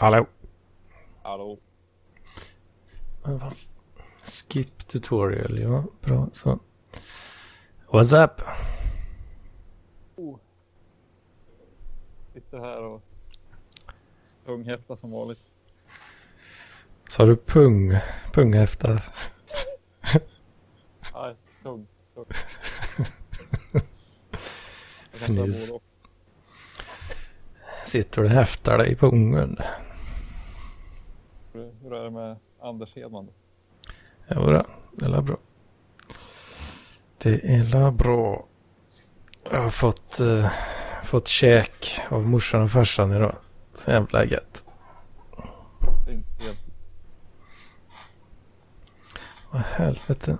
Hallå. Hallå. Skip tutorial, ja. Bra så. What's up? Oh. Sitter här och punghäfta som vanligt. Sa du pung? Punghäfta? Nej. Jag Fniss. Sitter du och häftar dig i pungen? Hur- är det med Anders Hedman? då? Jodå, det är la bra. Det är la bra. Jag har fått, eh, fått käk av morsan och farsan idag. Så jävla gött. Vad helvete.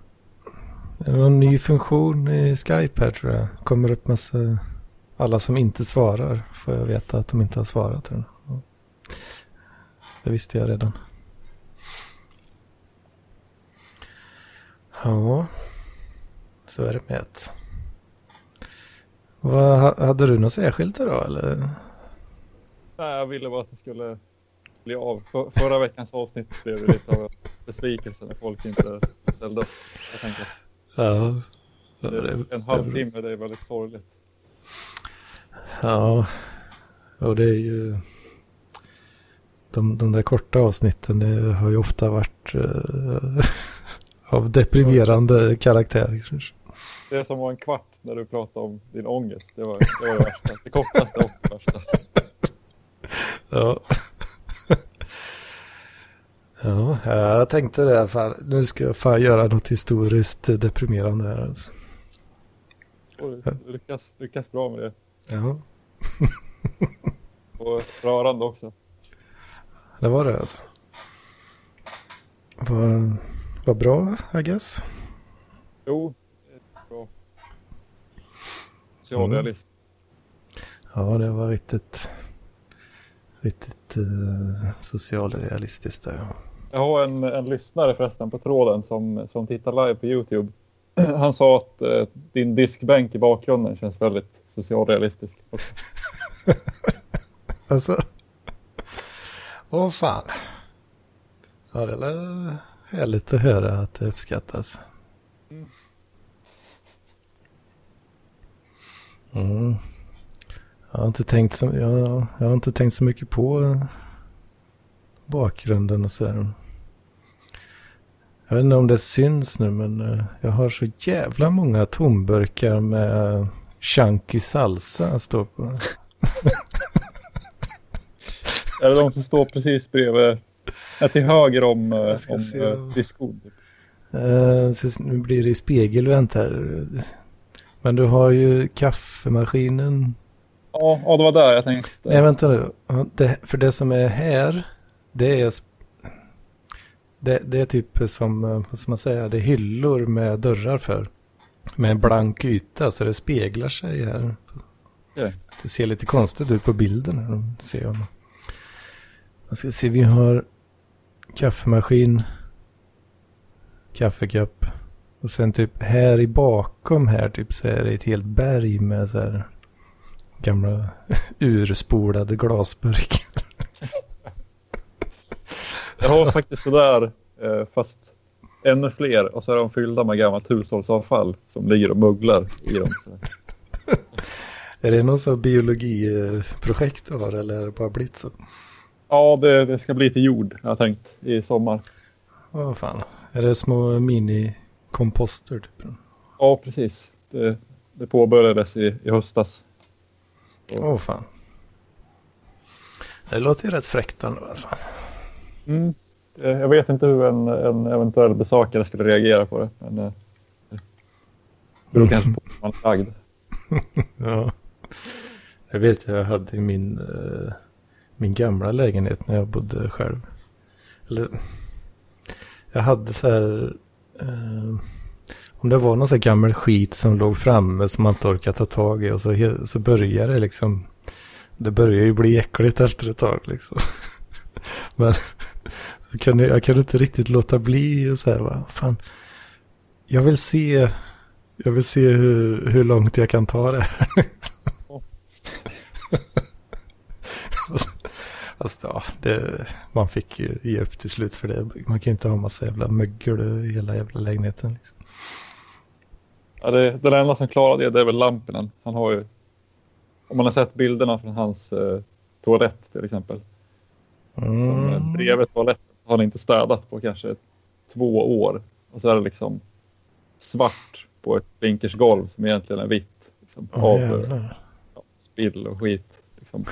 Det är någon ny funktion i Skype här tror jag. Kommer upp massa... Alla som inte svarar får jag veta att de inte har svarat. Det visste jag redan. Ja, så är det med ett. Vad, ha- hade du något särskilt idag eller? Nej, jag ville bara att det skulle bli av. För, förra veckans avsnitt blev det lite av besvikelse när folk inte ställde upp. Jag tänkte Ja, det, en halvtimme, det är väldigt sorgligt. Ja, och det är ju... De, de där korta avsnitten det har ju ofta varit eh, av deprimerande karaktär. Det som var en kvart när du pratade om din ångest, det var det, var det värsta. Det kortaste och det värsta. Ja. ja, jag tänkte det. Fan, nu ska jag fan göra något historiskt deprimerande här. Alltså. Du lyckas, lyckas bra med det. Ja, Och rörande också. det var det alltså. Vad vad bra, I guess. Jo, bra. Socialrealism. Ja, det var riktigt, riktigt uh, socialrealistiskt där. Ja. Jag har en, en lyssnare förresten på tråden som, som tittar live på YouTube. Han sa att eh, din diskbänk i bakgrunden känns väldigt socialrealistisk. Alltså. Åh fan. Ja, det är härligt att höra att det uppskattas. Mm. Jag har inte tänkt så, jag, jag har inte tänkt så mycket på bakgrunden och sådär. Jag vet inte om det syns nu men eh, jag har så jävla många tomburkar med chunky salsa står på. Är det de som står precis bredvid, ja, till höger om, eh, Jag ska om se. så nu blir det i spegelvänt här. Men du har ju kaffemaskinen. Ja, ja, det var där jag tänkte. Nej, vänta nu. Det, för det som är här, det är... Det, det är typ som, vad ska man säga, det är hyllor med dörrar för. Med en blank yta, så det speglar sig här. Det ser lite konstigt ut på bilden. Här, ser jag. Jag ska se, vi har kaffemaskin, kaffekopp. Och sen typ här i bakom här typ så är det ett helt berg med så här gamla urspolade glasburkar. Jag har faktiskt sådär, eh, fast ännu fler. Och så är de fyllda med gammalt hushållsavfall som ligger och mugglar i dem. Är det någon sån biologiprojekt du har eller är det bara blivit så? Ja, det, det ska bli till jord, jag har tänkt, i sommar. Vad fan. Är det små mini-komposter typ? Ja, precis. Det, det påbörjades i, i höstas. Åh fan. Det låter ju rätt fräckt ändå alltså. Mm. Eh, Jag vet inte hur en, en eventuell besökare skulle reagera på det. Men eh, det beror kanske på hur man är lagd. Ja. Jag vet jag hade i min, eh, min gamla lägenhet när jag bodde själv. Eller, jag hade så här, eh, om det var någon så här gammal skit som låg framme som man inte orkade ta tag i och så, så började det liksom, det började ju bli äckligt efter ett tag liksom. Men jag kunde, jag kunde inte riktigt låta bli och så här, va, fan, jag vill se, jag vill se hur, hur långt jag kan ta det här. Fast ja, det, man fick ju ge upp till slut för det. Man kan ju inte ha massa jävla mögel i hela jävla lägenheten. Liksom. Ja, det, den enda som klarar det, det är väl Lampinen. Han har ju, om man har sett bilderna från hans eh, toalett till exempel. Mm. Som eh, bredvid toaletten har han inte städat på kanske två år. Och så är det liksom svart på ett blinkersgolv som egentligen är vitt. Liksom, Åh, av ja, spill och skit. Liksom.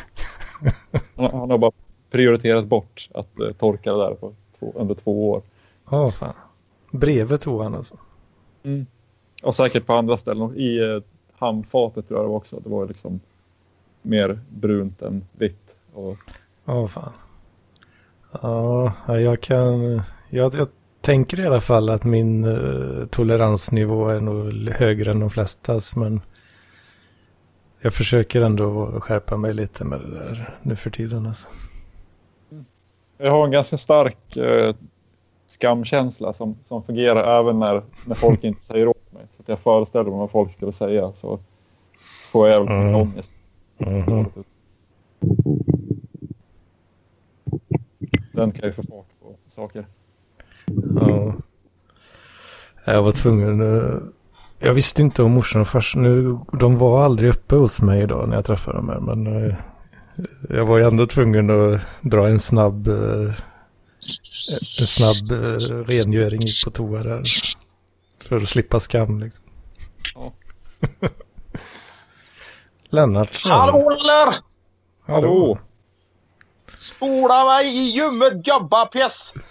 Han, han har bara prioriterat bort att eh, torka det där på två, under två år. Ja, fan. Bredvid toan alltså. Och säkert på andra ställen. I eh, handfatet tror jag det var också. Det var liksom mer brunt än vitt. Och, Ja, fan. Ja, jag kan... Jag, jag tänker i alla fall att min eh, toleransnivå är nog högre än de flestas, men jag försöker ändå skärpa mig lite med det där nu för tiden. Alltså. jag har en ganska stark eh, skamkänsla som, som fungerar även när, när folk inte säger åt mig. Så jag föreställer mig vad folk skulle säga. Så, så får jag Mm. ångest. Mhm. Den kan ju få fart på saker. Ja. Jag var tvungen... Jag visste inte om morsan och farsan. Nu, de var aldrig uppe hos mig idag när jag träffade dem här. Men eh, jag var ju ändå tvungen att dra en snabb... eh, En snabb eh, rengöring på toa där. För att slippa skam liksom. Ja. Lennart. Hallå eller? Hallå! Spola mig i ljummet gubbapiss!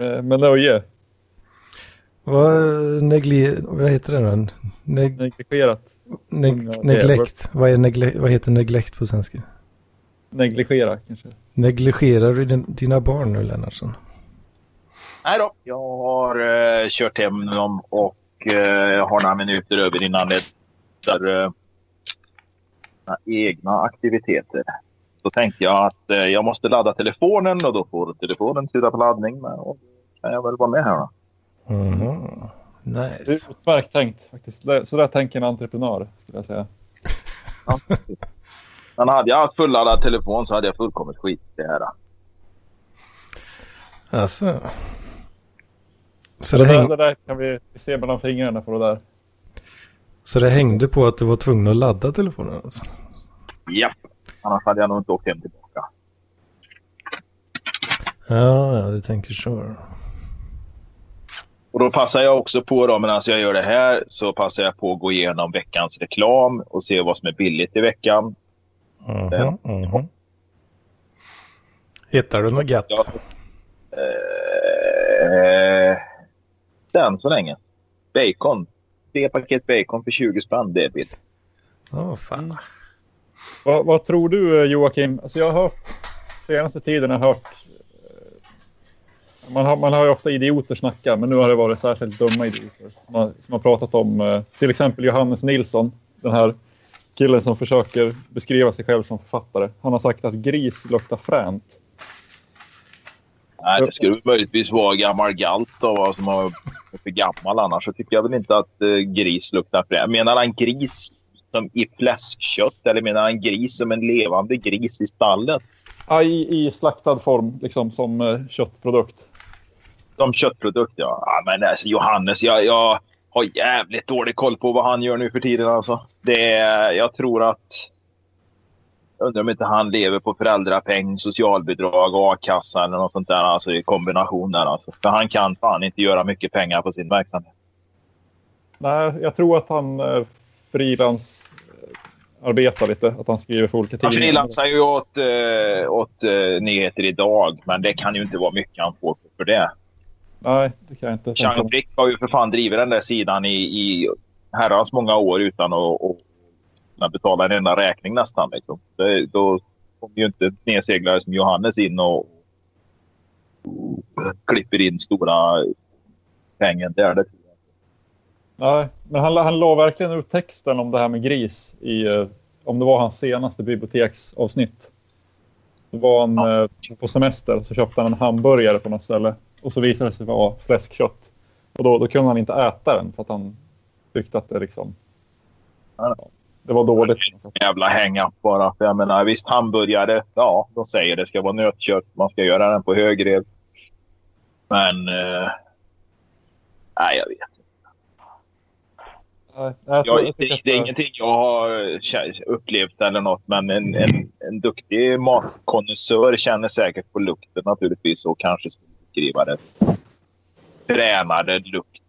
Eh, Med nöje. Vad, negli, vad heter det då? Neg, Negligerat. neg, neglect. Vad, är negle, vad heter neglect på svenska? Negligera kanske. Negligerar du din, dina barn nu Lennartsson? Nej då. Jag har eh, kört hem dem och eh, har några minuter över innan det är eh, mina egna aktiviteter. Så tänkte jag att eh, jag måste ladda telefonen och då får telefonen sitta på laddning. Men, och då kan jag väl vara med här då. Mhm. Det är Nice. utmärkt tänkt faktiskt. Det- Så där tänker en entreprenör skulle jag säga. Men hade jag haft fulladdad telefon så hade jag fullkomligt skit i det här. Alltså. Så Det det, där, häng, det där kan vi se mellan fingrarna på det där. så det hängde på att du var tvungen att ladda telefonen? Alltså. Japp. Annars hade jag nog inte åkt hem tillbaka. Ja, ja, du tänker så. Och då passar jag också på då, medan jag gör det här, så passar jag på att gå igenom veckans reklam och se vad som är billigt i veckan. Mhm, mhm. Hittar du något gött? Ja. Eh, den så länge. Bacon. Tre paket bacon för 20 spänn, det är billigt. Åh, fan. Vad, vad tror du eh, Joakim? Alltså jag har hört senaste tiden har hört man har, man har ju ofta idioter snacka, men nu har det varit särskilt dumma idioter som har, som har pratat om eh, till exempel Johannes Nilsson, den här killen som försöker beskriva sig själv som författare. Han har sagt att gris luktar fränt. Nej, det skulle möjligtvis vara gammal galt då, som har är för gammal. Annars så tycker jag väl inte att eh, gris luktar fränt. Menar han gris som i fläskkött eller menar han gris som en levande gris i stallet? Ja, i, I slaktad form, liksom som eh, köttprodukt. Som köttprodukt, ja. ja men alltså, Johannes, jag, jag har jävligt dålig koll på vad han gör nu för tiden. Alltså. Det jag tror att... Jag undrar om inte han lever på föräldrapeng, socialbidrag, a-kassa eller något sånt där. Alltså i kombination där. Alltså. För han kan fan inte göra mycket pengar på sin verksamhet. Nej, jag tror att han eh, frilans eh, lite, att han skriver för olika Han tidningar. frilansar ju åt, eh, åt eh, Nyheter Idag, men det kan ju inte vara mycket han får för det. Nej, det kan jag inte Chang. Frick har ju för fan drivit den där sidan i, i herrans många år utan att, att betala en enda räkning nästan. Liksom. Det, då kommer ju inte nedseglare som Johannes in och, klipper in stora pengar där. Det, Nej, men han, han la verkligen ut texten om det här med gris i, eh, om det var hans senaste biblioteksavsnitt. Då var han Ja. eh, på semester så köpte han en hamburgare på något ställe och så visade det sig vara fläskkött. Och då, då kunde han inte äta den för att han tyckte att det liksom... Ja. det var dåligt. Jävla hänga bara. Jag menar, visst, hamburgare, ja, de säger det ska vara nötkött. Man ska göra den på högrev. Men... Eh, nej, jag vet Nej, jag jag, det, det är ingenting jag har kä- upplevt eller något, men en, en, en duktig matkonnässör känner säkert på lukten naturligtvis och kanske beskriva det. Tränade lukt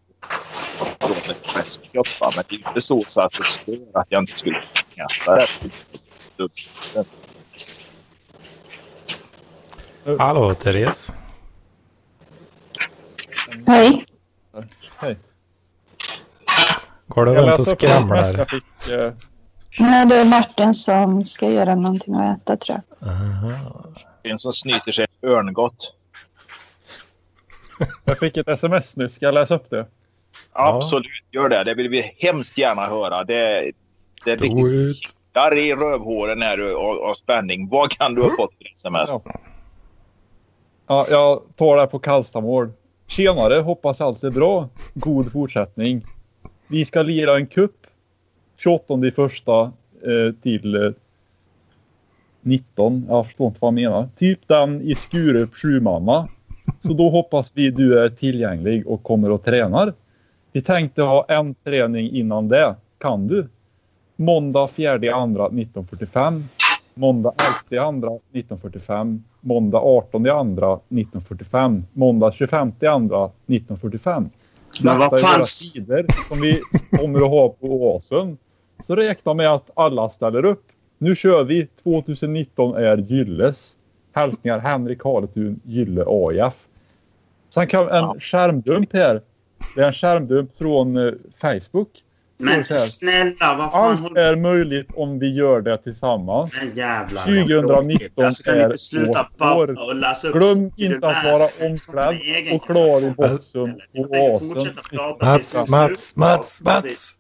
från ett fläskkött. va, Men det är inte så, så att det stör att jag inte skulle kunna äta det. Hallå Therese. Hej. Hej. Går det väl inte och skramlar? fick. Eh, Nej, det är Martin som ska göra någonting att äta tror jag. Aha. En som snyter sig örngott. Jag fick ett sms nu. Ska jag läsa upp det? Absolut, gör det. Det vill vi hemskt gärna höra. Det, det där i rövhåren här av, av spänning. Vad kan du ha fått för sms? Ja. Ja, jag tar det på kallstamål. Tjenare, hoppas allt är bra. God fortsättning. Vi ska lira en kupp 28 i första eh, till eh, 19. Jag förstår inte vad han menar. Typ den i Skurup sjumanna. Så då hoppas vi du är tillgänglig och kommer och tränar. Vi tänkte ha en träning innan det. Kan du? Måndag 4 andra 1945. Måndag 11 andra 1945. Måndag 18 andra 1945. Måndag 25 andra 1945. Men vad Detta är fan... våra tider som vi kommer att ha på Oasen. Så räkna med att alla ställer upp. Nu kör vi. 2019 är Gylles. Hälsningar Henrik Haletun, Gylle AIF. Sen kan en Ja. skärmdump här. Det är en skärmdump från eh, Facebook. Men snälla, vad fan Allt håller är möjligt om vi gör det tillsammans. Men jävlar. 2019 alltså, är sluta år. och läsa upp Glöm inte att vara omklädd och klar i boxen fortsätta prata Mats, Mats, Mats, Mats.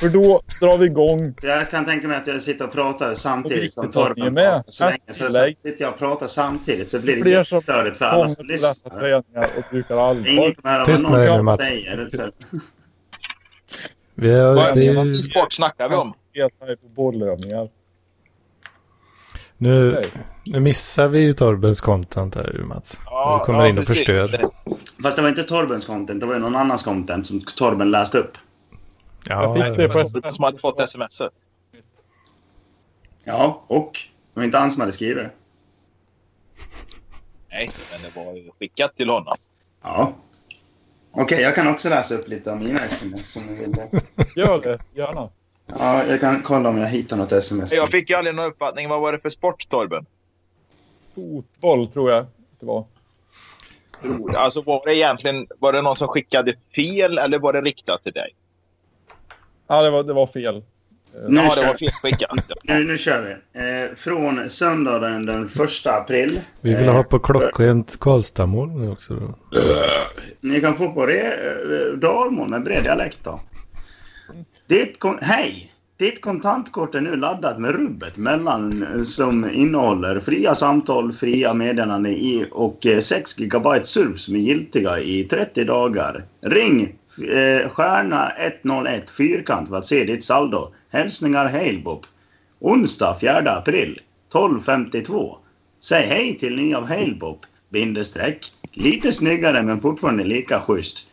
För då drar vi igång. Jag kan tänka mig att jag sitter och pratar samtidigt som Torben med. Så länge så, så sitter jag och pratar samtidigt så blir det jättestörigt för alla som lyssnar. och brukar allvar. Ingen kommer höra Tyst vad med dig nu, någon Mats. säger. Vi har, Vad det ju- Sport snackar vi om. På bollövningar. nu, nu missar vi ju Torbens content här Mats. Ja, du kommer ja, in och precis. förstör. Fast det var inte Torbens content, det var ju någon annans content som Torben läste upp. Ja, Jag fick det på sms. som hade fått smset. Ja, och det var inte han som hade skrivit det. Nej, men det var ju skickat till honom. Ja. Okej, jag kan också läsa upp lite av mina sms om ni vill det. Gör det, gärna. Ja, jag kan kolla om jag hittar något sms. Jag fick ju aldrig någon uppfattning. Vad var det för sport, Torben? Fotboll tror jag det var. Alltså var det egentligen var det någon som skickade fel eller var det riktat till dig? Ja, det var, det var fel. Nu ja, det var fel skickat. Nu, nu kör vi. Eh, från söndagen den 1 april. vi vill Eh, ha på klockrent Karlstadmål nu också då. Ni kan få på det eh, dalmål med bred dialekt då. Ditt Hej! Ditt kontantkort är nu laddat med rubbet mellan som innehåller fria samtal, fria meddelanden i och eh, 6 GB surf som är giltiga i 30 dagar. Ring eh, stjärna 101 fyrkant för att se ditt saldo. Hälsningar Halebop. Onsdag 4 april 12.52. Säg hej till ni av Halebop. Bindestreck. Lite snyggare men fortfarande lika schysst.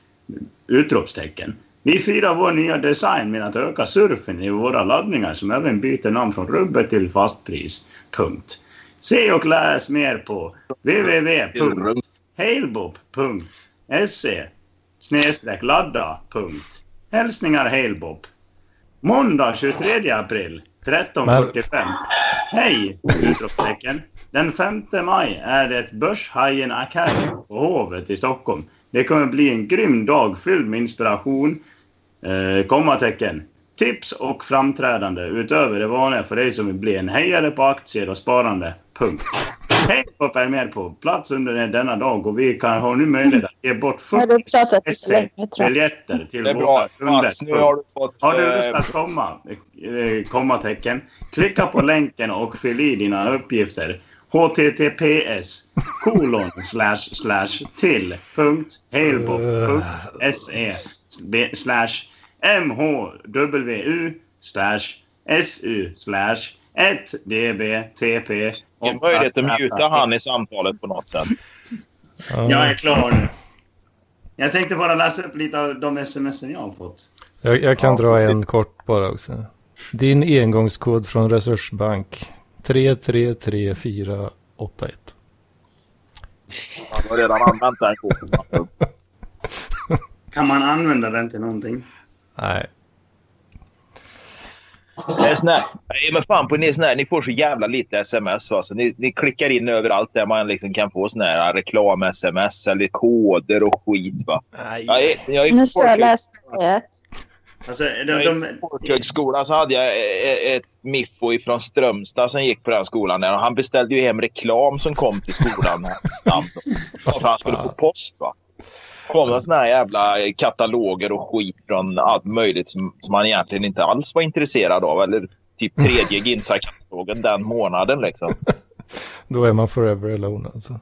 Utropstecken. Vi firar vår nya design med att öka surfen i våra laddningar som även byter namn från rubbet till fastpris. Punkt. Se och läs mer på www.halebop.se snedstreck ladda. Punkt. Hälsningar Halebop. Måndag 23 april 13.45. Hej! Utropstecken. Den 5 maj är det Börshajen Academy på Hovet i Stockholm. Det kommer bli en grym dag fylld med inspiration, eh, kommatecken, tips och framträdande utöver det vanliga för dig som vill bli en hejare på aktier och sparande. Punkt. Hej Pop är med på plats under denna dag och vi kan ha nu möjlighet att ge bort Har du pratat 40 lite länge, tror jag. biljetter till Det är våra kunder. Har du fått... Har du eh, lust att komma? Eh, Kommatecken. Klicka på länken och fyll i dina uppgifter. https kolon slash slash till punkt be- slash mhwu slash SU slash 1 DB Ingen möjlighet att muta han i samtalet på något sätt. Jag är klar nu. Jag tänkte bara läsa upp lite av de sms jag har fått. Jag, jag kan dra en kort bara också. Din engångskod från Resursbank 333481. Han har redan använt den koden. Kan man använda den till någonting? Nej, Det är sån här, nej, men fan på ni, sån här, ni får så jävla lite sms. Va? Så ni, ni klickar in överallt där man liksom kan få sån här reklam-sms eller koder och skit. Va? Nej. Jag är, jag är Nu ska jag läsa ett. Alltså, de, de, på folkhögskolan så hade jag e- ett miffo ifrån Strömstad som gick på den skolan. Där. Och han beställde ju hem reklam som kom till skolan snabbt. För att han skulle få post. Va? Kom det såna här jävla kataloger och skit från allt möjligt som, som man egentligen inte alls var intresserad av. Eller typ tredje Ginsa-katalogen den månaden liksom. Då är man forever alone alltså.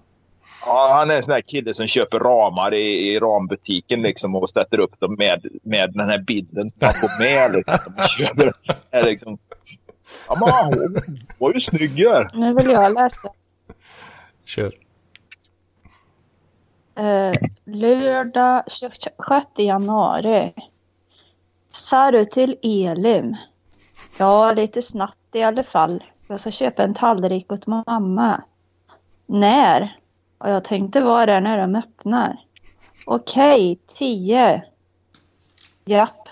Ja, han är en sån här kille som köper ramar i, i rambutiken liksom och sätter upp dem med, med den här bilden som han får med. Liksom, och köper, är liksom, ja, men hon var ju snygg gör. Nu vill jag läsa. Kör. Eh, lördag 26 januari. Sa du till Elim? Ja, lite snabbt i alla fall. Jag ska köpa en tallrik åt mamma. När? Och jag tänkte vara där när de öppnar. Okej, tio. Japp.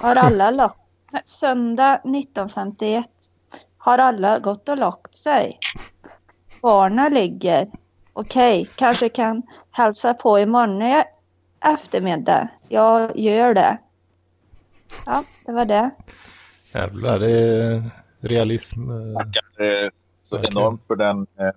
Har alla lockt? Söndag 1951. Har alla gått och lockt sig? Barnen ligger. Okej, kanske kan hälsa på imorgon eftermiddag. Jag gör det. Ja, det var det. Jävlar, det är realism. eh. Tackar eh, så Verkligen. enormt för den eh,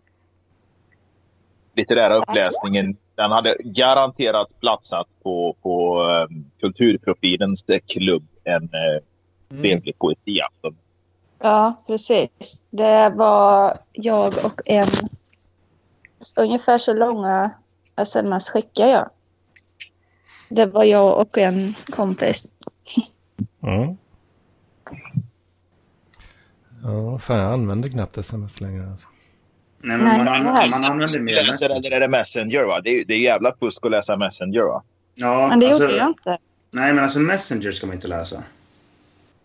litterära uppläsningen. Den hade garanterat platsat på, på eh, Kulturprofilens eh, klubb en eh, trevlig poesiafton. Ja, precis. Det var jag och en... Ungefär så långa sms skickade jag. Det var jag och en kompis. Mm. Ja, fan jag använder knappt sms längre alltså. nej, men Nej, man, här- man använder mer Messenger. eller är det Messenger? Va? Det, är, det är jävla fusk att läsa Messenger. Va? Ja, Men det alltså, gjorde jag inte. Nej, men alltså Messenger ska man inte läsa.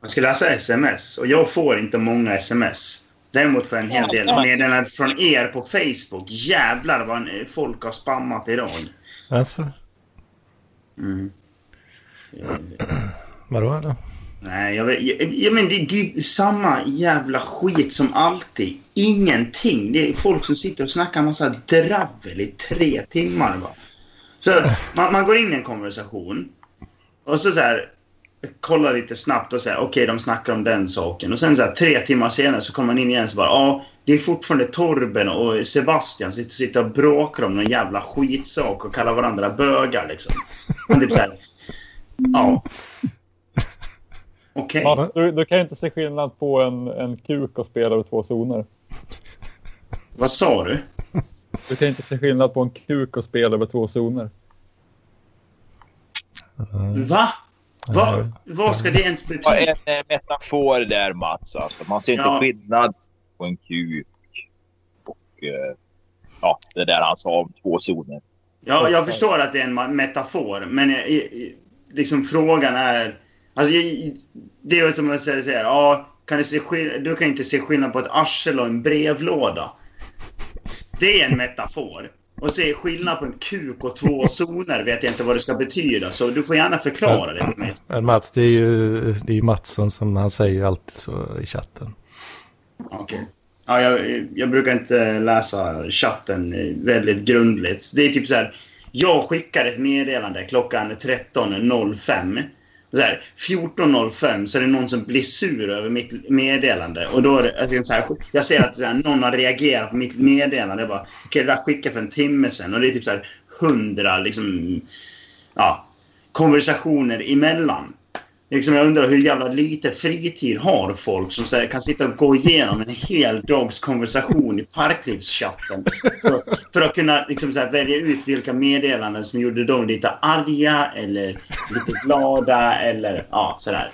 Man ska läsa sms. Och jag får inte många sms. Däremot får jag en hel del meddelanden från er på Facebook. Jävlar vad en- folk har spammat idag. Alltså, Mm. vadå eller? Nej, jag vet, jag, jag men det, det är samma jävla skit som alltid. Ingenting. Det är folk som sitter och snackar massa dravel i tre timmar. Va? Så man, man går in i en konversation och så, så här kollar lite snabbt och säger okej, de snackar om den saken. Och sen så här, tre timmar senare så kommer man in igen och så bara ja, det är fortfarande Torben och Sebastian som sitter, och bråkar om någon jävla skitsak och kallar varandra bögar liksom. Man typ så här, ja. Okej. Mats, du, du kan inte se skillnad på en, en kuk och spela över två zoner. Vad sa du? Du kan inte se skillnad på en kuk och spela över två zoner. Va? Va? Vad ska det ens betyda? en eh, metafor där Mats. Alltså. Man ser inte Ja. skillnad på en kuk och eh, ja, det där han sa om två zoner. Ja, jag förstår att det är en metafor, men eh, liksom frågan är... Alltså, jag- det är som att säga ja, kan du, se du kan inte se skillnad på ett arsel och en brevlåda. Det är en metafor. Och se skillnad på en kuk och två zoner vet jag inte vad det ska betyda, så du får gärna förklara det för mig. Men Mats, det är ju det är ju Mattsson som han säger alltid så i chatten. Okej. Ja, jag, jag brukar inte läsa chatten väldigt grundligt. Det är typ så här. Jag skickar ett meddelande klockan 13.05. Så här, 14.05 så är det någon som blir sur över mitt meddelande. Och då är det, alltså, så här, jag ser att så här, någon har reagerat på mitt meddelande. Jag bara, okej, det där skickade jag för en timme sen”. Och det är typ så här hundra liksom, ja, konversationer emellan. Liksom jag undrar hur jävla lite fritid har folk som här, kan sitta och gå igenom en hel dags konversation i Parklivschatten. För, för att kunna liksom här, välja ut vilka meddelanden som gjorde dem lite arga eller lite glada eller ja, sådär.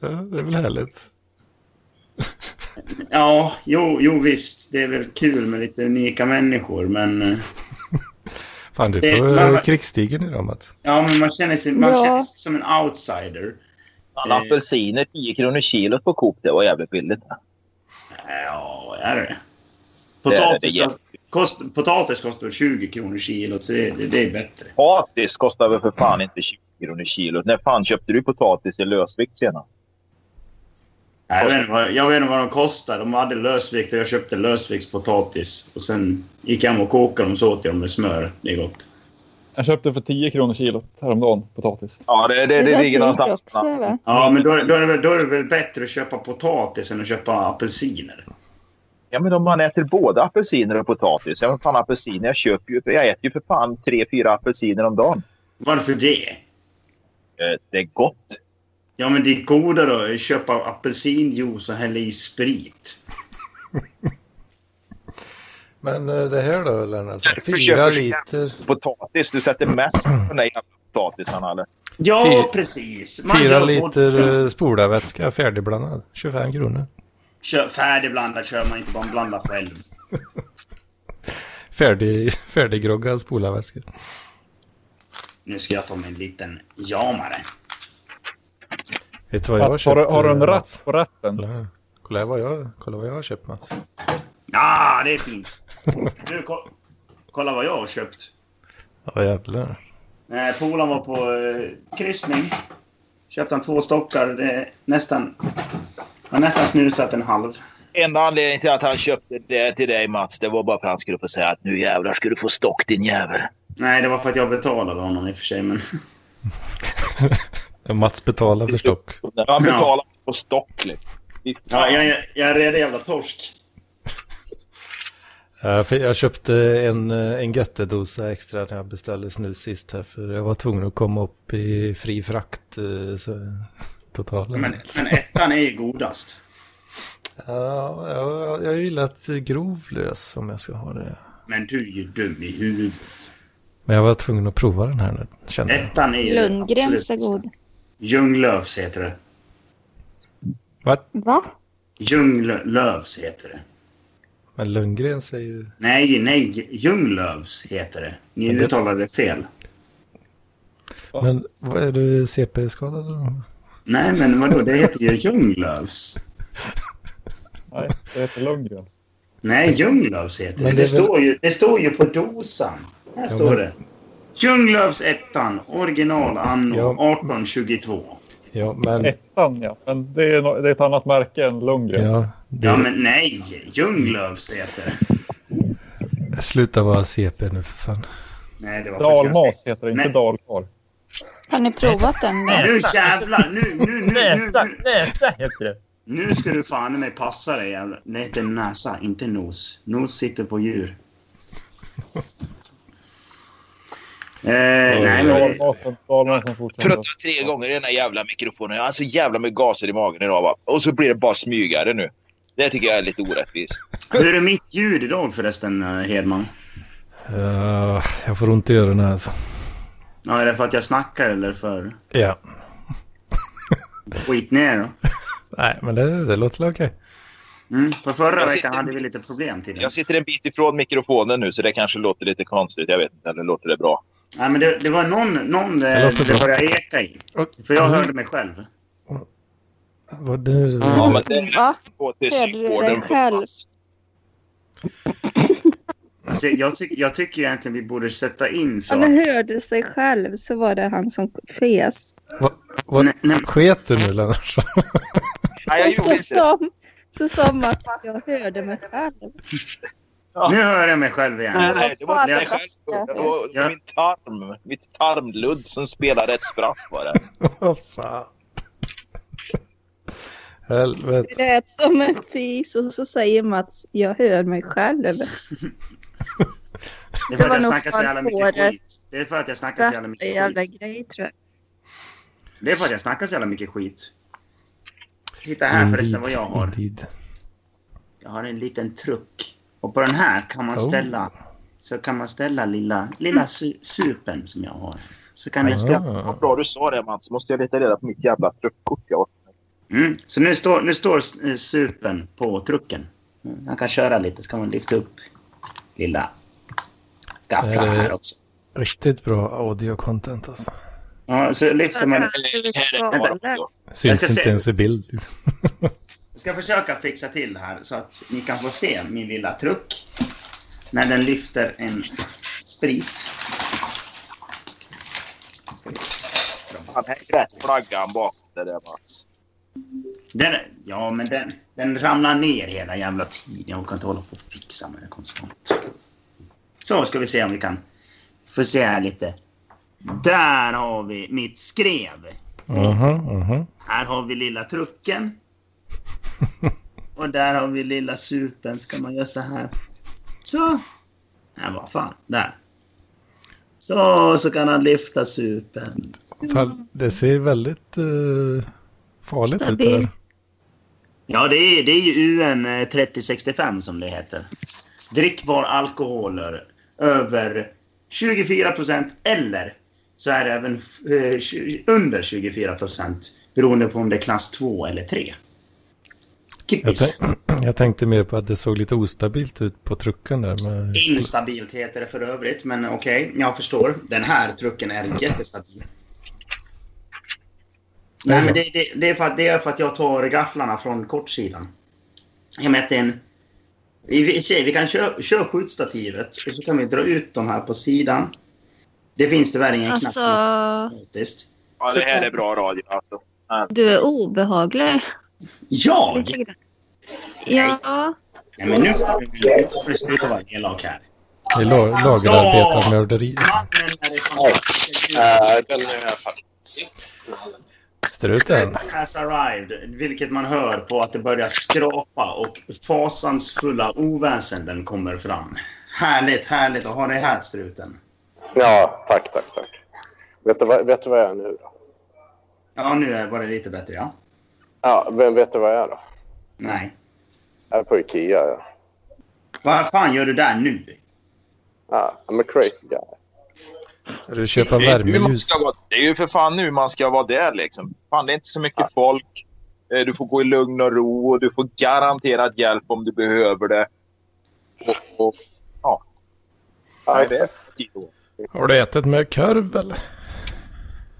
Ja, det är väl härligt. Ja, jo, jo visst. Det är väl kul med lite unika människor, men... eh, Fan, du är Det- på man- eh, krigsstigen idag Mats. Ja, men man känner sig, man Ja. känner sig som en outsider. Alla Eh. apelsiner 10 kronor kilot på Coop. Det var jävligt billigt. Ja, är det Det är- Potatis, det är kost, kost, potatis kostar 20 kronor kilot, så det, det, det är bättre. Potatis kostar väl för fan inte 20 kronor kilot. När fan köpte du potatis i lösvikt senast? Jag vet, inte vad, jag vet inte vad de kostar. De hade lösvikt och jag köpte lösviktspotatis. Och sen gick jag hem och kokade dem så åt jag dem med smör. Det är gott. Jag köpte för 10 kronor kilot häromdagen, potatis. Ja, det, det, det, är ligger någonstans. Ja, men då, är- då, är det, väl- då är det väl bättre att köpa potatis än att köpa apelsiner. Ja, men om man äter både apelsiner och potatis. Ja, men fan apelsiner. Jag köper ju. Jag äter ju för fan tre, fyra apelsiner om dagen. Varför det? Eh, Det är gott. Ja, men det är godare att köpa apelsinjuice och hälla i sprit. Men eh, det här då Lennart? Fyra liter, Potatis. Du sätter mest på den jävla potatisarna, eller? Ja, Fy- precis. Man fyra liter spolarvätska färdigblandad. 25 kronor. Kör, färdigblandat kör man inte, man blandar själv. Färdig, färdiggroggad spolarvätska. Nu ska jag ta mig en liten jamare. Vet du vad jag har Har, köpt? du- har du en eh, ratt på ratten? Kolla, kolla, vad jag, kolla vad jag har köpt Mats. Ja, det är fint. Nu, ko kolla vad jag har köpt. Ja jävlar. Eh, Polaren var på eh, kryssning. Köpte han två stockar. Det nästan... Har nästan snusat en halv. Enda anledningen till att han köpte det till dig Mats, det var bara för att han skulle få säga att nu jävlar ska du få stock din jävel. Nej, det var för att jag betalade honom i och för sig, men... Mats betalar för stock. Han betalar på stock. liksom. Ja, jag, jag, är redan jävla torsk. Jag köpte en, eh, en göttedosa extra när jag beställde snus sist här. För jag var tvungen att komma upp i fri frakt. eh, Så, totalen. Men, men ettan är ju godast. Ja, jag, jag gillar ett grovlös om jag ska ha det. Men du är ju dum i huvudet. Men jag var tvungen att prova den här nu, kände jag. Ettan är ju Lundgrens är god. Bästa. Ljunglövs heter det. Va? Va? Ljunglövs heter det. Men Lundgrens är ju... Nej, nej, Ljunglövs heter det. Ni det- uttalade fel. Men vad är du CP-skadad eller? Nej, men vadå? Det heter ju Ljunglövs. Nej, det heter Lundgrens. Nej, Ljunglövs heter det. Men Det, väl- står ju, det står ju på dosan. Här står men- det. Ljunglövs ettan, original anno Ja. 1822. Ja, men... Ettan, ja. Men det är, no- det är ett annat märke än Lundgrens. Ja, det, Ja, men nej, Ljunglövs heter det. Sluta vara CP nu för fan. Nej, det var Dalmas heter det, inte Nej. Dalkar. Har ni provat den då? Nu jävlar! Nu, nu, nu, nu, Näsa, nu, näsa heter det. nu ska du fan mig passa dig jävlar. Det heter näsa, inte nos. Nos sitter på djur. Eh, nej, men. Pruttar tre gånger i den här jävla mikrofonen. Jag har så jävla med gaser i magen idag. Va? Och så blir det bara smygare nu. Det tycker jag är lite orättvist. hur är mitt ljud idag förresten, eh, Hedman? Uh, jag får ont i öronen alltså. Ja, är det för att jag snackar eller för... Ja. Skit ner då. Nej, men det, det låter väl okej. Mm, för förra Jag veckan hade vi lite problem till det. Jag sitter en bit ifrån mikrofonen nu så det kanske låter lite konstigt. Jag vet inte. Eller låter det bra? Nej, men det, det var någon, någon Det det, det började eka i. För jag hörde mig själv. Vad du... Ja, men det Va? går till Hörde du dig psykvården. själv? Alltså, jag, ty jag tycker egentligen vi borde sätta in så Han hörde sig själv så var det han som fes. Va, Nej, nej. sket du nu Lennart? Nej, jag Och gjorde så inte det. som, så som att jag hörde mig själv. Nu hör jag mig själv igen. Nej, nej, det var inte Jag- själv. Det var Ja. min tarm. Mitt tarmludd som spelade ett spratt var det. Vad fan. Helvete. Det lät som en fis och så säger Mats, jag hör mig själv. Det är Det för att var jag snackar så jävla mycket skit. Det är för att jag snackar så jävla mycket jävla skit. grej tror jag. Det är för att jag snackar så jävla mycket skit. Titta här förresten vad jag har. Indeed. Jag har en liten truck. Och på den här kan man Oh. ställa... Så kan man ställa lilla, lilla su- supen som jag har. Så kan jag ställa... Ah. Vad bra du sa det Mats. Måste jag leta reda på mitt jävla truckkort. Jag Mm. Så nu står, nu står eh, supen på trucken. Mm, Han kan köra lite, så kan man lyfta upp lilla det- här också. Riktigt bra audio-content alltså. Ja, så lyfter man... Här är det bara radio. Syns Jag ska inte ens i bild. Jag ska försöka fixa till det här så att ni kan få se min lilla truck när den lyfter en sprit. Han hänger rätt flaggan bak det där Mats. Den, ja, men den, den ramlar ner hela jävla tiden. Jag orkar inte hålla på och fixa med det konstant. Så ska vi se om vi kan få se här lite. Där har vi mitt skrev. Mhm, mhm. Här har vi lilla trucken. Och där har vi lilla supen. Ska man göra så här? Så. Nej, vad fan. Där. Så, så kan han lyfta supen. Fan, Det ser väldigt eh, farligt ut Stabil. där. Ja, det är, det är ju UN eh, 3065 som det heter. Drickbar alkoholer över 24 procent eller så är det även eh, under 24 procent beroende på om det är klass 2 eller 3. Tänk, jag tänkte mer på att det såg lite ostabilt ut på trucken där. Med, Instabilt heter det för övrigt, men okej, jag förstår. Den här trucken är jättestabil. Nej, men det, det, det, är för att, det är för att jag tar gafflarna från kortsidan. Jag mätte en... I sig, vi kan köra, köra skjutstativet och så kan vi dra ut dem här på sidan. Det finns tyvärr ingen knapp Alltså, som är automatiskt. Ja, det här är bra radio alltså. du är obehaglig. Jag? Ja, Nej, men nu får du- sluta vara elak här. Lagerarbetarmörderi. Är det fantastiska Äh, den är Struten. has arrived, vilket man hör på att det börjar skrapa och fasansfulla oväsenden kommer fram. Härligt, härligt att ha dig här, struten. Ja, tack, tack, tack. Vet du, vad, vet du vad jag är nu då? Ja, nu är- var det lite bättre, ja. Ja, vem vet du vad jag är då? Nej. Jag är på Ikea, ja. Vad fan gör du där nu? Ja, I'm a crazy guy. Ska du köpa värmeljus? det är ju för fan nu man ska vara där liksom. Fan, det är inte så mycket folk. Eh, Du får gå i lugn och ro och du får garanterad hjälp om du behöver det. Och, och, ja, Ja, det är. Har du ätit med korv eller?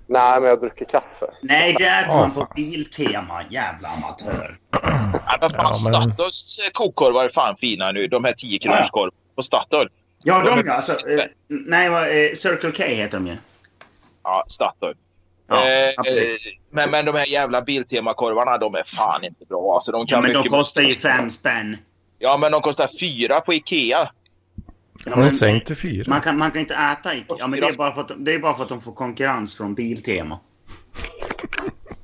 Nej, men jag dricker kaffe. Nej, det är Ja, man på. Biltema, jävla amatör. Nej, men fan, Ja, men- Statoils eh, kokkorvar är fan fina nu. De här 10 kronors korv på Statoil. Ja, De de är- ja, alltså... Eh, nej, vad, eh, Circle K heter de ju. Ja, Statoil. Ja, eh, men, men de här jävla Biltema-korvarna, de är fan inte bra. Alltså, de kan Ja, men de kostar ju fem spänn. Ja, men de kostar fyra på Ikea. Ja, Har sänkt till fyra? Man kan, man kan inte äta i... Ja, men det är, bara för att, det är bara för att de får konkurrens från Biltema.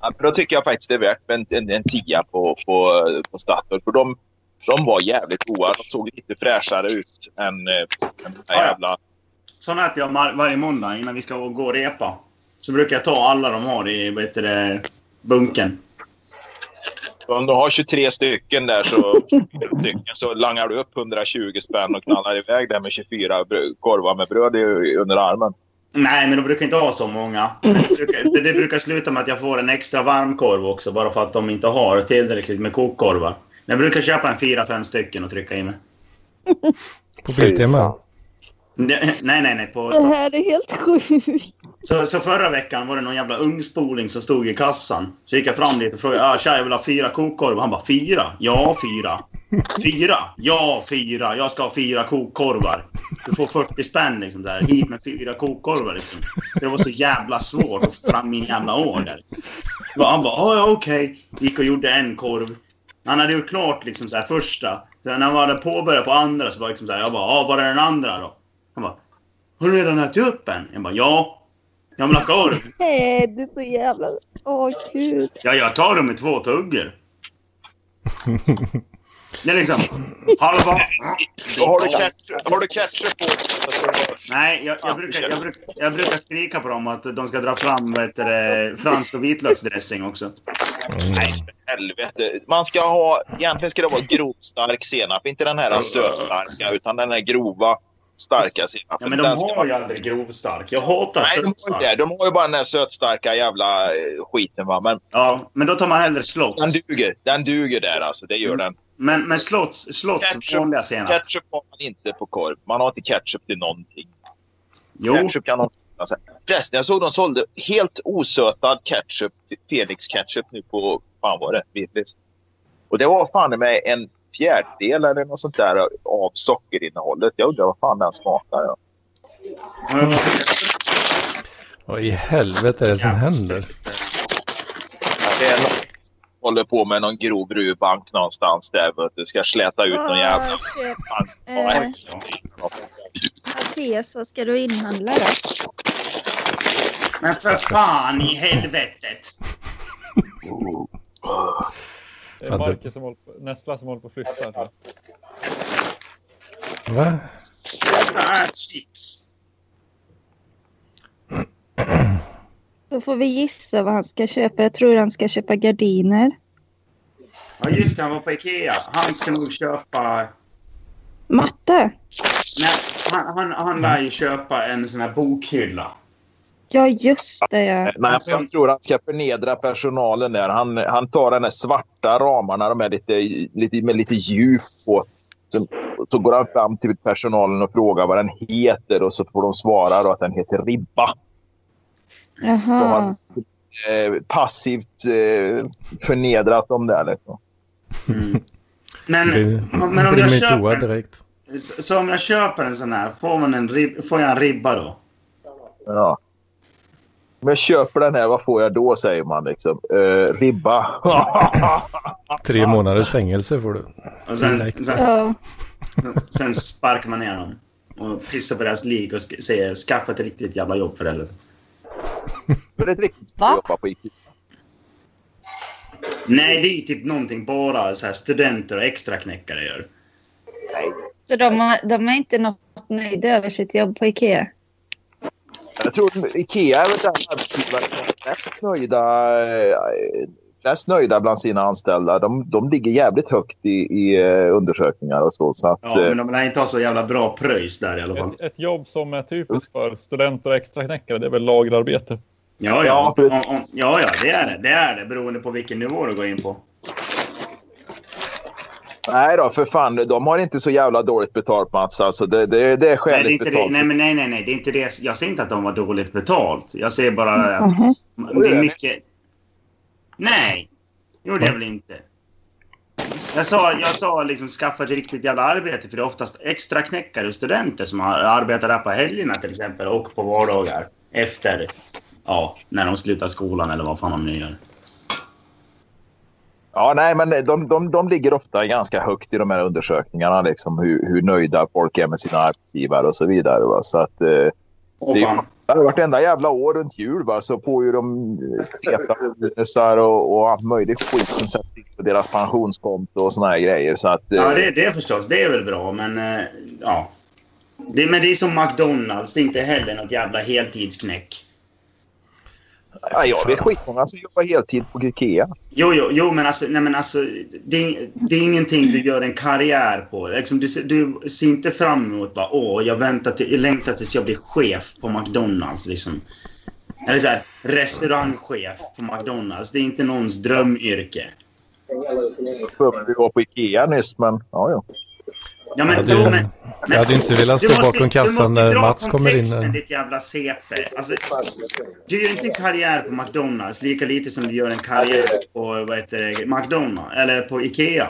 Ja, då tycker jag faktiskt det är värt en, en, en tia på, på, på Statoil. För de, de var jävligt goda. De såg lite fräschare ut än, eh, än de här Ja, ja. jävla... Sån äter jag varje måndag innan vi ska gå och repa. Så brukar jag ta alla de har i bunken. Om du har 23 stycken där så, stycken, så langar du upp 120 spänn och knallar iväg där med 24 brö- korvar med bröd i, under armen. Nej, men de brukar inte ha så många. Det, brukar, det, brukar sluta med att jag får en extra varmkorv också, bara för att de inte har tillräckligt med kokkorvar. Jag brukar köpa en fyra, fem stycken och trycka i mig. På Biltema? Nej, nej, nej. På, det här är helt sjukt. så, så förra veckan var det någon jävla ungspoling som stod i kassan. Så gick jag fram dit och frågade ah, tja, jag vill ha fyra kokkorvar. Han bara fyra? Ja, fyra. Fyra? Ja, fyra. Jag ska ha fyra kokkorvar. Du får 40 spänn liksom där. Hit med fyra kokkorvar liksom. Det var så jävla svårt att få fram min jävla order. Han bara, "Ja, ja okej. Gick och gjorde en korv. Han hade gjort klart liksom så här första. Så när han hade påbörjat på andra så var liksom så här, jag bara, ja, var är den andra då? Han bara, har du redan ätit upp en? Jag bara, ja. Jag vill ha korv. Nej, det är så jävla... Åh, gud. Ja, jag tar dem i två tuggor. Det är liksom halva... Har, du ketchup, har du ketchup på Nej, jag, jag, brukar, jag, brukar, jag brukar skrika på dem att de ska dra fram det, fransk och vitlöksdressing också. Nej, för helvete. Man ska ha... Egentligen ska det vara grovstark senap. Inte den här sötstarka, utan den här grova. Starka senapen. Ja, men de Den har man- ju aldrig grovstark. Jag hatar Nej, de har, sötstark. de har ju bara den där sötstarka jävla eh, skiten. Va? Men Ja, men då tar man hellre den Slotts. duger. Den duger där alltså. Det gör den. Men, men Slotts, Slotts Ketchup. vanliga senap. Ketchup har man inte på korv. Man har inte ketchup till någonting. Jo, Ketchup kan de... Alltså, förresten, jag såg de sålde helt osötad ketchup, Felix ketchup nu på, fan var det, Willys. Och det var fan med en fjärdedel eller något sånt där av sockerinnehållet. Jag undrar vad fan den smakar. Ja. Vad i helvete är det som händer? Det är någon håller på med någon grov rubank någonstans där. Vet du, ska släta ut någon jävla... Ah. Fan, Eh. Mattias, vad ska du inhandla då? Men för fan i helvetet! Det är Marcus som håller på, Nestla som håller på att flytta. Va? Ah, chips. Då får vi gissa vad han ska köpa. Jag tror han ska köpa gardiner. Ja, just det. Han var på Ikea. Han ska nog köpa... Matte? Nej, han, han, han lär ju köpa en sån här bokhylla. Ja, just det ja. Men jag tror han ska förnedra personalen där. Han, han tar den där svarta ramarna, de är lite, lite, med lite djup på. Så, så går han fram till personalen och frågar vad den heter och så får de svara då att den heter ribba. Så Jaha. han eh, passivt eh, förnedrat dem där. Liksom. Mm. Men, Det men om jag köper... direkt. Så så om jag köper en sån här, får, man en rib, får jag en ribba då? Ja. Om jag köper den här, vad får jag då? säger man. Liksom. Eh, ribba. Tre månaders fängelse får du. Och sen, sen, sen sparkar man ner dem. Och pissar på deras lik och säger skaffa ett riktigt jävla jobb för helvete. Är ett riktigt Va? jobba på Ikea. Nej, det är typ någonting bara så här studenter och extraknäckare gör. Så de, har, de är inte något nöjda över sitt jobb på Ikea? Jag tror Ikea är väl den arbetsgivaren som är mest nöjda, eh, mest nöjda bland sina anställda. De, de ligger jävligt högt i, i eh, undersökningar och så. så att, Ja, eh, men de lär inte ha så jävla bra pröjs där i alla fall. Ett, ett jobb som är typiskt för studenter och extraknäckare, det är väl lagerarbete. Ja, Ja, ja, ja, det är det. Det är det, beroende på vilken nivå du går in på. Nej då, för fan. De har inte så jävla dåligt betalt Mats. Alltså, det, det, det är Nej, skäligt det är inte det. betalt. Nej, men nej, nej, nej. Det är inte det. Jag säger inte att de var dåligt betalt. Jag säger bara att Mhm. det är mycket... Nej, gjorde jag väl inte. Jag sa, jag sa liksom skaffa ett riktigt jävla arbete för det är oftast extra knäckare och studenter som har- arbetar där på helgerna till exempel och på vardagar. Efter, ja, när de slutar skolan eller vad fan de nu gör. Ja, nej, men de, de, de ligger ofta ganska högt i de här undersökningarna. Liksom, hur, hur nöjda folk är med sina arbetsgivare och så vidare. Va? Så att, eh, Åh Det är-. Det har varit enda jävla år runt jul va, så får ju de eh, feta bonusar och, och allt möjligt skit som sätts in på deras pensionskonto och såna här grejer. Så att, eh, Ja, det, det förstås. Det är väl bra, men eh, ja. Det, men det är som McDonalds. Det är inte heller något jävla heltidsknäck. Ja, jag vet skitmånga som jobbar heltid på Ikea. Jo, jo, jo men alltså, nej, men alltså det, är- det är ingenting du gör en karriär på. Liksom, du, ser- du ser inte fram emot bara, åh, jag, väntar till, jag längtar tills jag blir chef på McDonalds. Liksom. Eller så här, restaurangchef på McDonalds. Det är inte någons drömyrke. För vi var på Ikea nyss, men ja, ja. Ja, men, Jag hade, men, jag hade inte velat du stå måste- bakom du måste kassan när dra Mats kommer in. kontexten, Där. ditt jävla CP. Alltså, du gör inte en karriär på McDonalds lika lite som du gör en karriär på vad heter det, McDonalds eller på Ikea.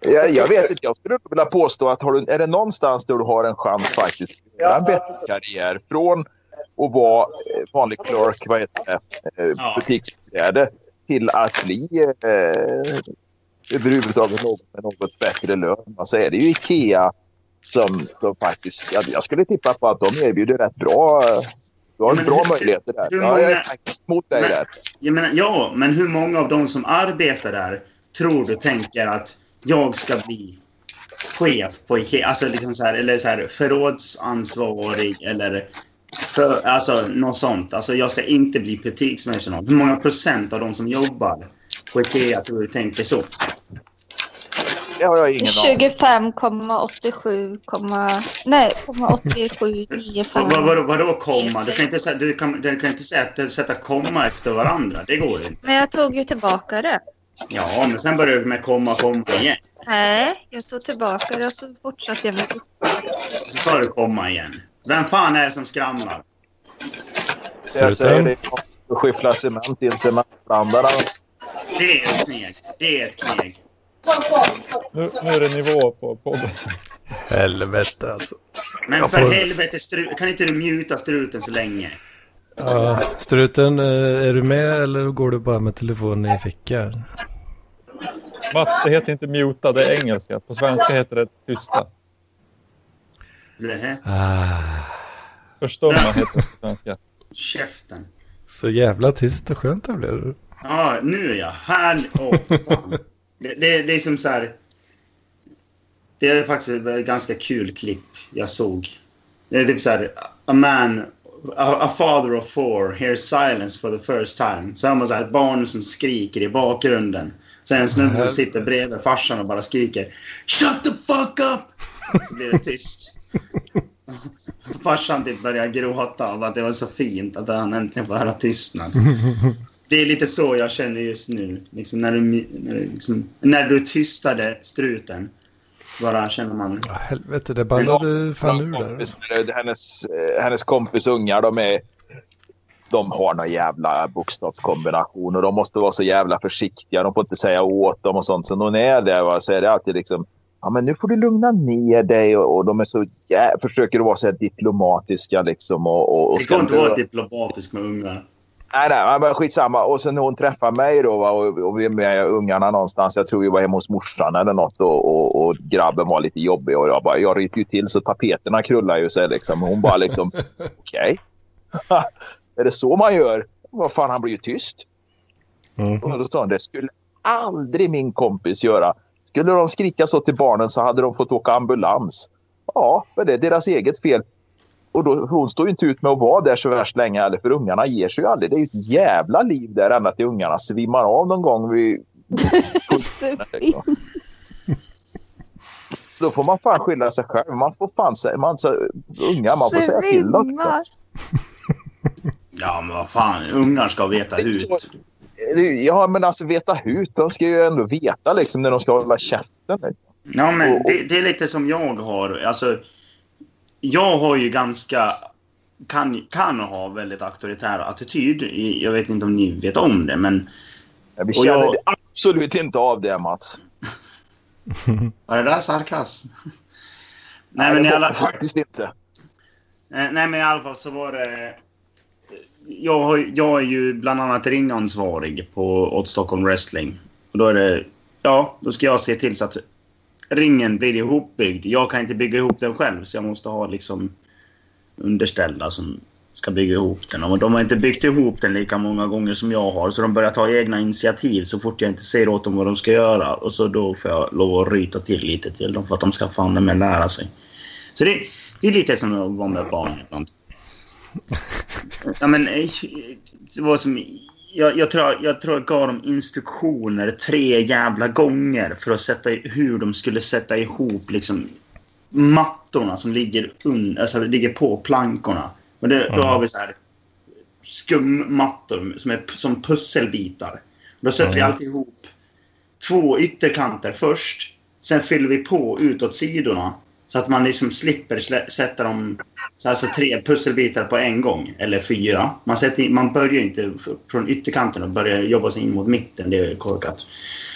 Jag, jag vet inte, jag skulle vilja påstå att har du, är det någonstans där du har en chans faktiskt att göra en bättre karriär från att vara eh, vanlig clerk, vad heter det, eh, butiksbiträde till att bli eh, överhuvudtaget något med något bättre lön. Så är det ju Ikea som, som faktiskt, jag, jag skulle tippa på att de erbjuder rätt bra, eh, du har Men bra hur- möjligheter där. hur Ja, jag är många- faktiskt mot dig Men- där. Jag menar, ja, men hur många av de som arbetar där tror du tänker att jag ska bli chef på Ikea? Alltså liksom så här, eller så här förrådsansvarig eller för, alltså något sånt. Alltså jag ska inte bli butikspersonal. Hur många procent av de som jobbar på Ikea tror du tänker så? Det har jag ingen aning 25,87, nej, 8795. Vad, vad, vadå komma? Du kan inte, du kan, du kan inte sätta, sätta komma efter varandra. Det går inte. Men jag tog ju tillbaka det. Ja, men sen börjar du med komma, komma igen. Nej, jag tog tillbaka det och så fortsatte jag med Så sa du komma igen. Vem fan är det som skramlar? Jag säger Struten. det. att Skyffla cement i en cementblandare. Det är ett kneg. Det är ett kneg. Nu, nu är det nivå på podden. Helvete alltså. Men Jag för får- helvete, stru- kan inte du muta struten så länge? Ja, struten, eh, är du med eller går du bara med telefonen i fickan? Mats, det heter inte muta, det är engelska. På svenska heter det tysta. Nähä. Ah, Förstumma heter det på svenska. Käften. så jävla tyst och skönt det blev. Ja, nu är jag här. Åh, fan. det, det, det är som så här... Det är faktiskt ett ganska kul klipp jag såg. Det är typ så här... A man... A, a father of four hears silence for the first time. Så har man så här ett barn som skriker i bakgrunden. Sen en snubbe som sitter bredvid farsan och bara skriker Shut the fuck up! Så blir det tyst. Farsan typ börjar gråta av att det var så fint att han äntligen får höra tystnad. Det är lite så jag känner just nu. Liksom när, du, när, du, liksom, när du tystade struten så bara känner man... Ja, helvete, det ballade fan ur där. kompis, hennes, eh, hennes kompis ungar, de är... De har någon jävla bokstavskombination och de måste vara så jävla försiktiga. De får inte säga åt dem och sånt. Så när hon är där va, så är det alltid liksom... Ja, men nu får du lugna ner dig och, och de är så jä... försöker vara så här diplomatiska liksom. Och, och, och Det går inte att vara diplomatisk med ungar. Nej, nej, men skitsamma. Och sen när hon träffar mig då va, och, och vi är med ungarna någonstans. Jag tror vi var hemma hos morsan eller något och, och, och grabben var lite jobbig och jag bara, jag ryter ju till så tapeterna krullar ju sig liksom. Och hon bara liksom, okej. är det så man gör? Vad fan, han blir ju tyst. Mm. Och då sa hon, det skulle aldrig min kompis göra. Skulle de skrika så till barnen så hade de fått åka ambulans. Ja, men det är deras eget fel. Och då, hon står ju inte ut med att vara där så värst länge heller, för ungarna ger sig ju aldrig. Det är ju ett jävla liv där ända till ungarna svimmar av någon gång vid... Då får man fan skylla sig själv. Man får fan säga... Man, så, unga, man får säga till dem. Ja, men vad fan. Ungar ska veta hut. Ja, men alltså veta hut. De ska ju ändå veta liksom när de ska hålla käften. Liksom. Ja, men det, det är lite som jag har. Alltså, jag har ju ganska... Kan, kan ha väldigt auktoritär attityd. Jag vet inte om ni vet om det, men... Ja, Vi känner jag- absolut inte av det, Mats. Var det där sarkasm? Nej, men i alla, Faktiskt inte. eh, nej, men i alla fall så var det... Jag, har, jag är ju bland annat ringansvarig på åt Stockholm Wrestling. Och då är det... Ja, då ska jag se till så att ringen blir ihopbyggd. Jag kan inte bygga ihop den själv, så jag måste ha liksom underställda som ska bygga ihop den. Och de har inte byggt ihop den lika många gånger som jag har, så de börjar ta egna initiativ så fort jag inte säger åt dem vad de ska göra. Och så då får jag lov att ryta till lite till dem för att de ska fan med lära sig. Så det, det är lite som att vara med barn ibland. Ja, men, eh, det var som, jag, jag, tror, jag tror jag gav dem instruktioner tre jävla gånger för att sätta hur de skulle sätta ihop liksom, mattorna som ligger, un, alltså, ligger på plankorna. Och det, Då har vi så här skummattor som är som pusselbitar. Då sätter vi Ja. alltid ihop två ytterkanter först. Sen fyller vi på utåt sidorna. Så att man liksom slipper slä, sätta dem så alltså tre pusselbitar på en gång. Eller fyra. Man, sätter in, man börjar ju inte från ytterkanten och börjar jobba sig in mot mitten. Det är korkat.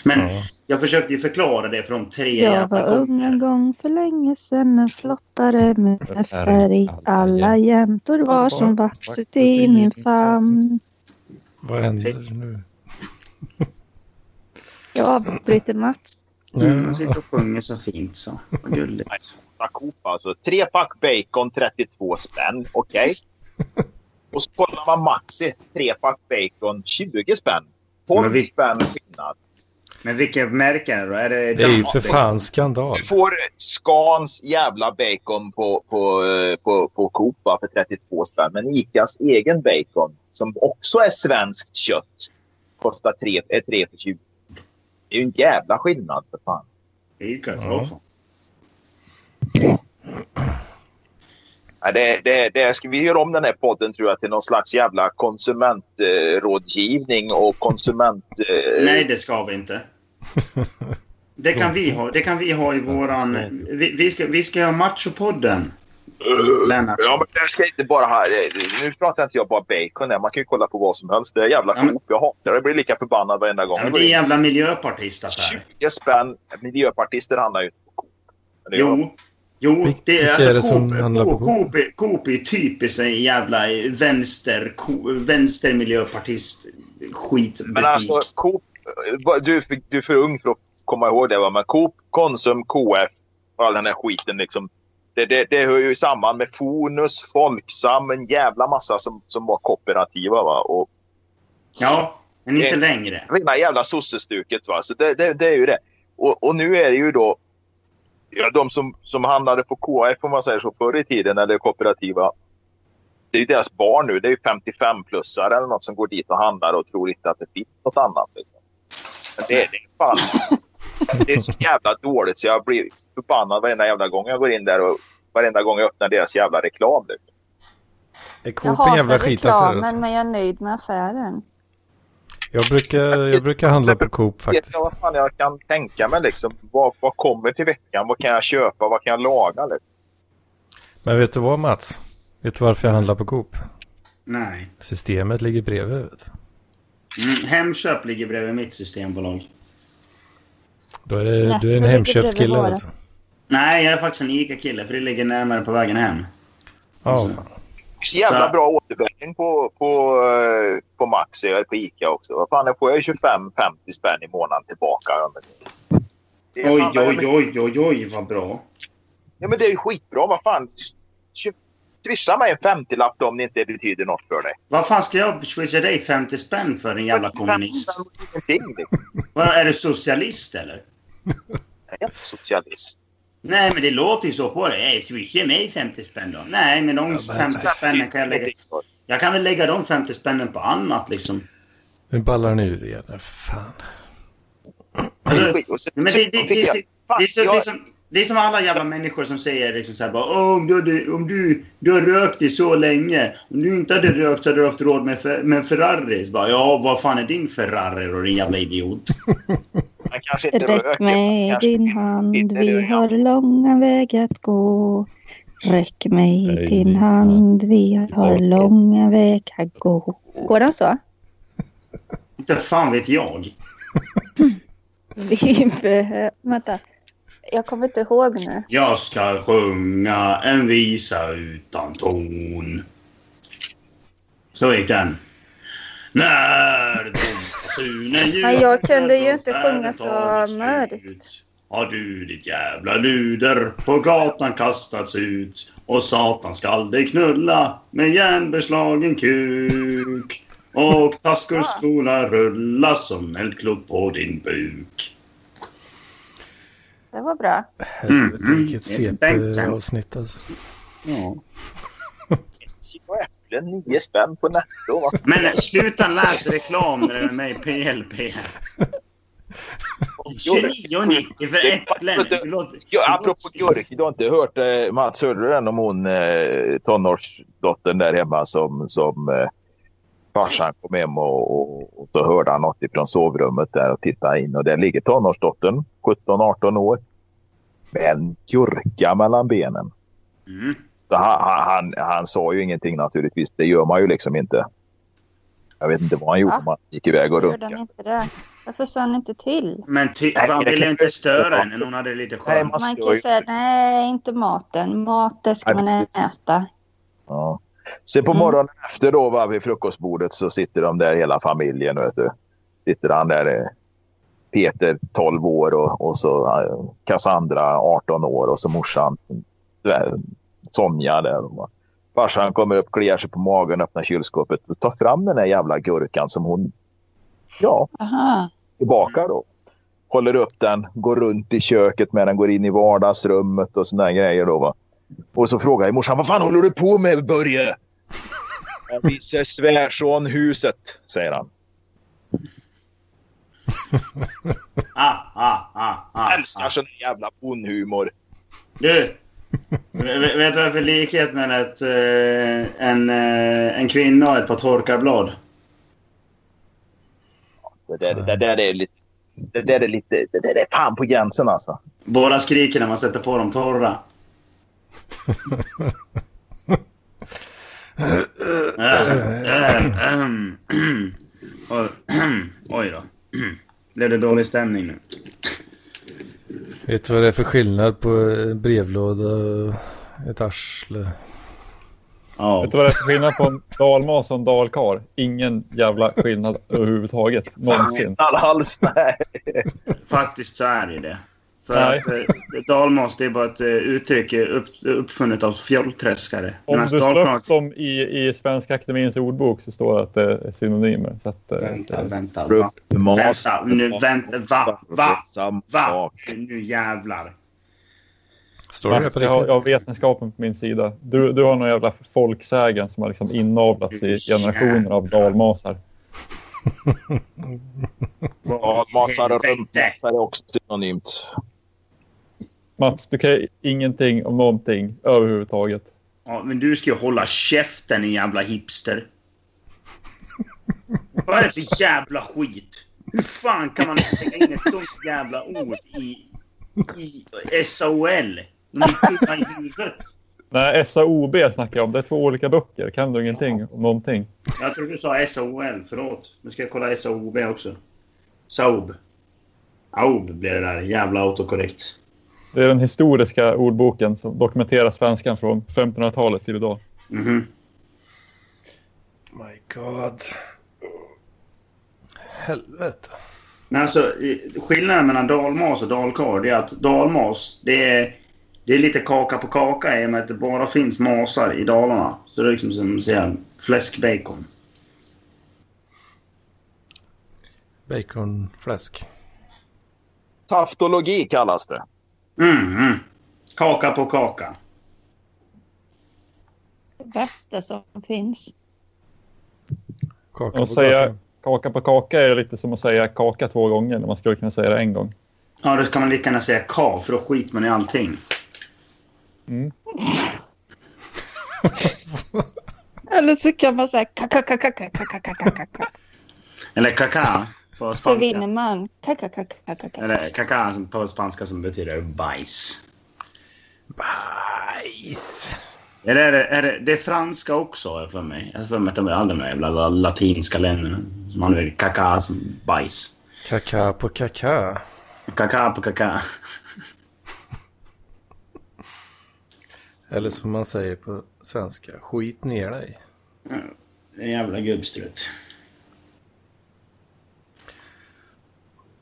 Men Ja. jag försökte ju förklara det för de tre Jag jävla var ung en gånger. gång för länge sedan en flottare med färg. Alla jäntor var som vax uti min famn. Vad händer nu? Jag avbryter Mats. Mm, han sitter och sjunger så fint så. Vad gulligt. Coop alltså. Tre pack bacon, 32 spänn. Okej. Och så kollar man Maxi. Tre pack bacon, 20 spänn. 12 Men vi- spänn skillnad. Men vilket märke är det då? Är det Det är ju för fan skandal. Du får Scans jävla bacon på, på, på, på Coop för 32 spänn. Men Icas egen bacon, som också är svenskt kött, kostar 3, är 3 för 20. Det är ju en jävla skillnad för fan. Det är katastrofen. Nej, det, det, det ska vi göra om den här podden tror jag till någon slags jävla konsumentrådgivning och konsument... Eh, Nej, det ska vi inte. Det kan vi ha. Det kan vi ha i våran... Vi, vi, ska, vi ska ha Machopodden. Lennart. Ja, men det ska inte bara ha... Nu pratar inte jag bara bacon här. Man kan ju kolla på vad som helst. Det är jävla Ja, men-. Jag hatar det. Jag blir lika förbannad varenda gång. Ja, men det är jävla miljöpartistaffär. 20 spänn. Miljöpartister handlar ju inte på Coop. Jo. Jo, det är alltså är det som Coop, handlar på Coop, Coop? Är- typiskt en jävla vänster, co- vänstermiljöpartist skitbutik. Men alltså Coop... Du, du är för ung för att komma ihåg det. Va? Men Coop, Konsum, KF och all den här skiten liksom. Det, det, det hör ju samman med Fonus, Folksam, en jävla massa som, som var kooperativa. Va? Och Ja, men inte Det- längre. rena jävla sossestuket. Va? Så det, det, det är ju det. Och, och nu är det ju då ja, de som, som handlade på KF om man säger så förr i tiden eller kooperativa. Det är ju deras barn nu. Det är ju 55-plussare eller något som går dit och handlar och tror inte att det finns något annat. Liksom. Men det, det är fan... Det är så jävla dåligt så jag blir förbannad varenda jävla gång jag går in där och varenda gång jag öppnar deras jävla reklam. Liksom. Är Jag Coop en jävla hatar skitaffär reklamen alltså? men jag är nöjd med affären. Jag brukar, jag brukar handla på Coop Vet faktiskt. jag vad fan jag kan tänka mig liksom. Vad, vad kommer till veckan? Vad kan jag köpa? Vad kan jag laga? Liksom? Men vet du vad Mats? Vet du varför jag handlar på Coop? Nej. Systemet ligger bredvid. Vet. Mm, Hemköp ligger bredvid mitt systembolag. Då är det, Netto du är en Hemköpskille alltså. Nej, jag är faktiskt en ICA-kille för det ligger närmare på vägen hem. Ja, Alltså. Så jävla Så- bra återbäring på, på, eh, på Maxi eller på Ica också. Vad fan, jag får jag 25-50 spänn i månaden tillbaka. Oj, oj, oj, oj, oj, vad bra. Ja, men det är ju skitbra. Vad fan. Swisha mig en 50-lapp då om det inte betyder något för dig. Vad fan ska jag swisha dig 50 spänn för en jävla 50 kommunist? Ingenting. liksom. Vad, är du socialist eller? Jag är inte socialist. Nej, men det låter ju så på dig. Hey, swisha mig 50 spänn då. Nej, men de 50 spännen kan jag lägga... Jag kan väl lägga de 50 spännen på annat liksom. nu ballar ni ur igen. Fan. Alltså, men det, det, det, det, det, är så, det, är jag- som, det är som alla jävla människor som säger liksom så här bara om, du, hade- om du, du har rökt i så länge. Om du inte hade rökt så hade du haft råd med, med Ferrari. Så bara, ja, vad fan är din Ferrari då, din jävla idiot? Man kanske inte Räck röker. mig kanske- din hand, vi röker. har långa väg att gå. Räck mig Nej. din hand, vi har långa väg att gå. Går den så? Inte fan vet jag. Vi behöver... Vänta. Jag kommer inte ihåg nu. Jag ska sjunga en visa utan ton. Så gick den. När domasunen Men jag kunde ju inte sjunga så mörkt. Har du ditt jävla luder på gatan kastats ut och satan skall dig knulla med järnbeslagen kuk och taskor skola rulla som eldklot på din buk. Det var bra. Helvete Mm, vilket mm. Bengtsson. CP-avsnitt alltså. Ja. Äpplen, nio spänn på netto. Men sluta läsa reklam när det är med i PLP. 29,90 för äpplen. Låter- Ja, apropå gurk, du har inte hört eh, Mats, hörde du den om hon eh, tonårsdottern där hemma som, som eh, farsan kom hem och, och, och så hörde han något ifrån sovrummet där och tittade in och där ligger tonårsdottern, 17-18 år, med en gurka mellan benen. Mm. Han, han, han, sa ju ingenting naturligtvis, det gör man ju liksom inte. Jag vet inte vad han gjorde, Va? om han gick iväg och runkade. inte det? Varför sa han inte till? Men ty- Nej, han det ville inte störa henne när hon hade lite Nej, skönt. man Man kan ju. säga nej, inte maten. Mat det ska Nej, man äta. Ja. Sen på Mm. morgonen efter då va, vid frukostbordet så sitter de där hela familjen. Vet du. Sitter han där eh, Peter 12 år och, och så eh, Cassandra 18 år och så morsan där, Sonja där. Och. Farsan kommer upp, kliar sig på magen, öppnar kylskåpet och tar fram den där jävla gurkan som hon ja, Aha. tillbaka då. Håller upp den, går runt i köket med den, går in i vardagsrummet och sådana grejer då va. Och så frågar jag morsan, vad fan håller du på med Börje? Jag visar svärson huset, säger han. Ah, ah, ah, ah. Älskar sån här jävla bondhumor. Du! Vet du vad för likhet mellan ett, eh, en, eh, en kvinna och ett par torkarblad? Det där, det där är lite... Det där är lite... Det där är fan på gränsen alltså. Båda skriker när man sätter på dem torra. Oj då. Blev det dålig stämning nu? Vet du vad det är för skillnad på en brevlåda och ett arsle? Ja. Vet du vad det är för skillnad på en dalmas och en dalkar? Ingen jävla skillnad överhuvudtaget. Någonsin. Metallhals, nej. Faktiskt så är det det. För Nej. att eh, dalmas det är bara ett eh, uttryck eh, upp, uppfunnet av fjollträskare. Om Medan du slår dem i, i Svenska Akademins ordbok så står det att det är synonymer. Så att, Vänta, vänta. Va? Vänta, nu vänta. Va? Va? Va? sak. Nu jävlar. Står det det på jag, har, jag har vetenskapen på min sida. Du, du har någon jävla folksägen som har liksom inavlats i generationer av dalmasar. Dalmasar och rumpmasar är också synonymt. Mats, du kan ingenting om någonting överhuvudtaget. Ja, men du ska ju hålla käften, din jävla hipster. Vad är det för jävla skit? Hur fan kan man lägga in ett sånt jävla ord i, i SOL? De är dumma i huvudet. Nej, SAOB snackar jag om. Det är två olika böcker. Kan du ingenting om någonting? Jag tror du sa SOL, förlåt. Nu ska jag kolla SOB också. SOB. AOB blir det där. Jävla autokorrekt. Det är den historiska ordboken som dokumenterar svenskan från 1500-talet till idag. Mhm. My God. Helvete. Men alltså, skillnaden mellan dalmas och dalkarl det är att dalmas, det är, det är lite kaka på kaka i och med att det bara finns masar i Dalarna. Så det är liksom som att säga fläskbacon. Baconfläsk. Taftologi kallas det. Mm, mm. Kaka på kaka. Det bästa som finns. Kaka Och på säga gatan. kaka på kaka är lite som att säga kaka två gånger när man skulle kunna säga det en gång. Ja, då kan man lika gärna säga ka, för då skiter man i allting. Mm. Eller så kan man säga kaka kaka kaka kaka kaka kaka. Eller kaka på Så vinner spanska. man. Kaka kaka kaka kaka. Eller kaka på spanska som betyder bajs. Bajs. Är det, är det, är det, det är franska också, för mig. Jag har för mig att de är alla de jävla la- latinska länderna. Som använder kaka som bajs. Kaka på kaka. Kaka på kaka. Eller som man säger på svenska. Skit ner dig. En jävla gubbstrutt.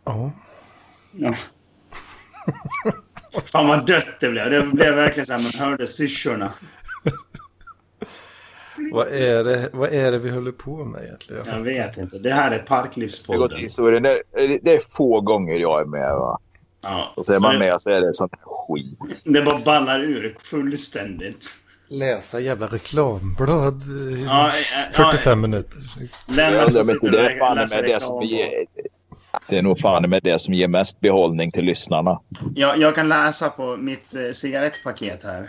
Ja. Ja. Fan vad dött det blev. Det blev verkligen så här man hörde syrsorna. Vad är, det, vad är det vi håller på med egentligen? Jag vet inte. Det här är Det, Parklivspodden. historien. Det, det är få gånger jag är med. Va? Ja. Och så är man med så är det sånt skit. Det bara ballar ur fullständigt. Läsa jävla reklamblad i Ja, ja, 45 minuter. Lämna sitter det du är fan med det som reklam. Det är nog fan med det som ger mest behållning till lyssnarna. Jag, jag kan läsa på mitt eh, cigarettpaket här.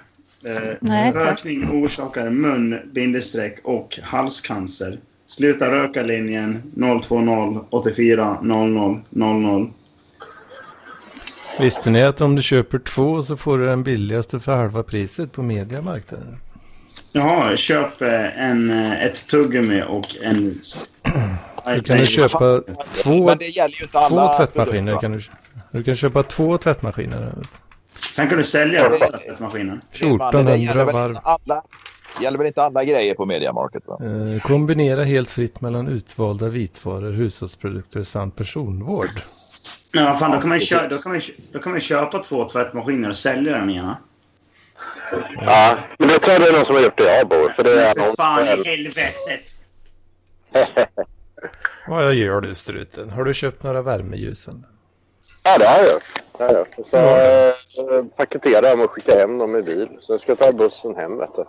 Eh, Nej, tack. rökning orsakar mun, bindestreck och halscancer. Sluta röka-linjen 020 84 00 00. Visste ni att om du köper två så får du den billigaste för halva priset på mediamarknaden? Jaha, köp eh, en, eh, ett tuggummi och en... Så kan du köpa två, Men det gäller ju inte alla två tvättmaskiner. Kan du, du kan köpa två tvättmaskiner. Sen kan du sälja tvättmaskinen. va? Men det 1400 gäller väl varv. inte alla, gäller väl inte alla grejer på Mediamarket? Eh, kombinera helt fritt mellan utvalda vitvaror, hushållsprodukter samt personvård. Men vad fan, då kan, man ju Ja, kö- precis. då, kan man, då kan man köpa två tvättmaskiner och sälja den ena. Ja, men det tror jag det är någon som har gjort det jag bor. För det är Men för fan i helvetet! Vad gör du struten? Har du köpt några värmeljusen? Ja, det har jag gjort. Det har jag gjort. Så eh, paketerar dem och skickar hem dem i bil. Ska jag ta bussen hem, vet du.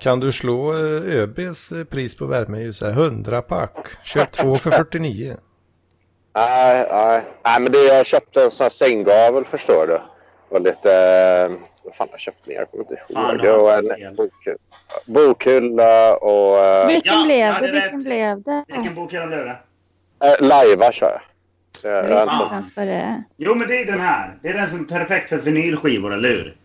Kan du slå eh, ÖBs eh, pris på värmeljus? här? 100 pack. Köp två för 49. Nej, nej. nej men det, jag köpte en sån här sänggavel förstår du. Och lite... Vad fan har jag köpt mer? Jag kommer inte Fan, ihåg. det varit en bokhylla, bokhylla och... eh, Vilken Ja, blev ja, det? det är Vilken blev det? Vilken bokhylla blev det? Eh, Lajva kör jag. Det det. Jo, men det är den här. Det är den som är perfekt för vinylskivor, eller hur?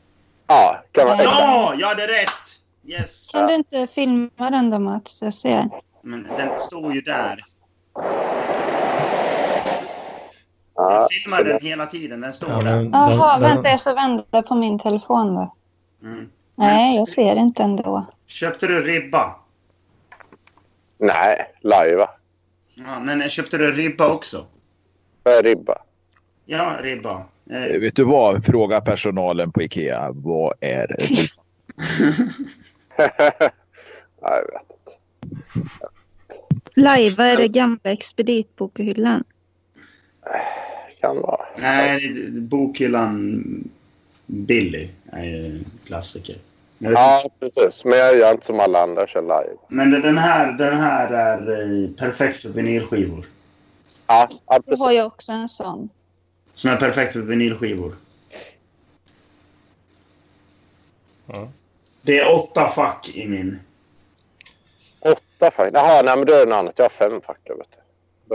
Ja, kan man... Ja, jag hade rätt! Yes! Kan du inte filma den då Mats? Jag ser. Men den står ju där. Ja, Jag filmar den hela tiden. Den står Ja, där. Jaha, vänta jag ska vända på min telefon då. Mm. Nej, jag ser inte ändå. Köpte du ribba? Nej, Lajva. Ja, men köpte du ribba också? Vad är ribba? Ja, ribba. Eh, Eh, Vet du vad? Fråga personalen på Ikea. Vad är det? ja, jag vet inte. Live är det gamla expeditbokhyllan. Kan vara. nej, bokhyllan Billy är ju klassiker. Ja, precis. Men jag gör inte som alla andra, kör live. Men den här, den här är eh, perfekt för vinylskivor. Ja, ja Jag precis. har ju också en sån. Som är perfekt för vinylskivor. Ja. Det är åtta fack i min. Åtta fack. Jaha, nej men då är det något annat. Jag har fem fack. Vet du.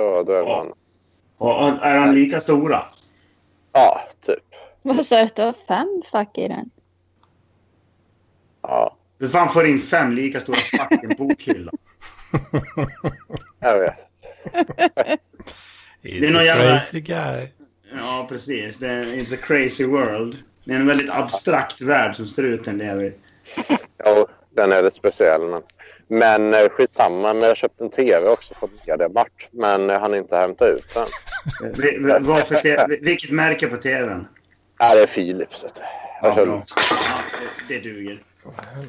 Då, då är det något Ja. annat. Och, och är de lika stora? Ja, typ. Vad sa du att du har fem fack i den? Ja, Hur fan får du in fem lika stora fack i en bokhylla? jag vet. Det är någon jävla- crazy guy. Ja, precis. Det är, it's a crazy world. Det är en väldigt abstrakt värld som struten lever i. Ja, den är lite speciell. Men, men eh, skitsamma. Men jag köpte en tv också på Mediamart. Men jag hann inte hämta ut den. Vilket märke på tvn? Ja, det är Philips. Vet du. Ja, Jag kör- bra. Ja, det, det duger.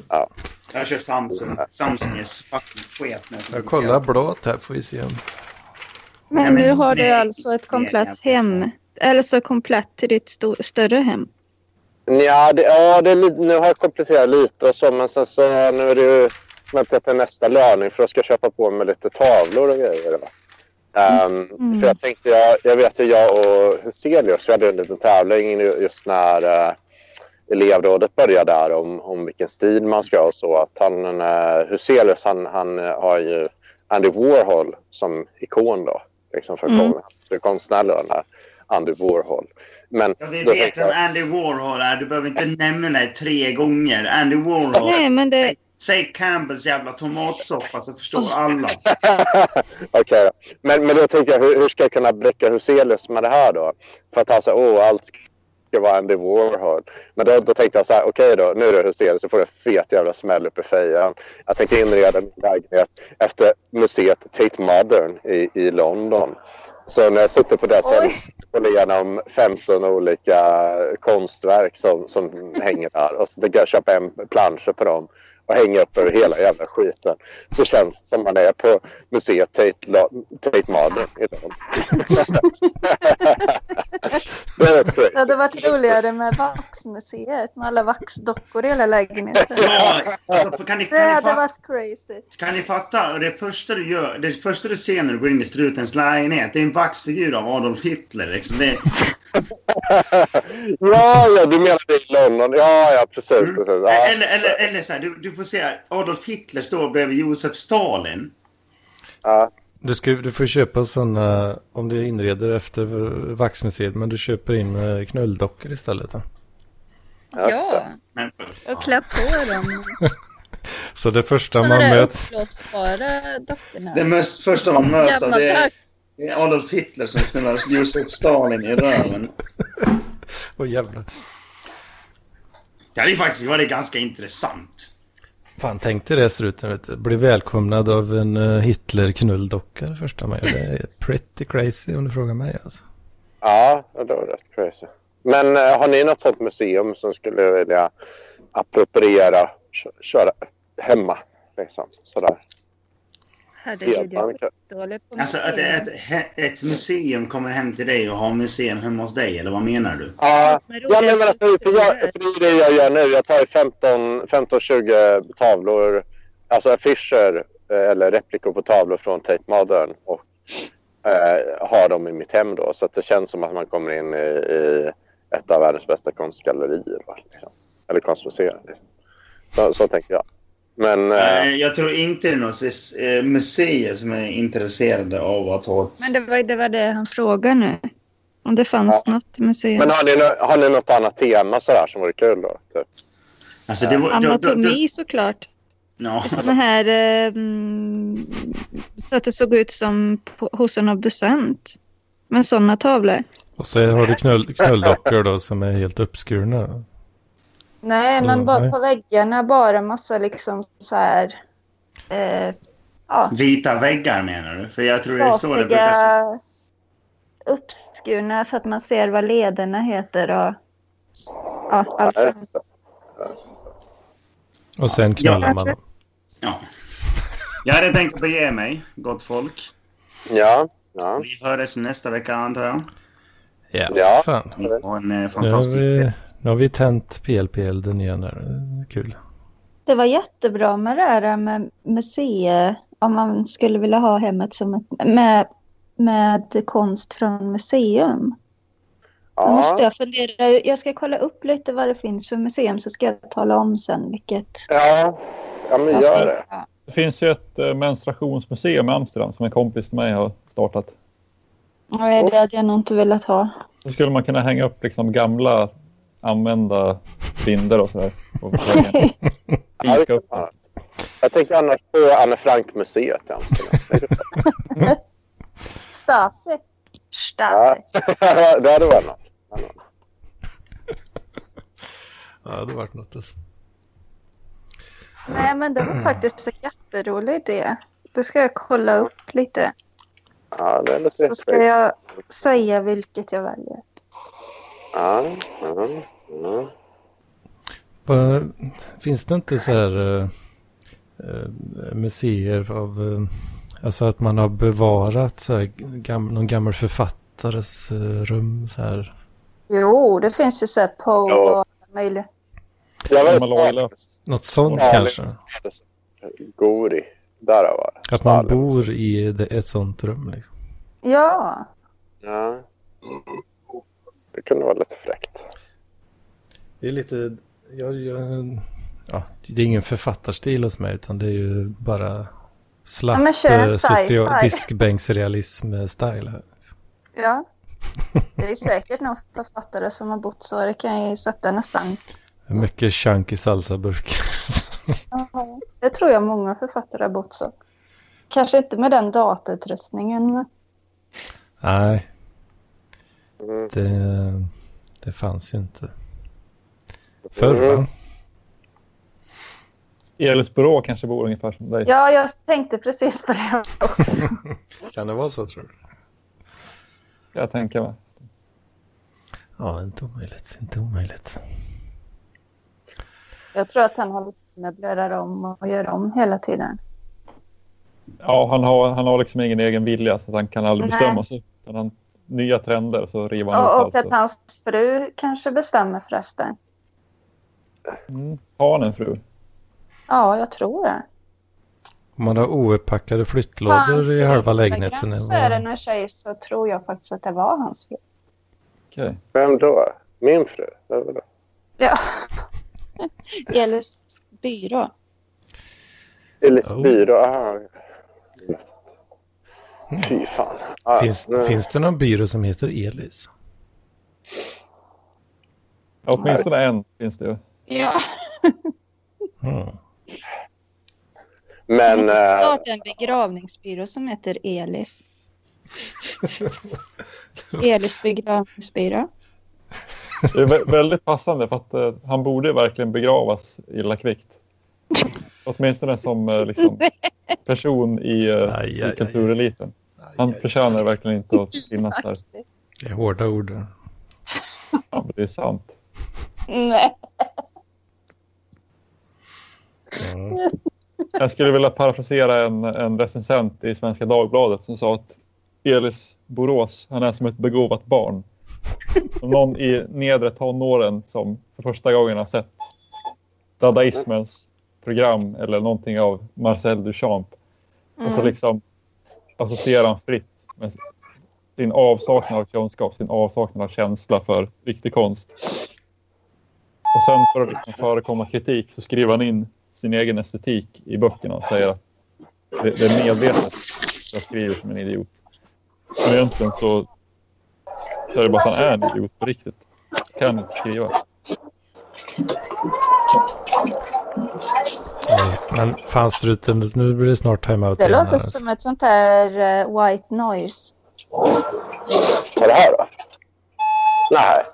Ja. Jag kör Samsung. Samsung är fucking chef. när Jag kollar blått här får vi se om... Men, Ja, men nu har du nej. alltså ett komplett hem. Eller så komplett till ditt sto- större hem. Ja, det, ja det nu har jag kompletterat lite och så. Men sen så nu är det ju väntat till nästa löning för att jag ska köpa på mig lite tavlor och grejer. Va? Ehm, Mm. För jag tänkte, jag, jag vet ju jag och Huselius, vi hade en liten tävling ju- just när uh, elevrådet började där om, om vilken stil man ska ha och så. Att han, uh, Huselius han, han eh, har ju Andy Warhol som ikon då. Liksom för, Mm. kon, för konstnärer, den här Andy Warhol. Men Ja, vi då vet vem jag- Andy Warhol är. Du behöver inte nämna det tre gånger. Andy Warhol. Nej, men det... Säg, Campbells jävla tomatsoppa så förstår alla. Okej då. Men, men då tänkte jag, hur, hur ska jag kunna bräcka Huselius med det här då? För att han sa, åh, allt ska vara Andy Warhol. Men då, då tänkte jag så här, okej då, nu är det Huselius så får du en fet jävla smäll upp i fejan. Jag tänker inreda min lägenhet efter museet Tate Modern i, i London. Så när jag sitter på det så har jag gått igenom 15 olika konstverk som, som hänger där. Och så tänker jag köpa en plansch på dem och hänga upp över hela jävla skiten. Så känns det som man är på museet Tate, Lo- Tate Modern i London. det. Det hade varit roligare med Vaxmuseet med alla vaxdockor i hela lägenheten. Ja, alltså, kan, ni, Det kan, ni hade fatta, varit crazy. kan ni fatta? Det första du gör, det första du ser när du går in i strutens lägenhet, det är en vaxfigur av Adolf Hitler. Liksom. Det, ja, ja, du menar det i London. Ja, ja, precis. Mm. precis. Ja. Eller, eller, eller så här, du, du får se Adolf Hitler står bredvid Josef Stalin. Ja. Du, ska, du får köpa sådana, om du inreder efter Vaxmuseet, men du köper in eh, knulldockor istället. Då. Det. Men, Och klä på dem. Så det första man möts... det mest första man möts av det är, tack. Det är Adolf Hitler som knullar Josef Stalin i röven. Åh jävlar. Det hade ju faktiskt varit ganska intressant. Fan, tänk dig det struten, vet du. Bli välkomnad av en uh, Hitler-knulldocka det första man gör. Det är pretty crazy om du frågar mig alltså. Ja, det var rätt crazy. Men eh, har ni något sånt museum som skulle vilja appropriera, kö- köra hemma? Liksom, sådär. Herregud, jag Helt är dålig på Alltså att ett, ett museum kommer hem till dig och har museum hemma hos dig, eller vad menar du? Ja, ja men, alltså, för, jag, för det är det jag gör nu. Jag tar ju 15 15-20 tavlor, alltså affischer eh, eller replikor på tavlor från Tate Modern och eh, ha dem i mitt hem då. Så att det känns som att man kommer in i, i ett av världens bästa konstgallerier. Liksom. Eller konstmuseer. Liksom. Så, så tänker jag. Men eh, Eh, Jag tror inte det är något eh, museer som är intresserade av att ha ett... Men det var, det var det han frågade nu. Om det fanns något museum. Men har ni, har ni något annat tema sådär som vore kul då? Typ? Alltså, det var, då, då, då, Anatomi såklart. ja. Såna här... Eh, mm, så att det såg ut som på, hos en of Descent. Men sådana tavlor. Och så har du knulldockor då som är helt uppskurna. Nej, men bara nej. på väggarna bara massa liksom så här... Eh, ja, Vita väggar menar du? För jag tror det är så det brukar se uppskurna så att man ser vad lederna heter och ja, allt Ja, sånt. just det. Och sen knullar man dem. Ja. Jag hade tänkt bege mig, gott folk. Ja, ja. Vi hörs nästa vecka antar jag. Ja, Ja. fan. Ni får en eh, fantastisk vi, nu har vi tänt PLP-elden igen här. Kul. Det var jättebra med det här med museer. Om man skulle vilja ha hemmet som ett, med, med konst från museum. Då måste Ja, jag fundera. Jag ska kolla upp lite vad det finns för museum så ska jag tala om sen vilket. ja. ja men jag ska- gör det. Ja. Det finns ju ett eh, menstruationsmuseum i Amsterdam som en kompis till mig har startat. Nej, det hade jag nog inte velat ha. Då skulle man kunna hänga upp liksom gamla använda bilder och sådär. Ja, det. Jag tänker annars på Anne Frank-museet i Amsterdam. Stasi. Ja, Stasi. det hade varit något. Ja, det hade varit något. Alltså. Nej, men det var faktiskt en jätterolig idé. Då ska jag kolla upp lite. Ja, det låter Så ska jag säga vilket jag väljer. Ja, ja, ja. Finns det inte så här eh, eh, museer av, eh, alltså att man har bevarat så här gam, någon gammal författares rum så här? Jo, det finns ju så här på Ja. och alla möjliga. Jag vet. Något sånt Ja, kanske? Gori. Där var det. Att man bor i det, ett sånt rum liksom. Ja, Ja. Det kunde vara lite fräckt. Det är lite, jag, jag, ja, det är ingen författarstil hos mig utan det är ju bara slapp Ja, eh, social, sci-fi. diskbänksrealism-style här. ja. Det är säkert någon författare som har bott så. Det kan jag ju sätta nästan. Mycket chunky salsaburkar. Ja, Det tror jag många författare har bott så. Kanske inte med den datautrustningen. Nej. Det, det fanns ju inte. Förr va? Mm. Elis Borå kanske bor ungefär som dig. Ja, jag tänkte precis på det också. Kan det vara så tror du? Jag tänker mig. Ja, inte omöjligt. Inte omöjligt. Jag tror att han håller på med att möblerar om och gör om hela tiden. Ja, han har, han har liksom ingen egen vilja så att han kan aldrig Nej. bestämma sig. Han, nya trender så river han ut Och, och allt. att hans fru kanske bestämmer förresten. Mm. Har han en fru? Ja, jag tror det. Om man har ouppackade flyttlådor hans i halva lägenheten. Så är det någon tjej så tror jag faktiskt att det var hans fru. Okej. Vem då? Min fru? Vem då? Ja. Elis byrå. Elis byrå? Aha. Fy fan. Ah, finns, nu- finns det någon byrå som heter Elis? Ja, åtminstone en finns det ju. Ja. Mm. Men... Jag eh, starta en begravningsbyrå som heter Elis. Elis begravningsbyrå. Det är vä- väldigt passande för att eh, han borde verkligen begravas illa kvickt. Åtminstone som eh, liksom, person i, eh, Aj, aj, i kultureliten. Han förtjänar verkligen inte att finnas där. Det är hårda ord. Ja, men det är sant. Nej. Ja. Jag skulle vilja parafrasera en, en recensent i Svenska Dagbladet som sa att Elis Borås, han är som ett begåvat barn. Som någon i nedre tonåren som för första gången har sett dadaismens program eller någonting av Marcel Duchamp. Och så Mm. liksom associerar han fritt med sin avsaknad av kunskap, sin avsaknad av känsla för riktig konst. Och sen för att liksom förekomma kritik så skriver han in sin egen estetik i böckerna och säger att det, det är medvetet jag skriver som en idiot. Men egentligen så, så är det bara att han är en idiot på riktigt. Kan inte skriva. Men fan struten, nu blir det snart timeout Det igen. låter här, alltså. som ett sånt här eh, white noise. Vad är det här då? Nej.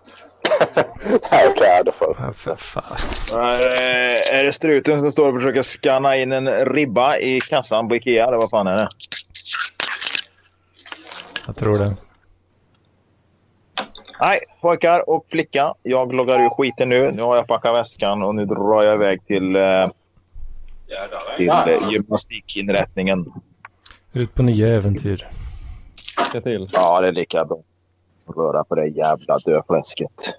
Nej, okej, okay, då får Ja, för fan. Eh, Är det struten som står och försöker scanna in en ribba i kassan på Ikea? Eller vad fan är det? Jag tror det. Nej, pojkar och flicka. Jag loggar ur skiten nu. Nu har jag packat väskan och nu drar jag iväg till, eh, till eh, gymnastikinrättningen. Ut på nya äventyr. Lycka till. Ja, det är lika bra. Röra på det jävla döfläsket.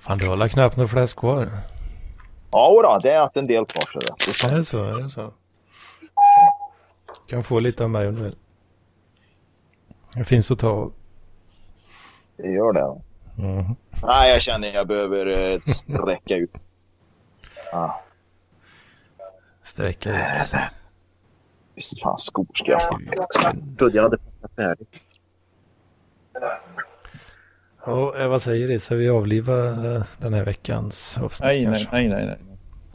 Fan, du har väl knappt något fläsk kvar? Ja, då, det är att en del kvar. Så det. Är det så? Är det så? Kan få lite av mig om du vill. Det finns att ta av. det gör det. Mhm. Nej, jag känner att jag behöver eh, sträcka ut. Ja, Sträcka ut. visst fan skor ska jag ha. Trodde jag hade packat färdigt. Ja, eh, vad säger du? Ska vi avliva eh, den här veckans avsnitt Nej, nej, kanske? nej, nej, nej.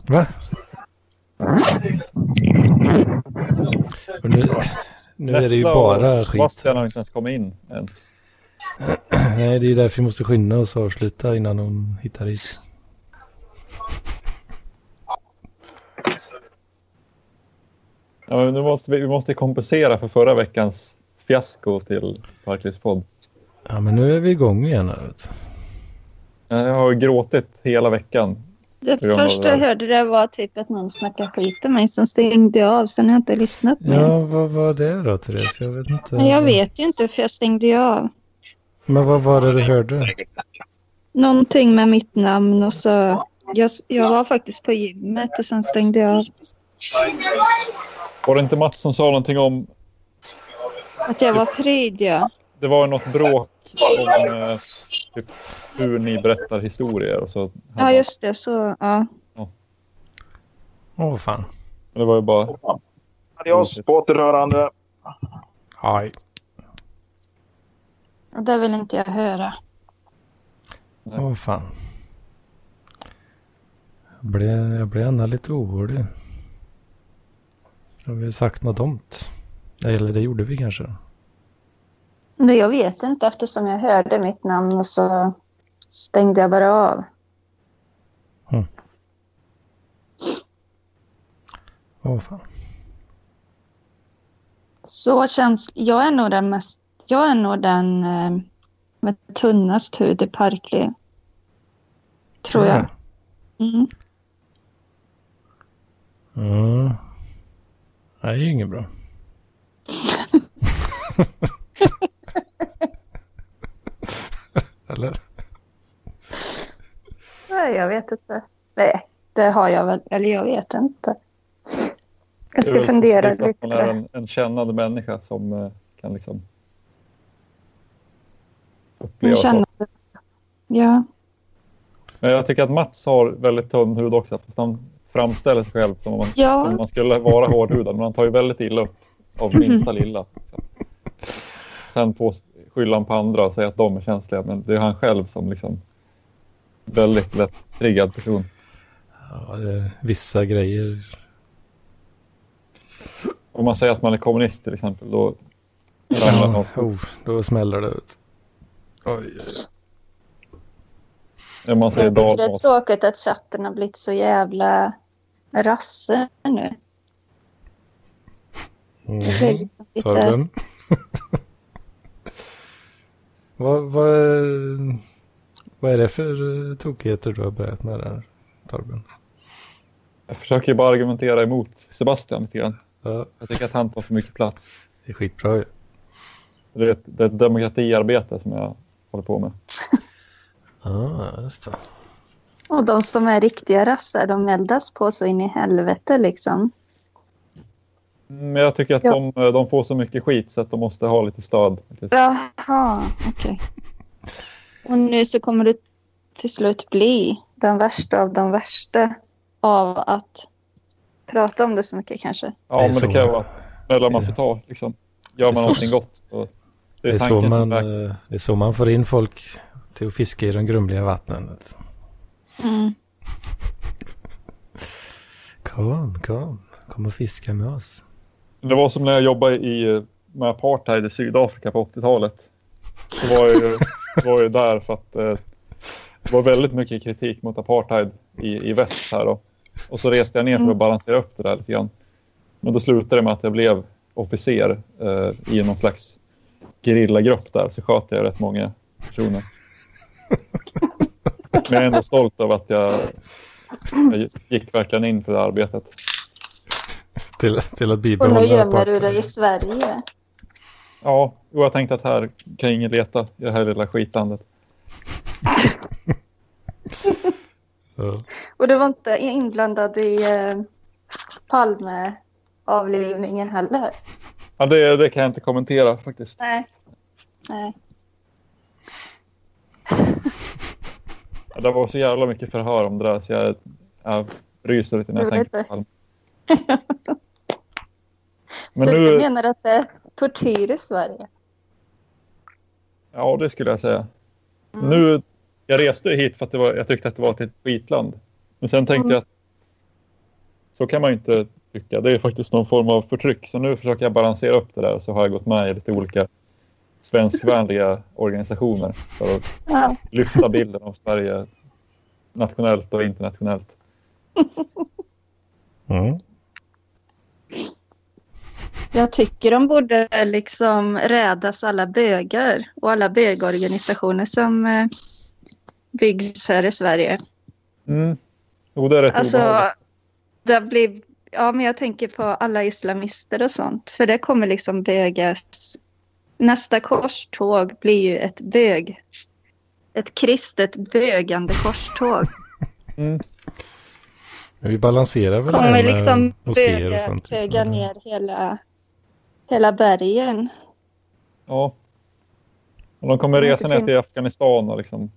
Va? Och nu, nu är det ju bara skit. Sebastian har inte ens kommit in än. Nej, det är därför vi måste skynda oss och avsluta innan de hittar hit. Ja, men nu måste vi, vi måste kompensera för förra veckans fiasko till Parklivspodd. Ja, men nu är vi igång igen. här, Vet. Jag har gråtit hela veckan. Det första det jag hörde det var typ att någon snackade skit om mig som stängde jag av. Sen har jag inte lyssnat mer. Ja, vad var det då, Therese? Jag vet inte. Men jag vet ju inte för jag stängde ju av. Men vad var det du hörde? Någonting med mitt namn och så. Jag, jag var faktiskt på gymmet och sen stängde jag av. Var det inte Mats som sa någonting om... Att jag var pryd ja. Det var något bråk om eh, typ, hur ni berättar historier. Och så, Ja just det, så ja. Åh, fan. Men Det var ju bara... Adios på återhörande. Hej. Och det vill inte jag höra. Åh, fan. Jag blev, jag blev ändå lite orolig. Har vi sagt något dumt? Eller det gjorde vi kanske. Men jag vet inte eftersom jag hörde mitt namn och så stängde jag bara av. Åh, fan. Så känns... Jag är nog den mest... Jag är nog den eh, med tunnast hud i Parkliv. Tror jag. Mm. Mm. Det är ju inget bra. Eller? Nej, jag vet inte. Nej, det har jag väl. Eller jag vet inte. Jag ska fundera lite. att man är en, en kännande människa som eh, kan liksom uppleva så. Ja. Men jag tycker att Mats har väldigt tunn hud också. Fast han framställer sig själv som om man, Ja. som om man skulle vara hårdhudad. Men han tar ju väldigt illa upp av minsta lilla. Sen på skylla han på andra och säga att de är känsliga. Men det är han själv som liksom väldigt lätt triggad person. Ja, det vissa grejer. Om man säger att man är kommunist till exempel. Då ramlar Ja, oh, då smäller det ut. Oj, oj. Om man säger Jag det är tråkigt att chatten har blivit så jävla rasse nu. Mm. liksom lite... Torben. vad, vad, vad är det för eh, tokigheter du har börjat med där, Torben? Jag försöker ju bara argumentera emot Sebastian lite grann. Ja, Jag tycker att han tar för mycket plats. det är skitbra ju. Det är ett, det är ett demokratiarbete som jag håller på med. Ja, just det. Och de som är riktiga rassar, de eldas på så in i helvete liksom. Men jag tycker att Ja. de, de får så mycket skit så att de måste ha lite stöd. Jaha, okej. Och nu så kommer det till slut bli den värsta av de värsta av att prata om det så mycket kanske. Ja, Det är men så. det kan ju vara smällar man får ta. Liksom. Gör är man någonting gott. Det Det är är, så tanken som man, eh, det är så man får in folk till att fiska i de grumliga vattnen. Mm. Kom, kom, kom och fiska med oss. Det var som när jag jobbade i, med apartheid i Sydafrika på 80-talet. Så var jag ju, var jag ju där för att eh, det var väldigt mycket kritik mot apartheid i, i väst här då. Och så reste jag ner för att balansera upp det där lite grann. Men då slutade det med att jag blev officer eh, i någon slags gerillagrupp där. Så sköt jag rätt många personer. Men jag är ändå stolt över att jag, jag gick verkligen in för det arbetet. Till, till att Och bibehålla nu gömmer du dig i Sverige. Ja, och jag tänkte att här kan ingen leta i det här lilla skitlandet. Och du var inte inblandad i eh, Palme-avlivningen heller? Ja, det, det kan jag inte kommentera faktiskt. Nej. Nej. Det var så jävla mycket förhör om det där så jag, jag ryser lite när jag Jag tänker på det. Men så nu- du menar att det är tortyr i Sverige? Ja, det skulle jag säga. Mm. Nu, jag reste hit för att var, jag tyckte att det var ett skitland. Men sen tänkte Mm. jag att så kan man ju inte tycka. Det är faktiskt någon form av förtryck. Så nu försöker jag balansera upp det där. Så har jag gått med i lite olika svenskvänliga organisationer för att Ja. lyfta bilden av Sverige nationellt och internationellt. Mm. Jag tycker de borde liksom rädas alla bögar och alla bögorganisationer som eh, byggs här i Sverige. Mm. Jo, det är rätt Alltså, obehagligt. det blir, ja men jag tänker på alla islamister och sånt. För det kommer liksom bögas. Nästa korståg blir ju ett bög. Ett kristet bögande korståg. Mm. Men vi balanserar väl det här Kommer med liksom moskéer och böga, sånt. böga ner hela, hela bergen. Ja. Och de kommer resa ner till Afghanistan och liksom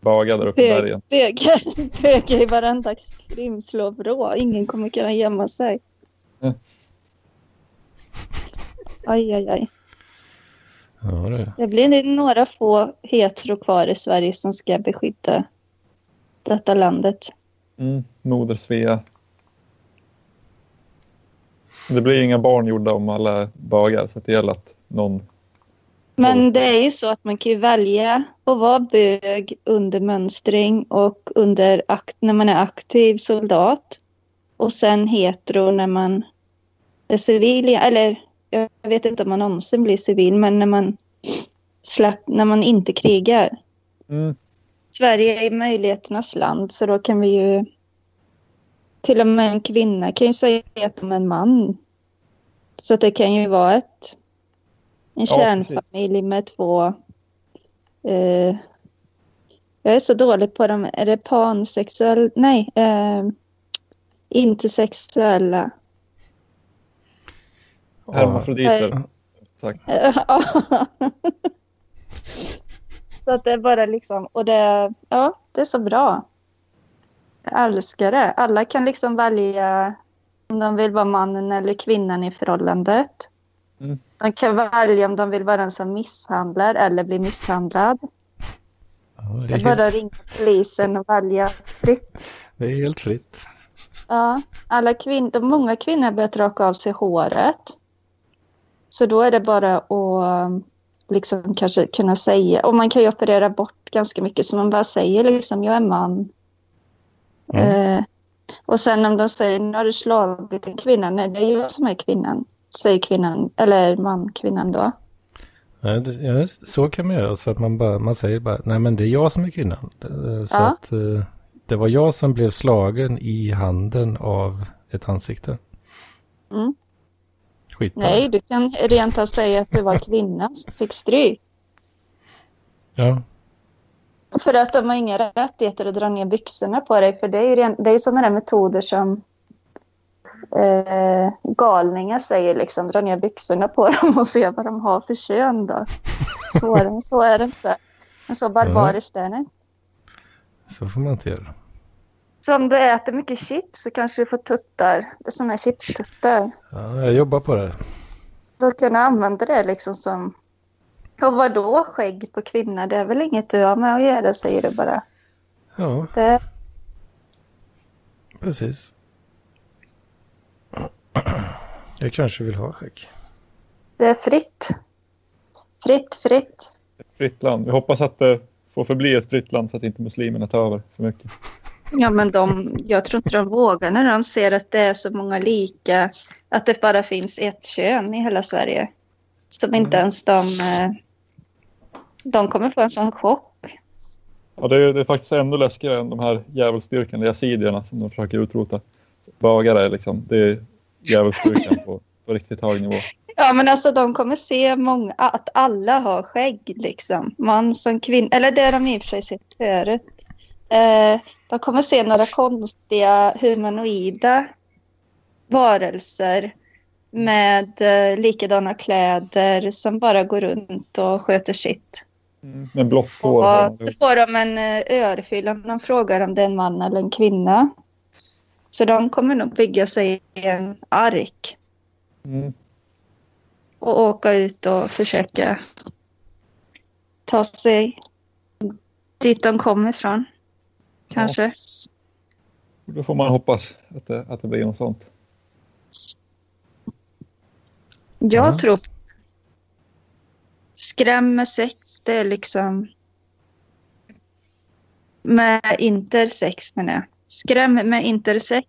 böga där uppe i bergen. böga, böga i varenda skrimsle och vrå. Ingen kommer kunna gömma sig. Mm. Aj, aj, aj. Ja, det. Det blir några få hetero kvar i Sverige som ska beskydda detta landet. Mm. Moder Svea. Det blir inga barn gjorda om alla bögar så att det gäller att någon... Men det är ju så att man kan ju välja att vara bög under mönstring och under akt när man är aktiv soldat. Och sen hetero när man är civil. Eller jag vet inte om man någonsin blir civil, men när man, släpp, när man inte krigar. Mm. Sverige är möjligheternas land så då kan vi ju till och med en kvinna kan ju säga att de är en man. Så det kan ju vara ett en Ja, kärnfamilj med två eh, jag är så dålig på dem. Är det pansexuell? Nej. Eh, intersexuella. Hermafroditer. Tack. så att det är bara liksom, och det, ja, det är så bra. Jag älskar det. Alla kan liksom välja om de vill vara mannen eller kvinnan i förhållandet. Mm. De kan välja om de vill vara den som misshandlar eller bli misshandlad. Ja, Det det, är är bara helt, ringa polisen och välja fritt. det är helt fritt. Ja, alla kvin- många kvinnor har börjat raka av sig håret. Så då är det bara att um, liksom kanske kunna säga, och man kan ju operera bort ganska mycket så man bara säger liksom jag är man. Mm. Eh, och sen om de säger nu har du slagit en kvinna, nej det är jag som är kvinnan, säger kvinnan, eller man, kvinnan då. Ja, det- ja, så kan man göra. Så att man, bara, man säger bara, nej men det är jag som är kvinnan. Det- Så Ja. att eh, det var jag som blev slagen i handen av ett ansikte. Mm. Skitbra. Nej, du kan rent av säga att du var kvinna som fick stryk. Ja, För att de har inga rättigheter att dra ner byxorna på dig. För det är ju, ren, det är ju sådana där metoder som eh, galningar säger liksom dra ner byxorna på dem och se vad de har för kön då. Svårare än så är det inte. Men så barbariskt är det. Så får man inte göra. Så om du äter mycket chips så kanske du får tuttar. Det är sådana här chipstuttar. Ja, jag jobbar på det. Då kan du använda det liksom som... Och vadå skägg på kvinnor? Det är väl inget du har med att göra säger du bara. Ja, Det, precis. Jag kanske vill ha skägg. det är fritt. Fritt, fritt. Fritt land. Vi hoppas att det får förbli ett fritt land så att inte muslimerna tar över för mycket. Ja, men de, jag tror inte de vågar när de ser att det är så många lika. Att det bara finns ett kön i hela Sverige. Som inte ens de... eh, De kommer få en sån chock. Ja, det, är, det är faktiskt ännu läskigare än de här djävulsdyrkande yazidierna som de försöker utrota. Bagare liksom, det är djävulsdyrkan på, på riktigt hög nivå. Ja, men alltså de kommer se många, att alla har skägg liksom. Man som kvinna, eller det har de i och för sig sett förut. Eh, de kommer se några konstiga humanoida varelser med eh, likadana kläder som bara går runt och sköter sitt. Mm. Med blått hår. har Och de så får de en eh, örfil om de frågar om det är en man eller en kvinna. Så de kommer nog bygga sig en ark Mm. och åka ut och försöka ta sig dit de kommer ifrån. Kanske. Då får man hoppas att det, att det blir något sånt. Jag Ja. tror skräm med sex, det är liksom med intersex menar jag. Skräm med intersex.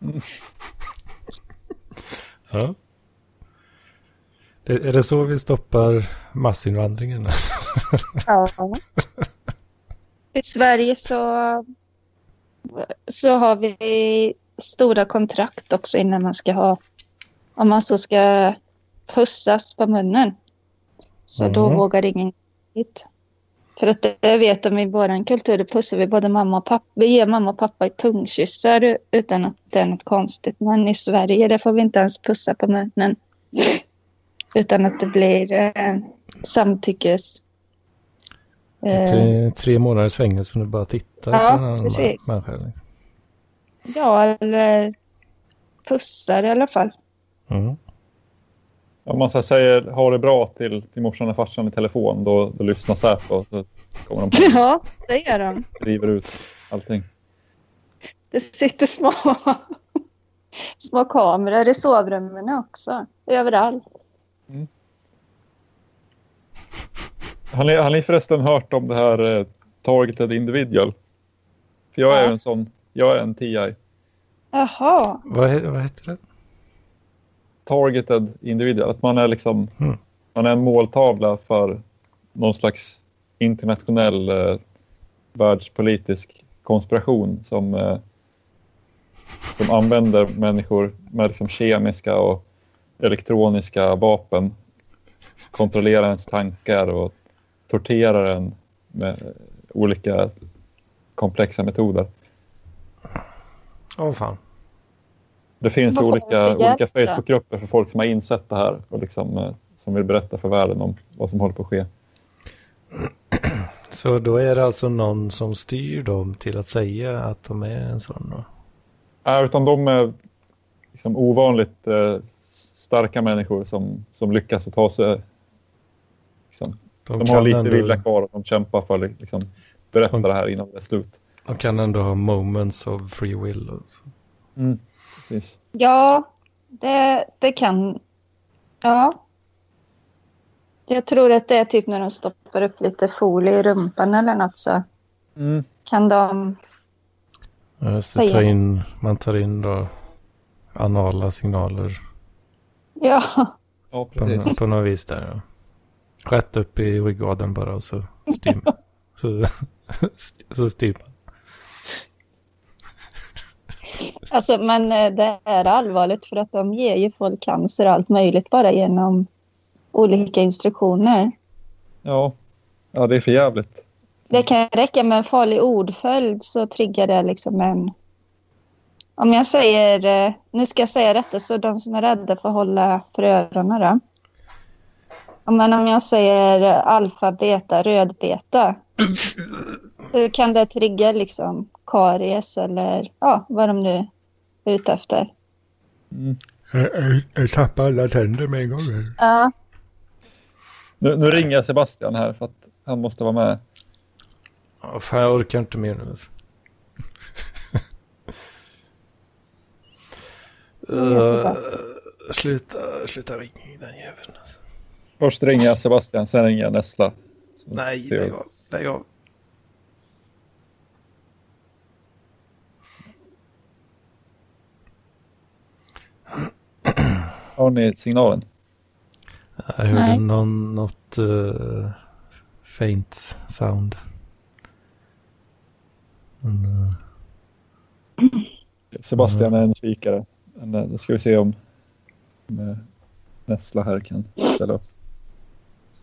Ja. Är är det så vi stoppar massinvandringen? Ja. I Sverige så, så har vi stora kontrakt också innan man ska ha, om man så ska pussas på munnen. Så då Mm. vågar ingen hit. För att det vet de i vår kultur, då pussar vi både mamma och pappa. Vi ger mamma och pappa tungkyssar utan att det är något konstigt. Men i Sverige, där får vi inte ens pussa på munnen. Utan att det blir eh, samtyckes... Eh, tre, tre månaders fängelse om du bara tittar Ja, på en annan precis. människa. liksom. Ja, eller pussar i alla fall. Mm. Om man så säger ha det bra till, till morsan och farsan i telefon då, då lyssnar Säpo och så kommer de på Ja, det gör de. driver ut allting. Det sitter små, små kameror i sovrummen också. Överallt. Har ni, har ni förresten hört om det här eh, targeted individual? För jag är Ja. en sån, jag är en TI. Jaha. Vad, vad heter det? Targeted individual, att man är liksom, Mm. man är en måltavla för någon slags internationell eh, världspolitisk konspiration som, eh, som använder människor med liksom kemiska och elektroniska vapen, kontrollerar ens tankar och torterar en med olika komplexa metoder. Åh fan. Det finns olika, olika? Facebookgrupper för folk som har insett det här och liksom, eh, som vill berätta för världen om vad som håller på att ske. Så då är det alltså någon som styr dem till att säga att de är en sån då? Ja, utan de är liksom ovanligt eh, starka människor som, som lyckas att ta sig... Liksom, de har kan lite ändå, vilja kvar och de kämpar för att liksom, berätta De- det här innan det är slut. De kan ändå ha moments of free will. Och så. Precis. Ja, det, det kan... Ja. Jag tror att det är typ när de stoppar upp lite folie i rumpan eller något så Mm. kan de... Ja, ta in, man tar in då anala signaler Ja, Ja, på, precis. på något vis där. Ja. Rätt upp i ryggraden bara och så man. så, så styr man. alltså men eh, det är allvarligt för att de ger ju folk cancer och allt möjligt bara genom olika instruktioner. Ja. ja, det är för jävligt. Det kan räcka med en farlig ordföljd så triggar det liksom en Om jag säger, eh, nu ska jag säga detta så de som är rädda får hålla för öronen då. Ja, Men om jag säger eh, alfa, beta, rödbeta. Hur kan det trigga liksom karies eller ja, vad de nu är ute efter? Jag, jag, jag tappade alla tänder med en gång. Ja, Nu, nu ringer Sebastian här för att han måste vara med. Ja, fan, jag orkar inte mer nu. Uh, sluta, sluta ringa den jäveln alltså. Först ringer jag Sebastian, sen ringer jag Nessla. Så Nej, lägg av. Lägg av. Har ni signalen? Jag hörde Nej. någon, något uh, faint sound. Men, eh, Sebastian är en kikare. Men, eh, Då ska vi se om, om Nessla här kan ställa upp.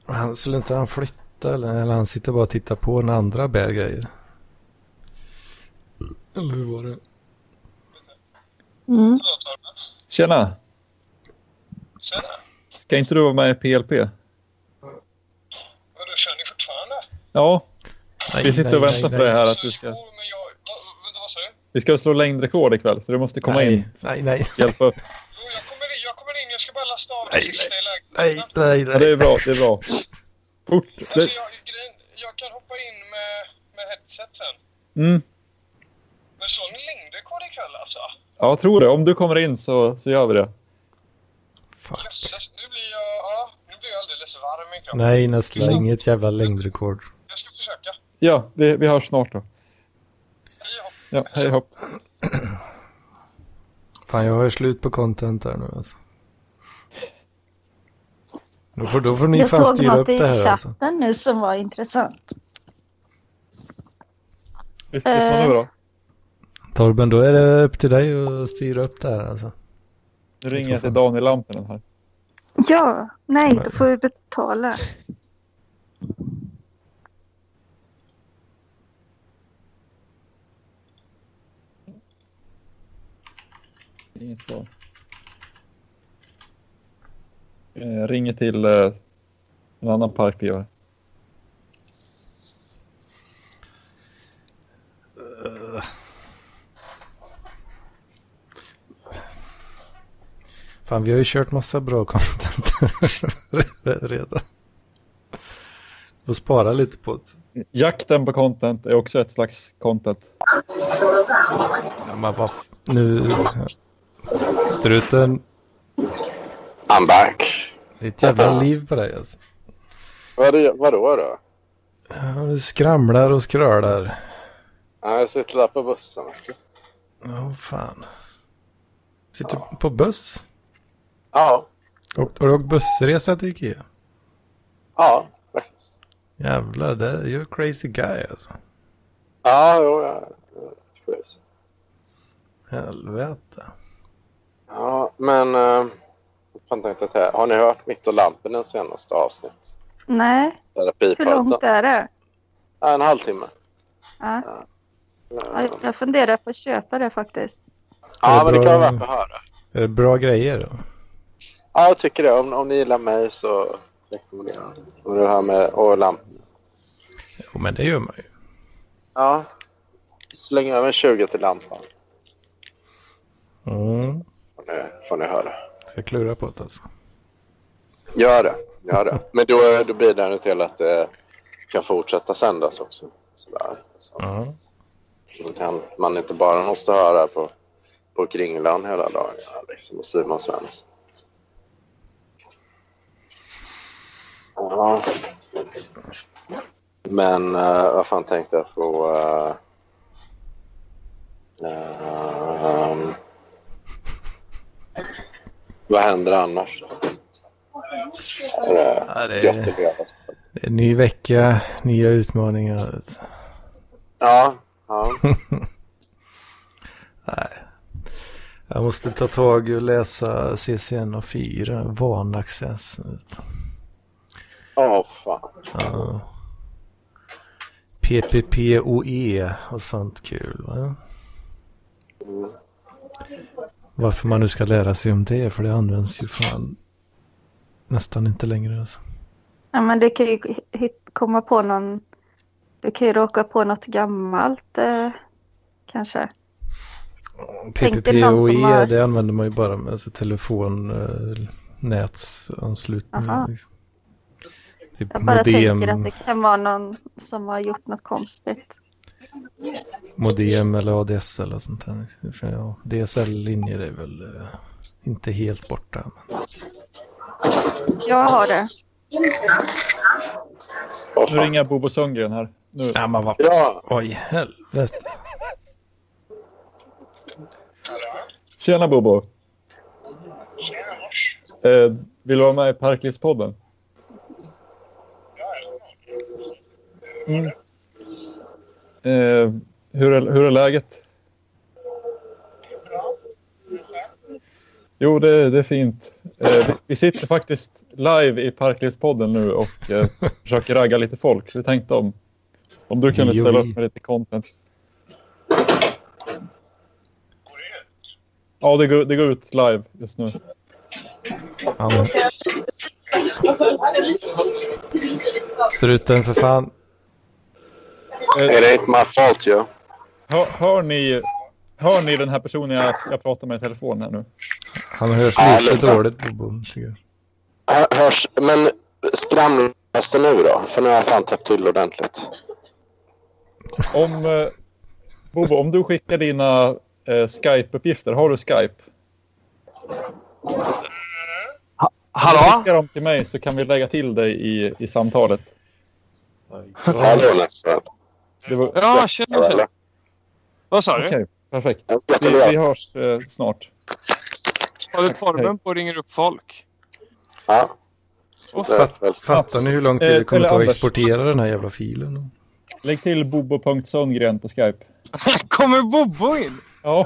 Han skulle inte han flytta eller, eller han sitter bara och tittar på när andra bär grejer. Eller hur var det? mm. Tjena! Tjena! Ska inte du vara med i PLP? Vadå, kör ni fortfarande? Ja, Nej, vi sitter nej, och väntar nej, på nej. det här att du ska... Vi ska slå längdrekord ikväll så du måste komma nej, in. Nej, nej, Hjälpa upp. Jag kommer in, jag ska bara lasta av Nej, det sista i nej, lägenheten. nej, Ja, det är nej. bra, det är bra. Fort! Alltså, jag, grejen, jag kan hoppa in med, med headset sen. Mm. Men slår ni längdrekord ikväll alltså? Ja, jag tror det. Om du kommer in så, så gör vi det. Fuck. Jösses, nu blir jag... Ja, nu blir jag alldeles varm i kroppen. Nej, nästan inget jävla längdrekord. Jag ska försöka. Ja, vi, vi hörs snart då. Hej hopp. Ja, hej hopp. Fan, jag har slut på content här nu alltså. Då får, då får ni Jag fan såg styra något upp i det här alltså. chatten nu som var intressant. Visst, visst det bra? Torben, då är det upp till dig att styra upp det här alltså. Nu ringer jag till Daniel Lampinen här. Ja, nej, då får vi betala. Inget svar. Jag ringer till eh, en annan parkgivare. Fan, vi har ju kört massa bra content redan. Får spara lite på det. Jakten på content är också ett slags content. Ja, men vad... Nu... Struten, I'm back. det är ett jävla liv på dig alltså. Vad är det- Vadå då? Ja, du skramlar och skrölar. Ja, Jag sitter där på bussen. Ja, fan. Sitter du på buss? Ja, Och, har du åkt bussresa till Ikea? ja, faktiskt. Jävlar, det är ju a crazy guy alltså. Ja, jo, jag är crazy. Helvete. Ja, men... Fan tänkte jag säga. Har ni hört Mitt och Lampinen senaste avsnitt? Nej, hur långt är det? Ja, en halvtimme. Ja. Ja, Ja, Jag funderar på att köpa det faktiskt. ja men det kan vara värt att höra. Är det bra grejer då? Ja, jag tycker det. Om, om ni gillar mig så rekommenderar jag. Om det här med och lampan. Jo, men det gör man ju. Ja. Släng över 20 till lampan. Mm. Får ni, får ni höra. Ska klura på det alltså. Gör det. Gör det. Men då, då bidrar det till att det kan fortsätta sändas också. Sådär. Så då kan man inte bara måste höra på, på Kringlan hela dagen. Liksom, och Simon Svensson. Ja. Men uh, vad fan tänkte jag på? Uh, ehm, vad händer annars? Ja, det är, det är ny vecka, nya utmaningar. Ja, ja. Nej. Jag måste ta tag och läsa CCN och 4, vanaccess. Åh fan. Ja. PPPoE och sånt kul va? Mm. Varför man nu ska lära sig om det, för det används ju fan nästan inte längre. Alltså. Ja, men det kan ju komma på någon... Du kan ju råka på något gammalt eh, kanske. PPPoE, har- det använder man ju bara med alltså, telefon, eh. Liksom. Typ Jag bara modem, tänker att det kan vara någon som har gjort något konstigt. Modem eller ADSL och sånt där. liksom. Ja, DSL-linjer är väl eh, inte helt borta. Men... Jag har det. Nu ringer Bobo Sundgren här. Nu. Ja, men vad... Ja, Oj, helvete. Tjena Bobo! Tjena. Eh, vill du vara med i Parklivspodden? Mm. Eh, hur, är, hur är läget? Jo, det, det är fint. Eh, vi, vi sitter faktiskt live i Parklivspodden nu och eh, försöker ragga lite folk. Vi tänkte om, om du kunde ställa upp med lite content. Ja, det går, det går ut live just nu. Ja, men... Struten för fan. It ain't my fault ju. hör, hör, ni, hör ni den här personen jag, jag pratar med i telefon här nu? Han hörs Ja, lite lite. dåligt, Bobo, tycker jag. Hör- Hörs, men skramlas det nu då? För nu har jag fan täppt till ordentligt. Om, eh, Bobo, om du skickar dina eh, Skype-uppgifter, har du Skype? Hallå? Skicka dem till mig så kan vi lägga till dig i, i samtalet. Hallå nästan. Det var, Ja, tjena. Eller? tjena. Vad sa du? Okej, perfekt. Vi, vi hörs eh, snart. Har du Torben på och ringer upp folk? Ja. Är väl- Fattar ni hur lång tid Eh, det kommer eller ta att Anders. exportera den här jävla filen? Lägg till bobo.sundgren på Skype. Kommer Bobo in? Ja,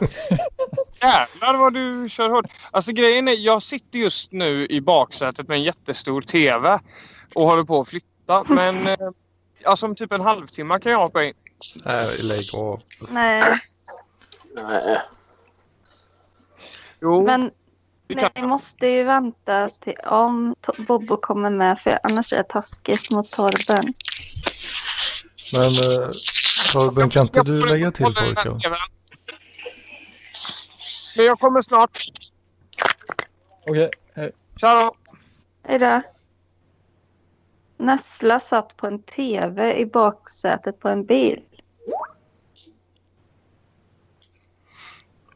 Jävlar vad du kör hårt. Alltså grejen är, jag sitter just nu i baksätet med en jättestor TV och håller på att flytta. Men eh, alltså om typ en halvtimme kan jag hoppa in. Nej, lägg av. Nej, Nej. Jo, men ni måste ju vänta till om Bobo kommer med för annars är det taskigt mot Torben. Men eh, Torben, kan inte du lägga till folk? TV:n. Men jag kommer snart. okej. hej. Tja då. Hej då. Nessla satt på en TV i baksätet på en bil.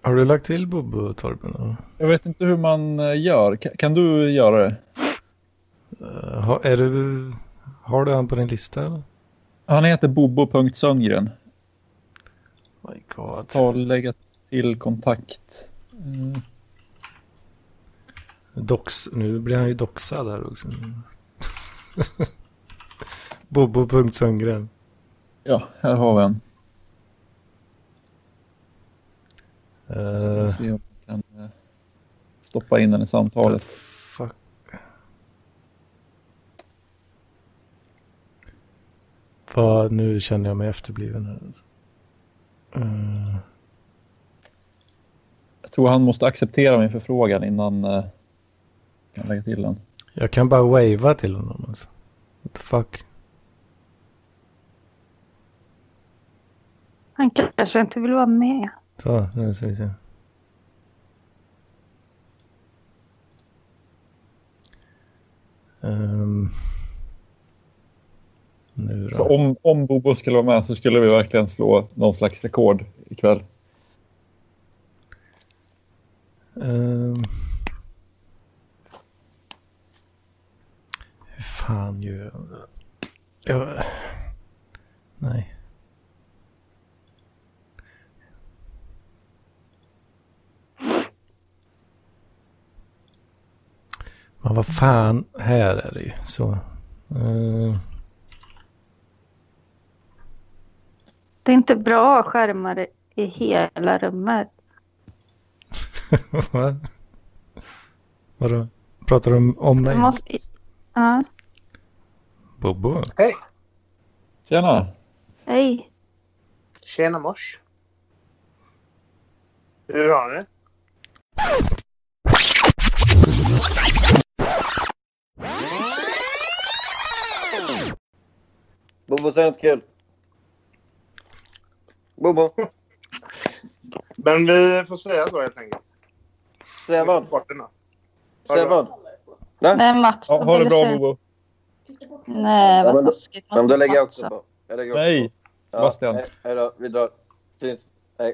Har du lagt till Bobo, Torben? Jag vet inte hur man eh, gör. Kan, kan du göra det? Eh, har, är du, har du han på din lista? Eller? Han heter bobo.sundgren. My God. Ta och lägga till kontakt. Mm. Dox, nu blir han ju doxad här också. Bobo.sundgren. Ja, här har vi en. Uh, Se om vi kan eh, stoppa in den i samtalet. fuck. Vad, nu känner jag mig efterbliven här. Eh, Jag tror han måste acceptera min förfrågan innan eh, jag kan lägga till den. Jag kan bara wava till honom alltså. What the fuck. Han kanske inte vill vara med. Så, nu ska vi se. Nu då. Så om, om Bobo skulle vara med så skulle vi verkligen slå någon slags rekord ikväll. Ehm. hur fan gör jag? Nej. Men vad fan, här är det ju så. Ehm. Det är inte bra skärmar i hela rummet. Vad? Vadå? Pratar du om, om mig? Måste... Ja, Bobo? Tjena! hej. Tjena mors. Hur har ni? Bobo, säg något kul. Bobo, Men vi får säga så helt enkelt. säg vad? Sporterna. Säg vad? Nej, Mats. Ja, ha det bra säga- Bobo. Nej, Ja, vad men då- taskigt. Ja, men då lägger jag också på. Jag lägger också Nej, på. Ja, Sebastian. hej, hej då, vi drar. Syns. Hej.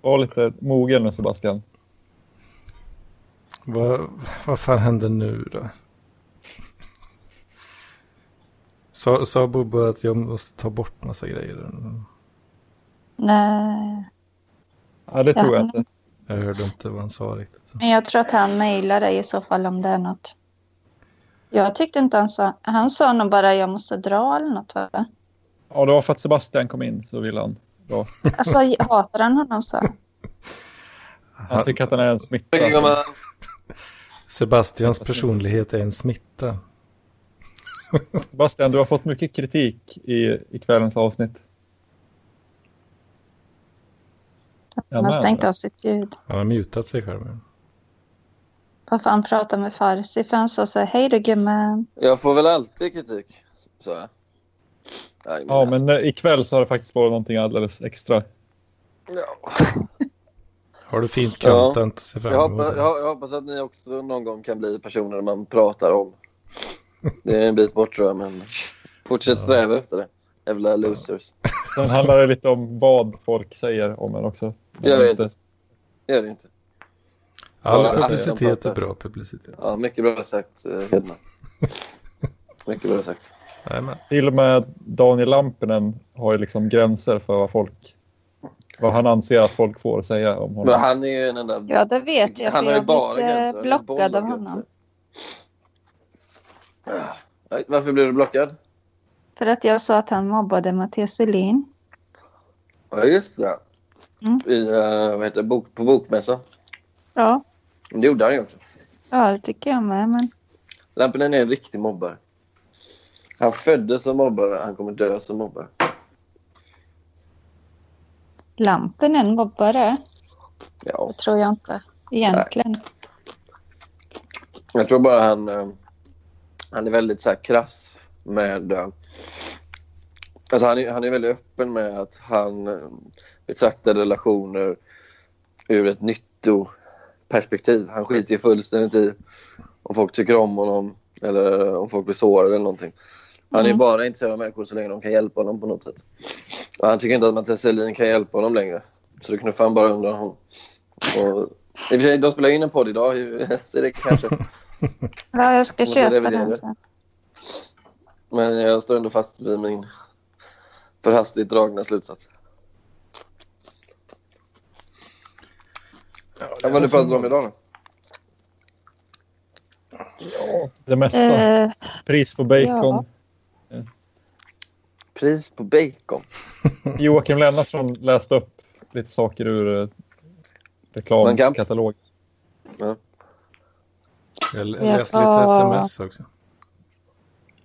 Var lite mogen nu Sebastian. Vad, vad fan händer nu då? Sa, sa Bobo att jag måste ta bort massa grejer? Nej, Ja, det tror jag Ja. inte. Jag hörde inte vad han sa riktigt. men jag tror att han mejlar dig i så fall om det är något. Jag tyckte inte han sa... Han sa nog bara jag måste dra eller något va? Ja, det var för att Sebastian kom in så ville han. Ja. Alltså hatar han honom så? Han tycker att han är en smitta. Sebastians personlighet är en smitta. Sebastian, du har fått mycket kritik i, i kvällens avsnitt. Jag Han har stängt av sitt ljud. Han har mutat sig själv. Varför han pratar med Farsi? För han sa så här, hej då gumman. Jag får väl alltid kritik, sa jag. Nej, Ja, men eh, ikväll så har det faktiskt varit någonting alldeles extra. Ja. Har du fint Ja. content att se fram Jag, emot? hoppas, jag, jag hoppas att ni också någon gång kan bli personer man pratar om. Det är en bit bort tror jag, men fortsätt sträva efter det. Jävla losers. Sen handlar det lite om vad folk säger om en också. Gör det inte. Gör det inte. All Ja, publicitet är bra publicitet. Ja, mycket bra sagt, eh, Hedman. Mycket bra sagt. Jajamän. Till och med Daniel Lampinen har ju liksom gränser för vad folk vad han anser att folk får säga om Men honom. han är ju en enda... Ja, det vet jag. Han har jag ju bara gränser. blockad av honom. Nej, Varför blev du blockad? För att jag sa att han mobbade Mattias Selin. Ja, just det. Mm. I, eh, vad heter bok, på bokmässan. Ja, Det gjorde han ju också. ja det tycker jag med. Men Lampinen är en riktig mobbare. Han föddes som mobbare, han kommer dö som mobbare. lampen är en mobbare. Ja, Det tror jag inte. Egentligen. jag tror bara han, eh, han är väldigt så här krass med... eh, Alltså han, är, han är väldigt öppen med att han eh, betraktar relationer ur ett nyttoperspektiv. Han skiter ju fullständigt i om folk tycker om honom eller om folk blir sårade eller någonting. Han är Mm. bara intresserad av människor så länge de kan hjälpa honom på något sätt. Och han tycker inte att Mattias Selin kan hjälpa honom längre. Så det knuffar han bara undan honom. Och, de spelar in en podd idag, så det kanske. Ja, jag ska köpa den sen. Men jag står ändå fast vid min för hastigt dragna slutsats. Ja, vad har du pratat om idag då? Det mesta. Eh, Pris på bacon. Pris på bacon. Joakim Lennartsson läste upp lite saker ur eh, reklamkatalog. Ja. Jag lä- Ja. läste lite sms också.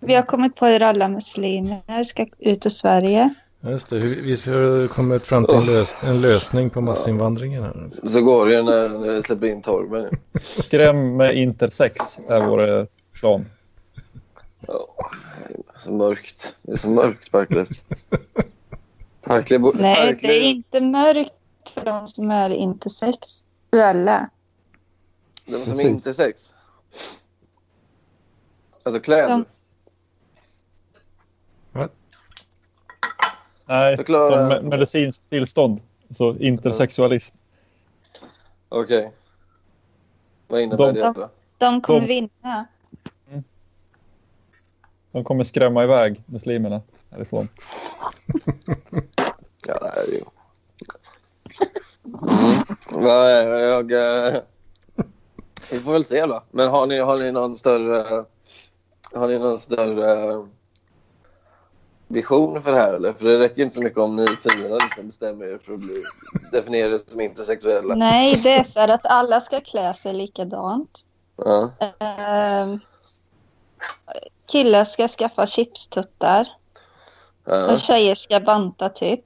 Vi har kommit på hur alla muslimer ska ut ur Sverige. Just det, vi har kommit fram till en, lös en lösning på massinvandringen här också. Så går det ju när, när vi släpper in Torben. Skräm med intersex är vår eh, plan. Ja, så mörkt. Det är så mörkt. Parklöv bo- Nej, det är inte mörkt för de som är intersexuella. Det var som Precis. inte sex. Alltså kläder. De- Nej, Förklara. som me- medicinskt tillstånd. Så intersexualism. Okej. Vad innebär De- det då? De kommer De- vinna. De kommer skrämma iväg muslimerna härifrån. Ja, det är ju... Mm. Jag... eh, Vi får väl se då. Men har ni, har ni någon större... Har ni någon större vision för det här eller? För det räcker inte så mycket om ni fyra liksom bestämmer er för att bli definierade som intersexuella. Nej, det är så att alla ska klä sig likadant. Ja. Ehm, killar ska skaffa chipstuttar. Ja. Och tjejer ska banta typ.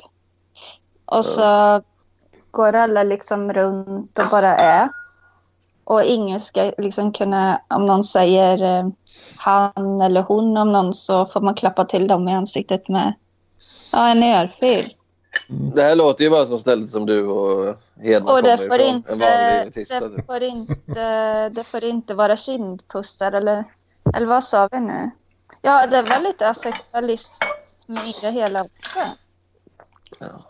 Och så går alla liksom runt och bara är. Och ingen ska liksom kunna, om någon säger eh, han eller hon om någon så får man klappa till dem i ansiktet med ja, en örfil. Det här låter ju bara som stället som du och Hedman Och det kommer får, ifrån. inte, En vanlig tisdag. det, typ. får inte, det får inte vara kindpussar eller, eller vad sa vi nu? Ja, det var lite asexualism i det hela också. Mm, Vi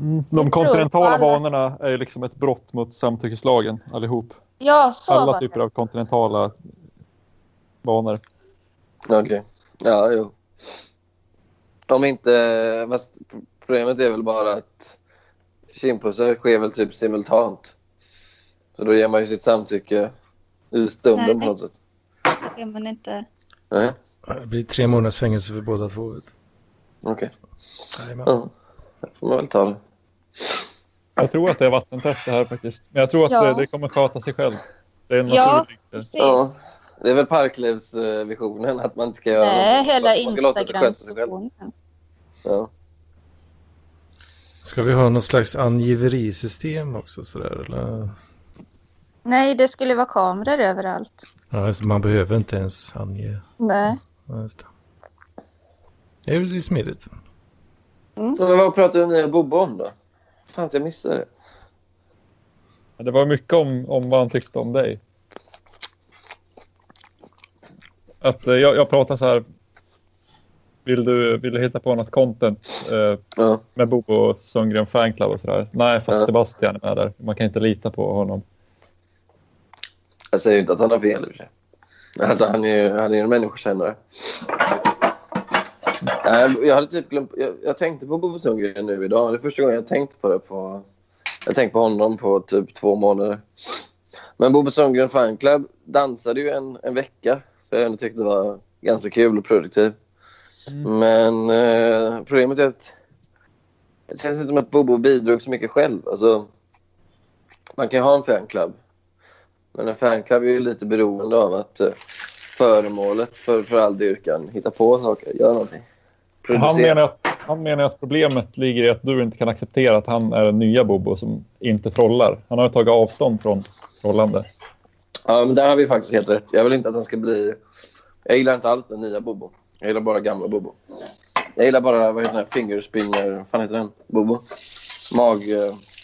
de tror kontinentala alla. banorna är ju liksom ett brott mot samtyckeslagen allihop. Ja, så Alla typer det. av kontinentala banor. Okej. Ja, jo. Om inte... Fast problemet är väl bara att kindpussar sker väl typ simultant. Så då ger man ju sitt samtycke i stunden Nej. på något sätt. Det man inte. Nej, Det blir tre månaders fängelse för båda två. okej. Jajamän. Ja, det får man väl ta det. Jag tror att det är vattentätt det här faktiskt. Men jag tror att Ja. det, det kommer sköta sig själv. Det är en Ja, naturlig... precis. Ja, det är väl Parklivsvisionen att man inte ska göra Nej, hela. Instagram-visionen. Ja. Ska vi ha något slags angiverisystem också sådär eller? Nej, det skulle vara kameror överallt. Ja, alltså, man behöver inte ens ange. Nej. Ja, just det. Det är väl smidigt. Men vad pratade ni och Bobbe om då? Fan jag missade det. Men Det var mycket om, om vad han tyckte om dig. Att eh, jag, jag pratar så här. Vill du, vill du hitta på något content eh, Ja. med Bobo Sundgren fanclub och sådär? Nej, för att Ja. Sebastian är med där. Man kan inte lita på honom. Jag säger inte att han har fel i och för sig. Alltså, han är ju han är en människokännare. Jag hade typ glömt... Jag, jag tänkte på Bobo Sundgren nu idag. Det är första gången jag tänkt på det på... Jag tänkt på honom på typ två månader. Men Bobo Sundgren fanclub dansade ju en, en vecka. Så jag ändå tyckte det var ganska kul och produktivt. Men eh, problemet är att det känns inte som att Bobo bidrog så mycket själv. Alltså, man kan ha en fanclub. Men en fanclub är ju lite beroende av att eh, föremålet för, för all dyrkan hittar på saker, gör någonting. Han menar, att, han menar att problemet ligger i att du inte kan acceptera att han är den nya Bobo som inte trollar. Han har ju tagit avstånd från trollande. Ja, men där har vi faktiskt helt rätt. Jag vill inte att han ska bli... Jag gillar inte allt den nya Bobo. Jag gillar bara gamla Bobo. Jag gillar bara, vad heter den? Fingerspinner... Vad fan heter den? Bobo? Mag...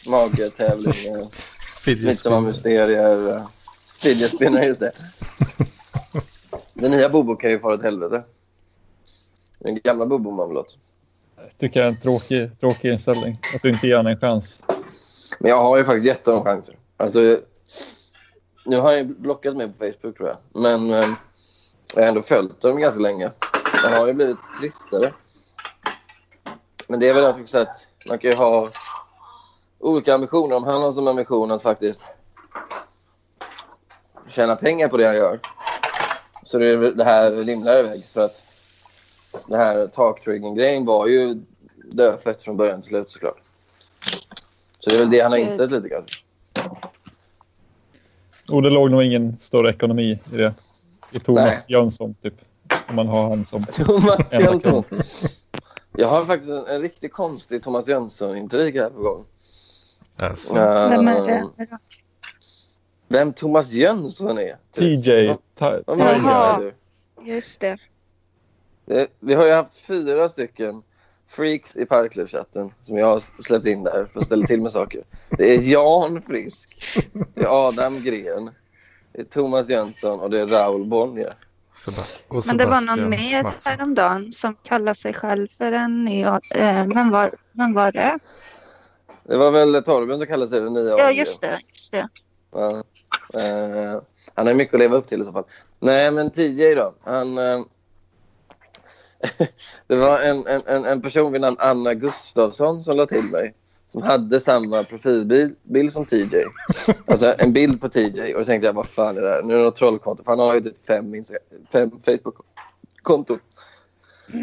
Magtävling. eh, Midsommarmysterier. eh, Fidget spinner, just det. Den nya Bobo kan ju fara åt helvete. Den gamla Bobo man vill åt. tycker jag är en tråkig, tråkig inställning. Att du inte ger honom en chans. Men jag har ju faktiskt gett honom chanser. Alltså, nu har jag blockat mig på Facebook tror jag. Men eh, jag har ändå följt dem ganska länge. Han har ju blivit tristare. Men det är väl också att man kan ju ha olika ambitioner. Om han har som ambition att faktiskt tjäna pengar på det han gör så det är det här rimligare väg. För att det här talktrigging-grejen var ju dödfött från början till slut såklart. Så det är väl det han har insett lite grann. Och det låg nog ingen större ekonomi i det. I Thomas Jönsson, typ. Om man har han som Thomas Jönsson. Jag har faktiskt en, en riktigt konstig Thomas Jönsson-intrig här på gång. Alltså. Eh, Vem är det? Vem Thomas Jönsson är? TJ. Vad Ta- vad menar Jaha. du? Just det. Det- Vi har ju haft fyra stycken freaks i Parklivschatten som jag har släppt in där för att ställa till med saker. Det är Jan Frisk, det är Adam Gren, det är Thomas Jönsson och det är Raoul Bonnier. Sebast- Men det var någon mer Mattsson. häromdagen som kallade sig själv för en ny... Eh, vem, var, vem var det? Det var väl Torben som kallade sig den nya Ja, just det. Just det. Ja. Eh, han har mycket att leva upp till i så fall. Nej, men TJ då. Han, eh, det var en, en, en- person vid namn Anna Gustafsson som lade till mig. Som hade samma profilbild som TJ. Alltså en bild på TJ. Och då tänkte jag, vad fan är det här? Nu är det något trollkonto. För han har ju typ fem, fem Facebook-konton.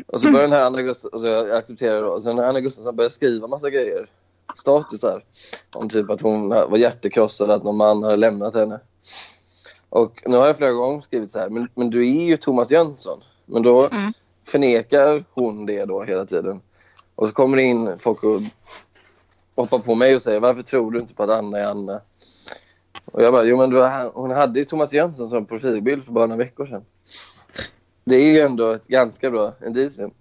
Och så började den här Anna Gustafsson, alltså jag accepterade då. Och sen när Anna Gustafsson började skriva massa grejer. Statusar. Om typ att hon var hjärtekrossad, att någon man hade lämnat henne. Och nu har jag flera gånger skrivit så här, men, men du är ju Thomas Jönsson. Men då mm hoppar på mig och säger varför tror du inte på att Anna är Anna? Och jag bara, jo men du, hon hade ju Thomas Jönsson som profilbild för bara några veckor sedan. Det är ju ändå ett ganska bra indicium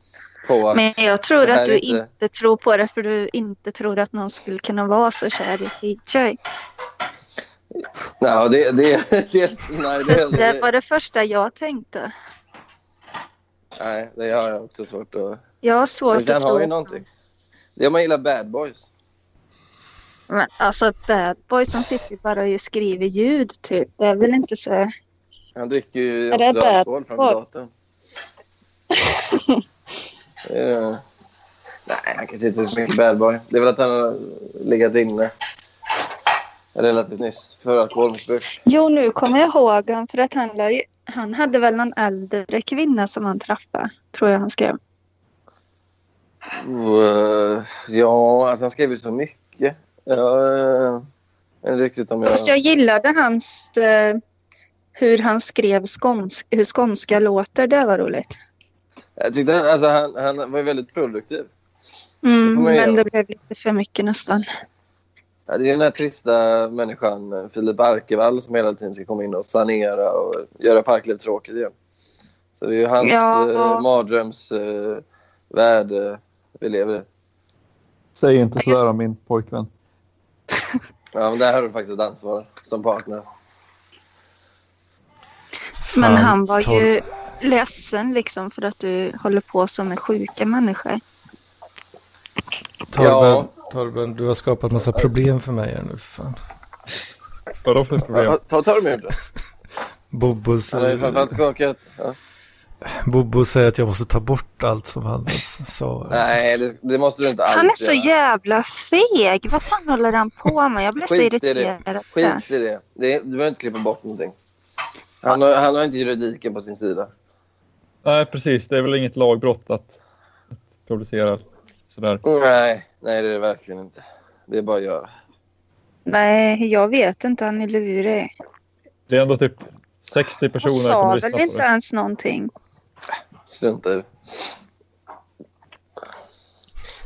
Men jag tror det att du inte- inte tror på det för du inte tror att någon skulle kunna vara så kär i TJ. Nej, det, det, det, nej, det, det det, var det första jag tänkte. Nej, det har jag också svårt att... Jag har svårt Men att han har ju tro. någonting. Det man gillar bad boys. Men alltså bad boy som sitter bara och skriver ljud typ. Det är väl inte så. Han dricker ju också alkohol framför datorn. Är- Nej, han kanske inte är så mycket bad boy. Det är väl att han har legat inne relativt nyss för alkoholmissbruk. Jo, nu kommer jag ihåg han för att han, la ju, han hade väl någon äldre kvinna som han träffade. Tror jag han skrev. Uh, ja, alltså han skrev ju så mycket. Uh, riktigt om jag... Fast jag gillade hans... Eh, hur han skrev skånsk, hur skånska låter. Det var roligt. Jag tyckte alltså, han, han var väldigt produktiv. Mm, men det blev lite för mycket nästan. Ja, det är den här trista människan, eh, Filip Arkevall, som hela tiden ska komma in och sanera och göra parkliv tråkigt igen. Så det är ju hans Ja. eh, mardrömsvärld eh, eh, vi lever i. Säg inte sådär om min pojkvän. Ja, men där har du faktiskt ett ansvar som partner. Men han var ju ledsen liksom för att du håller på som med sjuka människor. Torben, Ja. Torben, du har skapat massa problem för mig här nu. Fan. Vadå för problem? Ta, ta dem inte. Bobos, Han har ju framförallt skakat. Ja. Bobo säger att jag måste ta bort allt som han sa. Nej, det, det måste du inte alls Han är så jävla feg. Vad fan håller han på med? Jag blir så i det. irriterad. Skit i det. det. Du behöver inte klippa bort någonting. Han har, han har inte juridiken på sin sida. Nej, precis. Det är väl inget lagbrott att, att publicera sådär. Nej, nej det är det verkligen inte. Det är bara att göra. Nej, jag vet inte. Han är lurig. Det är ändå typ 60 Han personer som sa kommer väl lyssna på inte det. ens någonting. Strunta i det.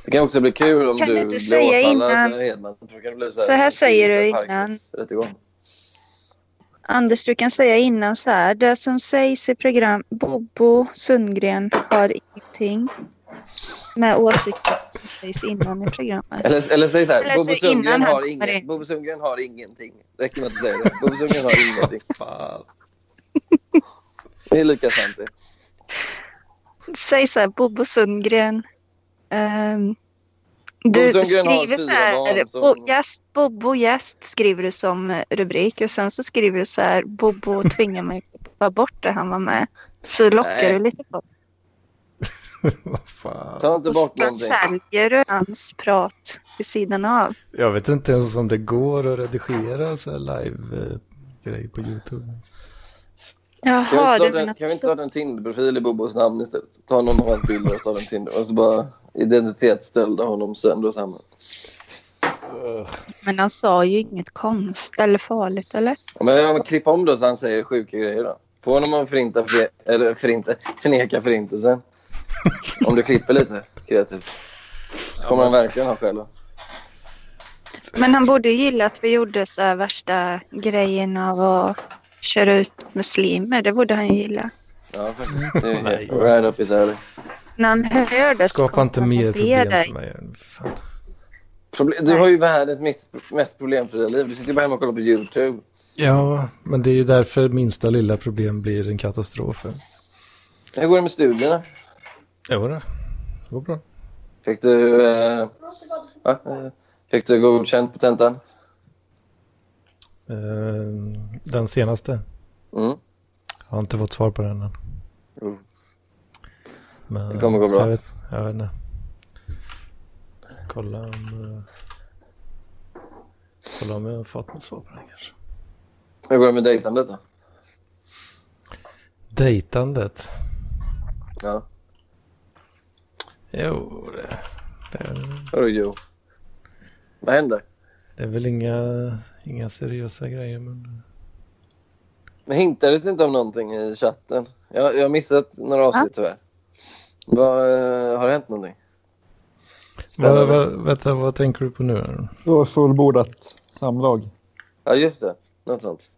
Det kan också bli kul om Kan du du inte blir säga åtalad innan- Hedman. Det bli Så här säger du innan. Anders, du kan säga innan så här. Det som sägs i program Bobo Sundgren har ingenting med åsikter som sägs innan i programmet. Eller, eller säg så här. Eller Bobo Sundgren, har kommer inget, in. Bobo Sundgren har ingenting. Räcker med att säga det. Bobo Sundgren har ingenting. Fan. Det är lika sant det. Säg så här, Bobo Sundgren. ehm, du Sundgren skriver så här, som- Bo, gäst, Bobo gäst skriver du som rubrik och sen så skriver du så här, Bobo tvingar mig att ta bort det han var med. Så lockar Nej. du lite på. Vad fan. Ta inte Och bort någonting. säljer du hans prat vid sidan av. Jag vet inte ens om det går att redigera så här live-grej på YouTube. Jaha, Kan vi inte starta kan vi inte starta en Tinder-profil i Bobos namn istället? Ta någon av hans bilder och starta en Tinder. Och så bara identitetsstölda honom sönder och samman. Men han sa ju inget konst eller farligt eller? Men, ja, men klipp om då så han säger sjuka grejer då. Få honom att förinta, för, eller förinta, förneka förintelsen. Om du klipper lite kreativt. Så kommer han verkligen ha skäl. Men han borde ju gilla att vi gjorde så här värsta grejen av att köra ut muslimer. Det borde han ju gilla. Ja, faktiskt. Det är Nej. right up his alley. När han hör det så kommer inte han mer problem dig. för mig. Fan. Problem, du har ju världens mest, mest problemfria liv. Du sitter bara hemma och kollar på YouTube. Ja, men det är ju därför minsta lilla problem blir en katastrof. Hur går det med studierna? Jo, det går bra. Fick du, eh? Eh, Fick du godkänt på tentan? Eh, Den senaste. Mm. Jag har inte fått svar på den än. Mm. Men, Det kommer gå bra. Jag vet, jag vet inte. Kolla om... eh, Kolla om jag har fått något svar på den kanske. Hur går det med dejtandet då? Dejtandet. Ja. Jo, det, det, Vadå jo? Vad händer? det är väl inga, inga seriösa grejer. Men... Men hintades det inte om någonting i chatten? Jag, jag har missat några avsnitt tyvärr. Vad, eh, har det hänt någonting? Spännande. vad, vänta, vad tänker du på nu? Det var fullbordat samlag. Ja, just det. Något sånt.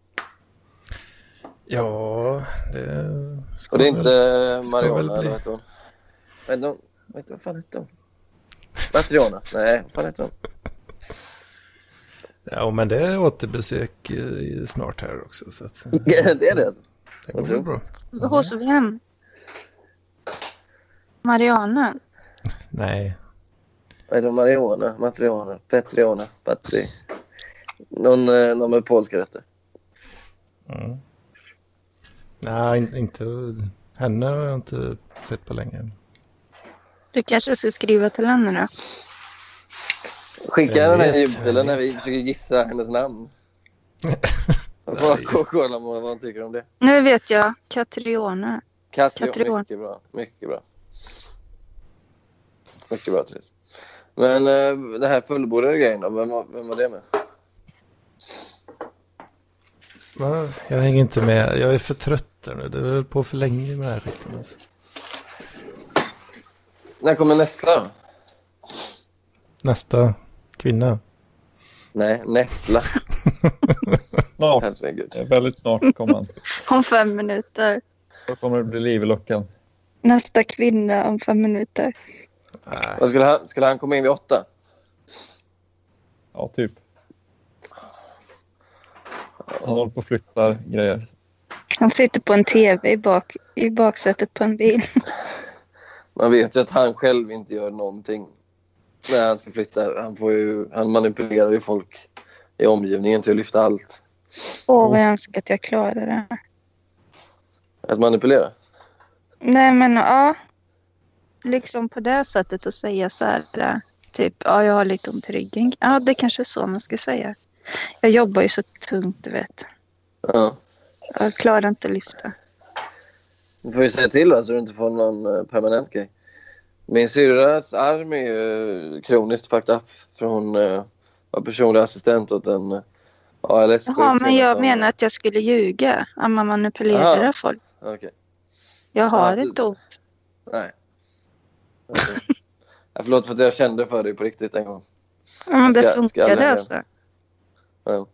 Ja, det ska Och det är väl- inte Mariana, eller vad hette hon? Hon? Vad fan hette hon? Batriona? Nej, vad fan hette hon? Ja, men det är återbesök eh, snart här också. Så att, eh, det är det alltså? det går tror bra. Hos vem? Mariana? Nej, Vad heter hon? Mariona? Matriona? Petriona? Patri? Någon, eh, någon med polska rätter. mm. Nej, in- inte henne har jag inte sett på länge. Du kanske ska skriva till henne då? Skicka den här jag när vi försöker gissa hennes namn. Får kolla vad hon tycker om det. Nu vet jag. Katriona. Katri, Katriona. mycket bra. Mycket bra. Mycket bra Therese. Men eh, det här fullbordade grejen då, vem var, vem var det med? Jag hänger inte med. Jag är för trött nu. Det höll på för länge med den här skiten. Alltså. När kommer nästa då? Nästa kvinna. Nej, Nessla. Snart. Herregud. Väldigt snart kommer han. Om fem minuter. Då kommer det bli liv i luckan. Nästa kvinna om fem minuter. Nej. Vad skulle, han, skulle han komma in vid åtta? Ja, typ. Han håller på och flyttar grejer. Han sitter på en tv i, bak, i baksätet på en bil. Man vet ju att han själv inte gör någonting när han ska flytta. Han, får ju, han manipulerar ju folk i omgivningen till att lyfta allt. Åh, vad jag önskar att jag klarade det. Att manipulera? Nej, men ja. Liksom på det sättet att säga så här. Typ, ja, jag har lite ont i ryggen. Ja, det kanske är så man ska säga. Jag jobbar ju så tungt, du vet. Ja. Jag klarar inte att lyfta. Du får ju säga till då, så du inte får någon eh, permanent grej. Min syrras arm är ju kroniskt fucked up. För hon eh, var personlig assistent åt en eh, ALS-sjuk Jaha, men jag som- menar att jag skulle ljuga. Att man manipulerar Aha. folk. Okej. Jag har Ja, inte ont. Nej. Okej. ja, förlåt för att jag kände för dig på riktigt en gång. Ja, men det funkade alltså. Ja.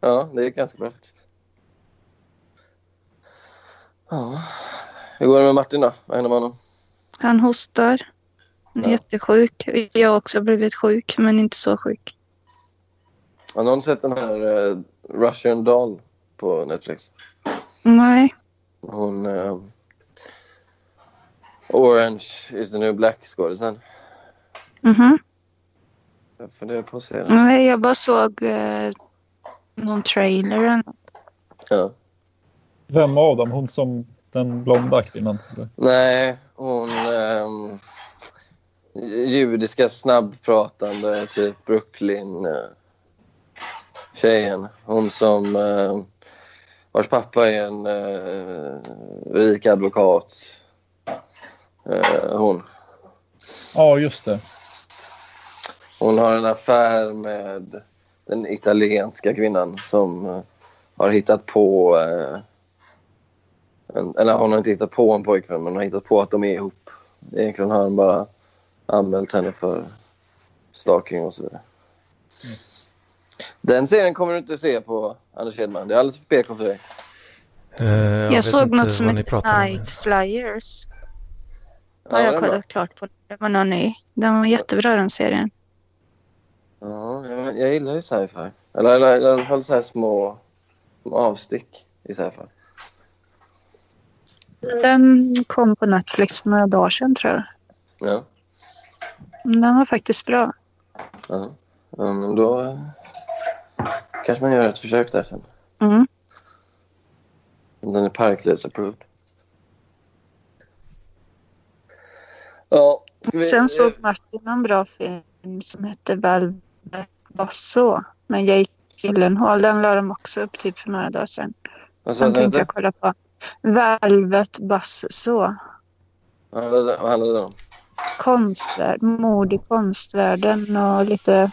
ja, det är ganska bra. Ja. Hur går det med Martin då? Vad händer med honom? Han hostar. Han är Ja. jättesjuk. Jag har också blivit sjuk, men inte så sjuk. Har någon sett den här eh, Russian Doll på Netflix? Nej. Hon... eh, Orange is the new black skådisen. Mhm. Jag funderar på att se den. Nej, jag bara såg eh, någon trailer. Ja. Vem av dem? Hon som den blonda kvinnan? Nej, hon... ehm, judiska snabbpratande, typ Brooklyn... eh. Hon som... Uh, vars pappa är en eh, rik advokat. Eh, hon. Ja, just det. Hon har en affär med den italienska kvinnan som eh, har hittat på... eh, eller hon har inte hittat på en pojkvän, men hon har hittat på att de är ihop. Egentligen har han bara anmält henne för stalking och så vidare. Den serien kommer du inte se på Anders Hedman. Det är alldeles för PK för dig. Eh, jag Jag, såg något som om Night. Flyers. Ja, har jag den är bra. kollat klart på. Det var någon ny. Den var jättebra den serien. Ja, jag, jag gillar ju sci-fi. Eller, eller, eller i alla fall så här små, små avstick i sci-fi. Den kom på Netflix för några dagar sedan tror jag. Ja. Den var faktiskt bra. ja. ja men då eh, kanske man gör ett försök där sen. Mm. Den är parklivsapproved. Ja. ska vi- Sen såg Martin en bra film som hette Velvet Basso med Jake Gyllenhaal. Den la de också upp typ för några dagar sedan. Sa Den tänkte jag kolla på. Velvet Basso. Vad handlade det- om? Konstvärld, mord i konstvärlden och lite...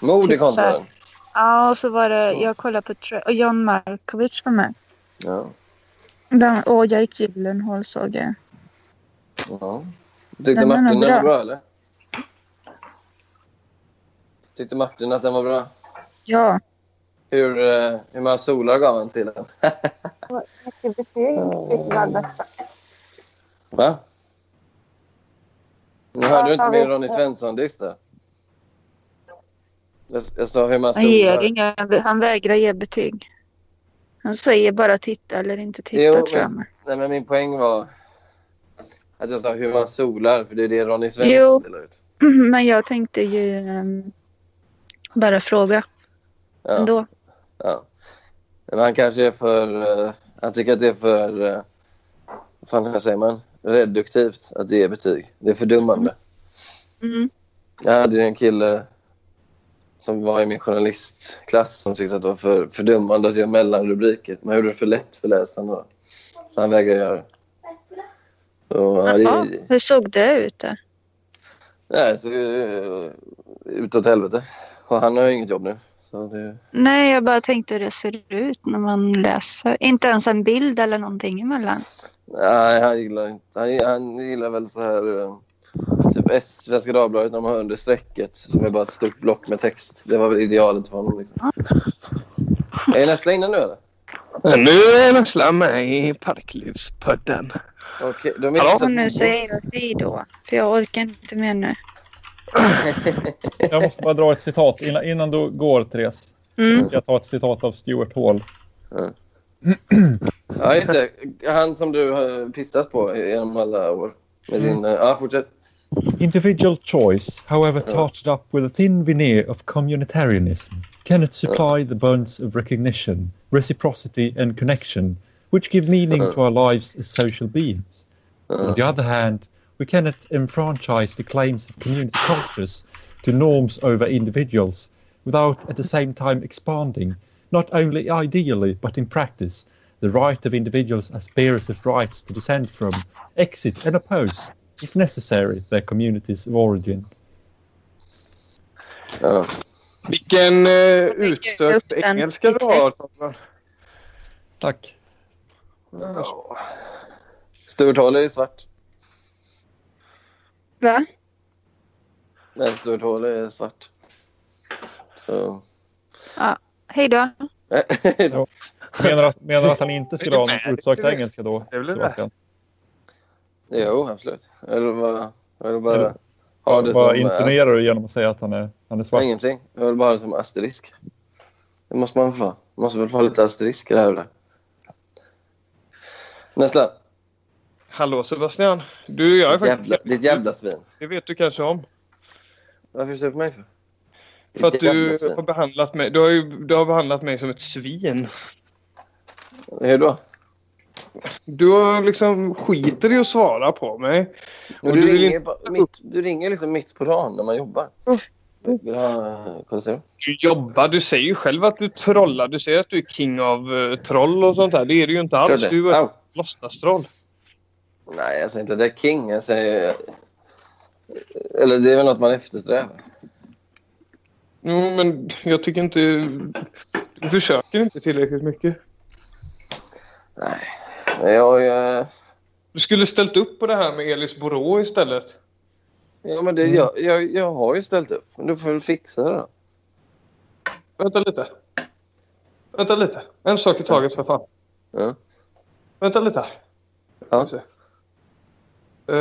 Mord i Typ konstvärlden? Ja, och så var det... Jag kollade på... Och John Malkovich var med. Ja. Den, och Jake Gyllenhaal såg jag. ja. Tyckte Den Martin den var bra eller? Tyckte Martin att den var bra? Ja. Hur, eh, hur många solar gav han till den? Vilket betyg fick väl bästa? Va? Nu hörde du inte min Ronny Svensson-diss där. Jag, jag sa hur man Han, ger solar. inga, han vägrar ge betyg. Han säger bara titta eller inte titta Jo, tror jag. men, nej, men min poäng var att jag sa hur man solar, för det är det Ronny Svensson Jo. delar ut. Men jag tänkte ju ehm, bara fråga Ja. ändå. Ja. Men han kanske är för... eh, han tycker att det är för... Uh, vad fan säger man? Reduktivt att ge betyg. Det är fördummande. Mm. Jag hade en kille som var i min journalistklass som tyckte att det var för fördummande att göra mellanrubriker. Man gjorde det för lätt för läsaren då. Så han vägrade göra det. Så, ja, Jaha, det hur såg det ut då? nej, så, uh, utåt helvete. Och han har inget jobb nu. Så det, Nej, jag bara tänkte hur det ser ut när man läser. Inte ens en bild eller någonting emellan. Nej, han gillar inte. Han, han gillar väl så här... eh, Typ S, Svenska Dagbladet, när man har under strecket som är bara ett stort block med text. Det var väl idealet för honom. Liksom. Är Nessla inne nu eller? Nu är Nessla med i Parklivspodden. Okej, de Hallå? Och nu säger jag hej då. För jag orkar inte mer nu. Jag måste bara dra ett citat innan, innan du går, Therese. Mm. Ska jag ta ett citat av Stuart Hall. Ja, just det. Han som du har pissat på genom alla år. Med din... eh, Ja, fortsätt. Individual choice, however touched up with a thin veneer of communitarianism, cannot supply the bonds of recognition, reciprocity and connection, which give meaning to our lives as social beings. On the other hand, we cannot enfranchise the claims of community cultures to norms over individuals without at the same time expanding, not only ideally but in practice, the right of individuals as bearers of rights to descend from, exit and oppose, if necessary, their communities of origin. Ja. Vilken eh, utsökt upp den engelska i du har. Tack. Ja. Stuart Hall är svart. Va? Nej, Stuart Hall är svart. Så... Hej då. Menar att, menar att han inte skulle ha någon utsökt engelska då, Sebastian? jo, absolut. Eller bara... Eller bara... Eller- ha det Vad som, eh, insinuerar du genom att säga att han är, han är svart? Ingenting. Jag vill bara ha det som asterisk. Det måste man få. Man måste väl få lite asterisk i det här. Nästa. Hallå Sebastian. Du, jag är Ditt faktiskt... jävla, ditt jävla svin. Det vet du kanske om. Varför är du på mig för? För att du har behandlat mig, du har ju du har behandlat mig som ett svin. Hur då? Du har liksom skiter i att svara på mig. Du, du vill ringer, inte- mitt, du ringer liksom mitt på dagen när man jobbar. Vill du ha... eh, Kolla se. Du jobbar, du säger ju själv att du trollar. Du säger att du är king av uh, troll och sånt där. Det är du ju inte alls. Du är ett låtsastroll. Nej, jag säger inte det är king. Jag säger... Eller det är väl något man eftersträvar. Jo, men jag tycker inte... Du försöker inte tillräckligt mycket. Nej. Men Jag... jag Du skulle ställt upp på det här med Elis Borå istället. ja, men det, jag, jag, jag har ju ställt upp. Men du får väl fixa det då. Vänta lite. Vänta lite. En sak i taget för fan. Ja. Vänta lite här. Ja. Eh,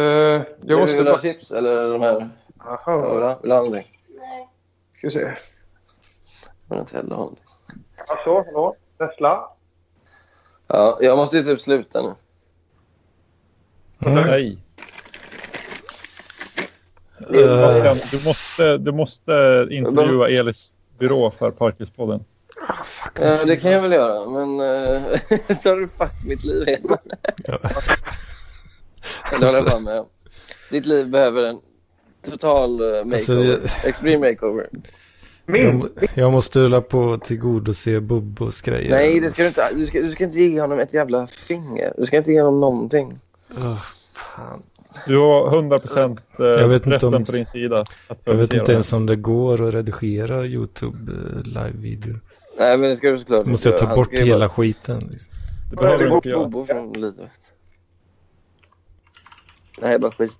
jag måste Vill du ha chips eller de här? Ja, vill du ha- du någonting? Ska vi se. Jag vill inte heller ha någonting. Hallå, hallå. Nessla. Ja, jag måste ju typ sluta nu. Mm. Nej. Eh, Sebastian, du måste, du måste intervjua Elis byrå för Parklivspodden. Ja, det kan jag väl göra, men uh, tar du fuck mitt liv igen? Det håller jag fan med om. Ditt liv behöver en total uh, makeover. Alltså, jag- Extreme makeover. Jag, jag måste hålla på att tillgodose Bobbos grejer. Nej, det ska du, inte, du, ska, du ska inte ge honom ett jävla finger. Du ska inte ge honom någonting. Åh, fan. Du har 100 procent eh, Jag vet inte rätten om- på din sida. Att Jag vet inte det. ens om det går att redigera YouTube eh, live-video. Nej, men det ska du såklart måste jag ta bort ju hela bara- skiten. Liksom. Det behöver Ta du bort inte göra. Bobo från livet. Nej, bara skit.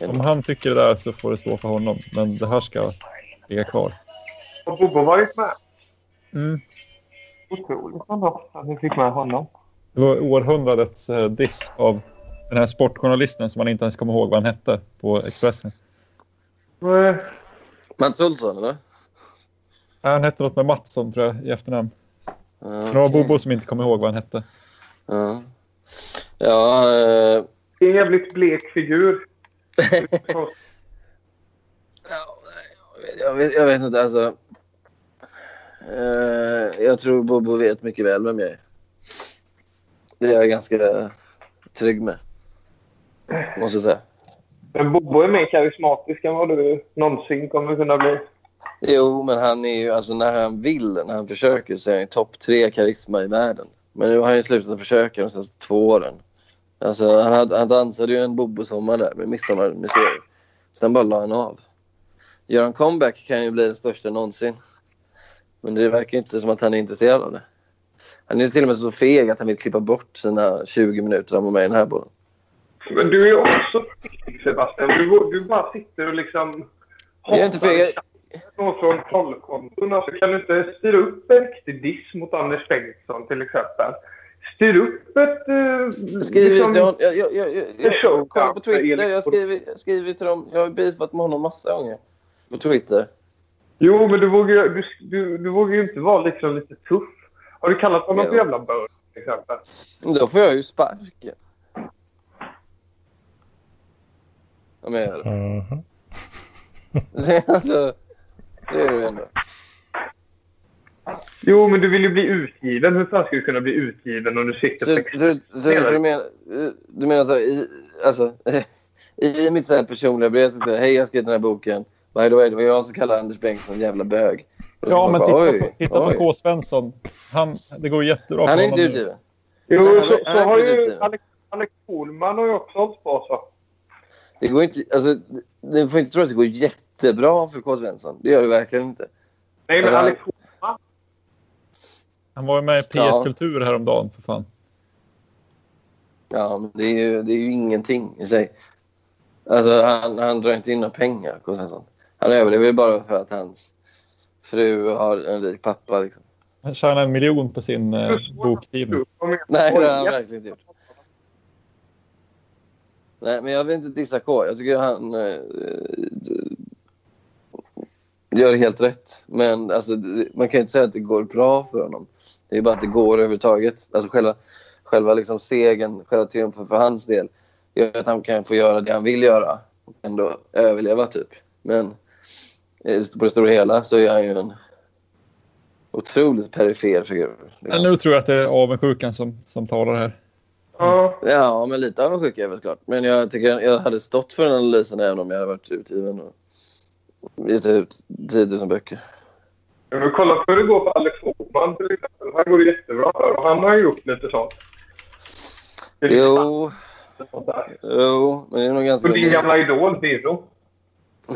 Om han tycker det där så får det stå för honom. Men det här ska ligga kvar. Har Bobo varit med? Mm. Otroligt ändå att ni fick med honom. Det var århundradets eh, diss av den här sportjournalisten som man inte ens kommer ihåg vad han hette på Expressen. Nej. Mats Olsson eller? Ja, Han hette något med Mattsson tror jag i efternamn. Ja, Det var. Bobo som inte kommer ihåg vad han hette. Ja, ja eh, Det är en jävligt blek figur. jag, vet, jag vet inte alltså. Eh, jag tror Bobo vet mycket väl vem jag är. Det är jag ganska trygg med. Måste jag säga. Men Bobo är mer karismatisk än vad du någonsin kommer kunna bli. Jo, men han är ju, alltså när han vill, när han försöker så är han ju topp tre karisma i världen. Men nu har han ju slutat försöka de senaste två åren. Alltså han, hade, han dansade ju en Bobo-sommar där med Midsommarmysteriet. Sen bara la han av. Gör han comeback kan ju bli den största någonsin. Men det verkar inte som att han är intresserad av det. Han är till och med så feg att han vill klippa bort sina 20 minuter han var med i den här bollen. Men du är också feg, Sebastian. Du, du bara sitter och liksom... Jag är inte feg. Någon från trollkonton. Alltså, kan du inte styra upp en riktig diss mot Anders Bengtsson till exempel? Styr upp ett... Eh, Jag skriver till honom. Jag, jag, jag, jag, jag, show kolla på Twitter. Jag skriver, jag skriver till dem. Jag har beefat med honom massa gånger. På Twitter. Jo, men du vågar, ju- du, du, du vågar ju inte vara liksom lite tuff. Har du kallat honom för jävla bög till exempel? Då får jag ju sparken. Om jag gör det. Det är alltså, det är det ändå. Jo, men du vill ju bli utgiven. Hur fan ska du kunna bli utgiven om du sitter Så, sex... så, så, så du, menar, du menar så här, i, alltså, i mitt så här personliga brev så säger jag hej jag har skrivit den här boken. By the way, det var jag som kallade Anders Bengtsson jävla bög. Ja, bara, men titta, oj, på, titta oj. på K. Svensson. Han, det går jättebra Han för är inte honom nu. utgiven. Jo, Han- så, han så är har inte ju. Alex, Alex Schulman har ju också hållit på så. Det går inte, alltså, ni får inte tro att det går jättebra för K. Svensson. Det gör det verkligen inte. Nej, men Alltså, Alex. Han var ju med i P1 Ja. Kultur häromdagen för fan. Ja, men det är ju, det är ju ingenting i sig. Alltså, han, han drar inte in några pengar. Han överlever ju bara för att hans fru har en rik pappa. Liksom. Han tjänade en miljon på sin eh, bokutgivning. Nej, det har han verkligen inte gjort. Nej, men jag vill inte dissa K. Jag tycker han eh, gör helt rätt. Men alltså, man kan ju inte säga att det går bra för honom. Det är bara att det går överhuvudtaget. Alltså själva, själva liksom segern, själva triumfen för hans del gör att han kan få göra det han vill göra och ändå överleva typ. Men eh, på det stora hela så är han ju en otroligt perifer figur. Men nu tror jag att det är avundsjukan som, som talar här. Ja. Ja, men lite avundsjuk är jag väl klart. Men jag tycker jag hade stått för den analysen även om jag hade varit utgiven och gett ut 10 000 böcker. Ja, men kolla på hur det går för Alex Schulman till exempel. Han går jättebra för och han har ju gjort lite sånt. Jo, sånt där. jo, men det är nog ganska... Och din gamla idol, Birro.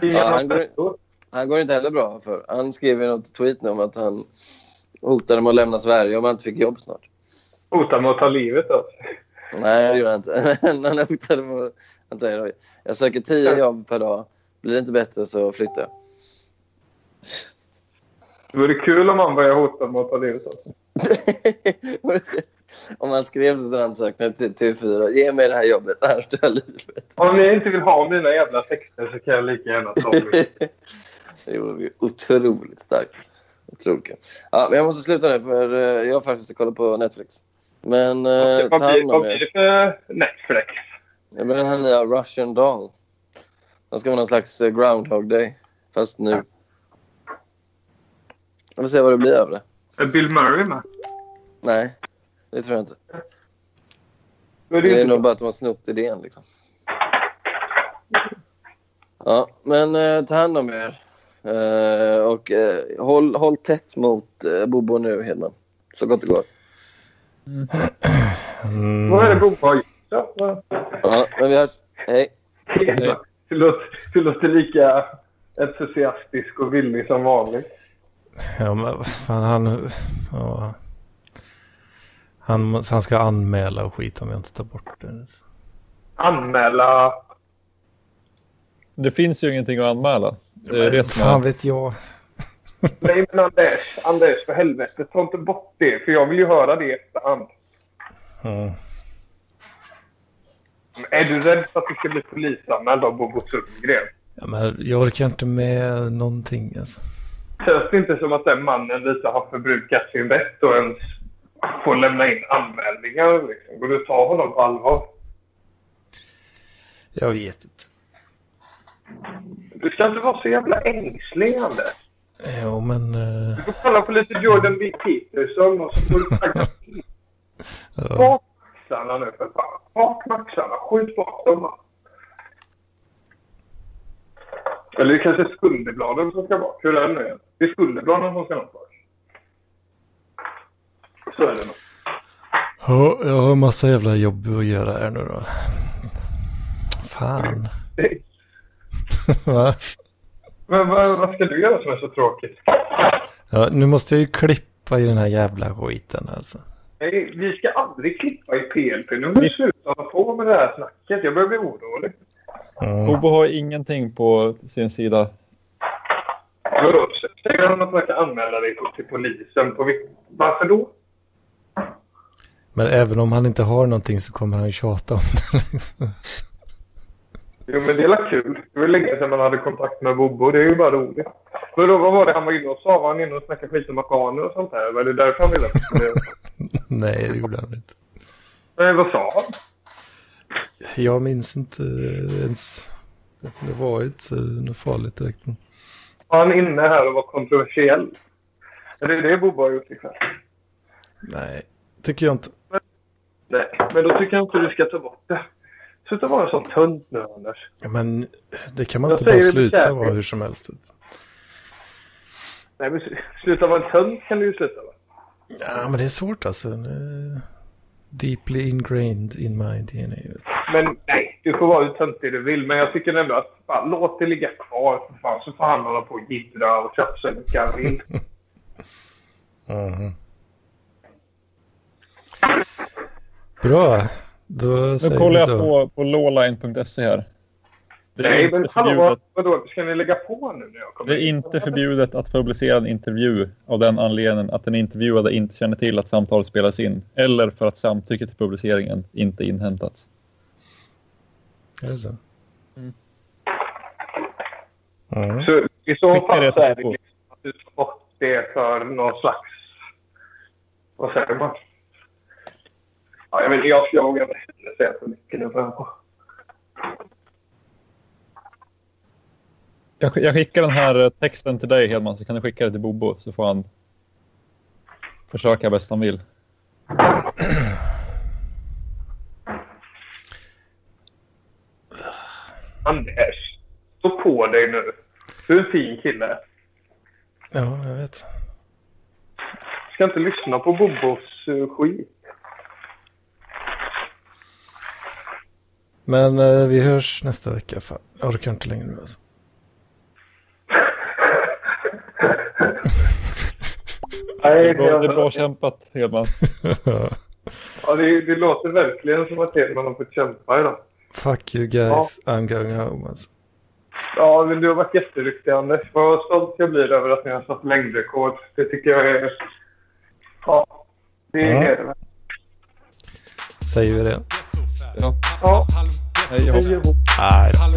Ja, han, går, han går inte heller bra för. Han skrev i något tweet nu om att han hotade med att lämna Sverige om han inte fick jobb snart. Hotar med att ta livet av sig. Nej, det gjorde han inte. han hotade med att... Jag söker tio jobb per dag. Blir det inte bättre så flyttar jag. Det vore kul om han började hota med att ta livet av sig. om han skrev sin ansökan till TV4. Ge mig det här jobbet, annars dör livet. Om ni inte vill ha mina jävla texter så kan jag lika gärna ta dem. Det vore otroligt starkt. Otroligt. Ja, men jag måste sluta nu för eh, jag har faktiskt ska kolla på Netflix. Men eh, ta hand om er. för Netflix? Jag menar den här nya Russian Doll. Det ska vara någon slags eh, Groundhog Day. Fast nu. Jag får se vad det blir av det. Är Bill Murray med? Nej, det tror jag inte. Men det Det är är inte nog bara att de har snott idén liksom. Ja, men eh, ta hand om er. Eh, och eh, håll, håll tätt mot eh, Bobo nu, Hedman. Så gott det går. Mm. Vad är det Bobo har gjort? Ja, men vi hörs. Hej. Du låter, du låter lika entusiastisk och villig som vanligt. Ja, men fan han... Ja. Han, han ska anmäla och skit om jag inte tar bort det. Anmäla... Det finns ju ingenting att anmäla. Det är det som Fan är... vet jag. Nej men Anders, Anders för helvete, ta inte bort det. För jag vill ju höra det i efterhand. Mm. Är du rädd för att du ska bli polisanmäld av Bobo Sundgren? Ja, men jag orkar inte med någonting alltså. Känns det inte som att den mannen lite har förbrukat sin rätt och ens får lämna in anmälningar? Liksom? Går du att ta honom på allvar? Jag vet inte. Du ska inte vara så jävla ängslig, Anders. Jo men... eh, Du får kolla på lite Jordan B. Peterson och så får du tagga bak axlarna nu för fan. Bak axlarna. Skjut bak dem. Eller det kanske är skulderbladen som ska bak. Hur är det nu? Det som ska bak. Så är det nog. Ja, jag har en massa jävla jobb att göra här nu då. Fan. Va? Men vad, vad ska du göra som är så tråkigt? Ja, nu måste jag ju klippa i den här jävla skiten alltså. Nej, vi ska aldrig klippa i PLP. Nu måste vi sluta hålla på med det här snacket. Jag börjar bli orolig. Mm. Bobo har ingenting på sin sida. Vadå? Säger han att man kan anmäla dig till polisen? På Varför då? Men även om han inte har någonting så kommer han ju tjata om det. liksom. Jo, men det är kul. Det var länge sedan man hade kontakt med Bobo. Det är ju bara roligt. Men då, vad var det han var inne och sa? Var han inne och snackade skit om afghaner och sånt där? Var det därför han ville? Nej, det gjorde han inte. Nej, vad sa han? Jag minns inte ens. Det var inte något farligt direkt. Han inne här och var kontroversiell? Är det det Bobo har gjort ikväll? Nej, tycker jag inte. Nej, men då tycker jag inte du ska ta bort det. Sluta vara så tönt nu, Anders. Ja, Men det kan man Jag inte bara sluta vara hur som helst. Nej, men sl- sluta vara en tönt kan du ju sluta vara. Ja, men det är svårt alltså. Deeply ingrained in my DNA. Men nej, du får vara hur töntig du vill. Men jag tycker ändå att fan, låt det ligga kvar för fan. Så får han hålla på och jiddra och tjafsa hur mycket han vill. Mhm. Bra, då Nu säger kollar vi jag så. på, på lawline.se här. Det är, nej, men hallå, vad, vadå? Ska ni lägga på nu när jag kommer det är in? inte förbjudet att publicera en intervju av den anledningen att den intervjuade inte känner till att samtalet spelas in eller för att samtycke till publiceringen inte inhämtats. Är det så? Mm. Mm. Så i så fall så är det liksom att du tar bort det för någon slags... Vad säger man? Ja, jag, vet, jag, jag vågar inte säga för mycket nu. För jag Jag, jag skickar den här eh, texten till dig Hedman så kan du skicka det till Bobo så får han försöka bäst han vill. Anders, stå på dig nu. Du är en fin kille. Ja, jag vet. Ska inte lyssna på Bobos uh, skit. Men eh, vi hörs nästa vecka. Fan, jag orkar inte längre nu alltså. Det Nej, är bra, det är bra kämpat Hedman. Ja, det, det låter verkligen som att Hedman har fått kämpa idag. Fuck you guys, ja. I'm going home alltså. Ja, men du har varit jätteduktig Anders. Vad stolt jag blir över att ni har satt längdrekord. Det tycker jag är... Ja, det är ja. det. Säger vi det? Ja. ja. Hej då. Hej då.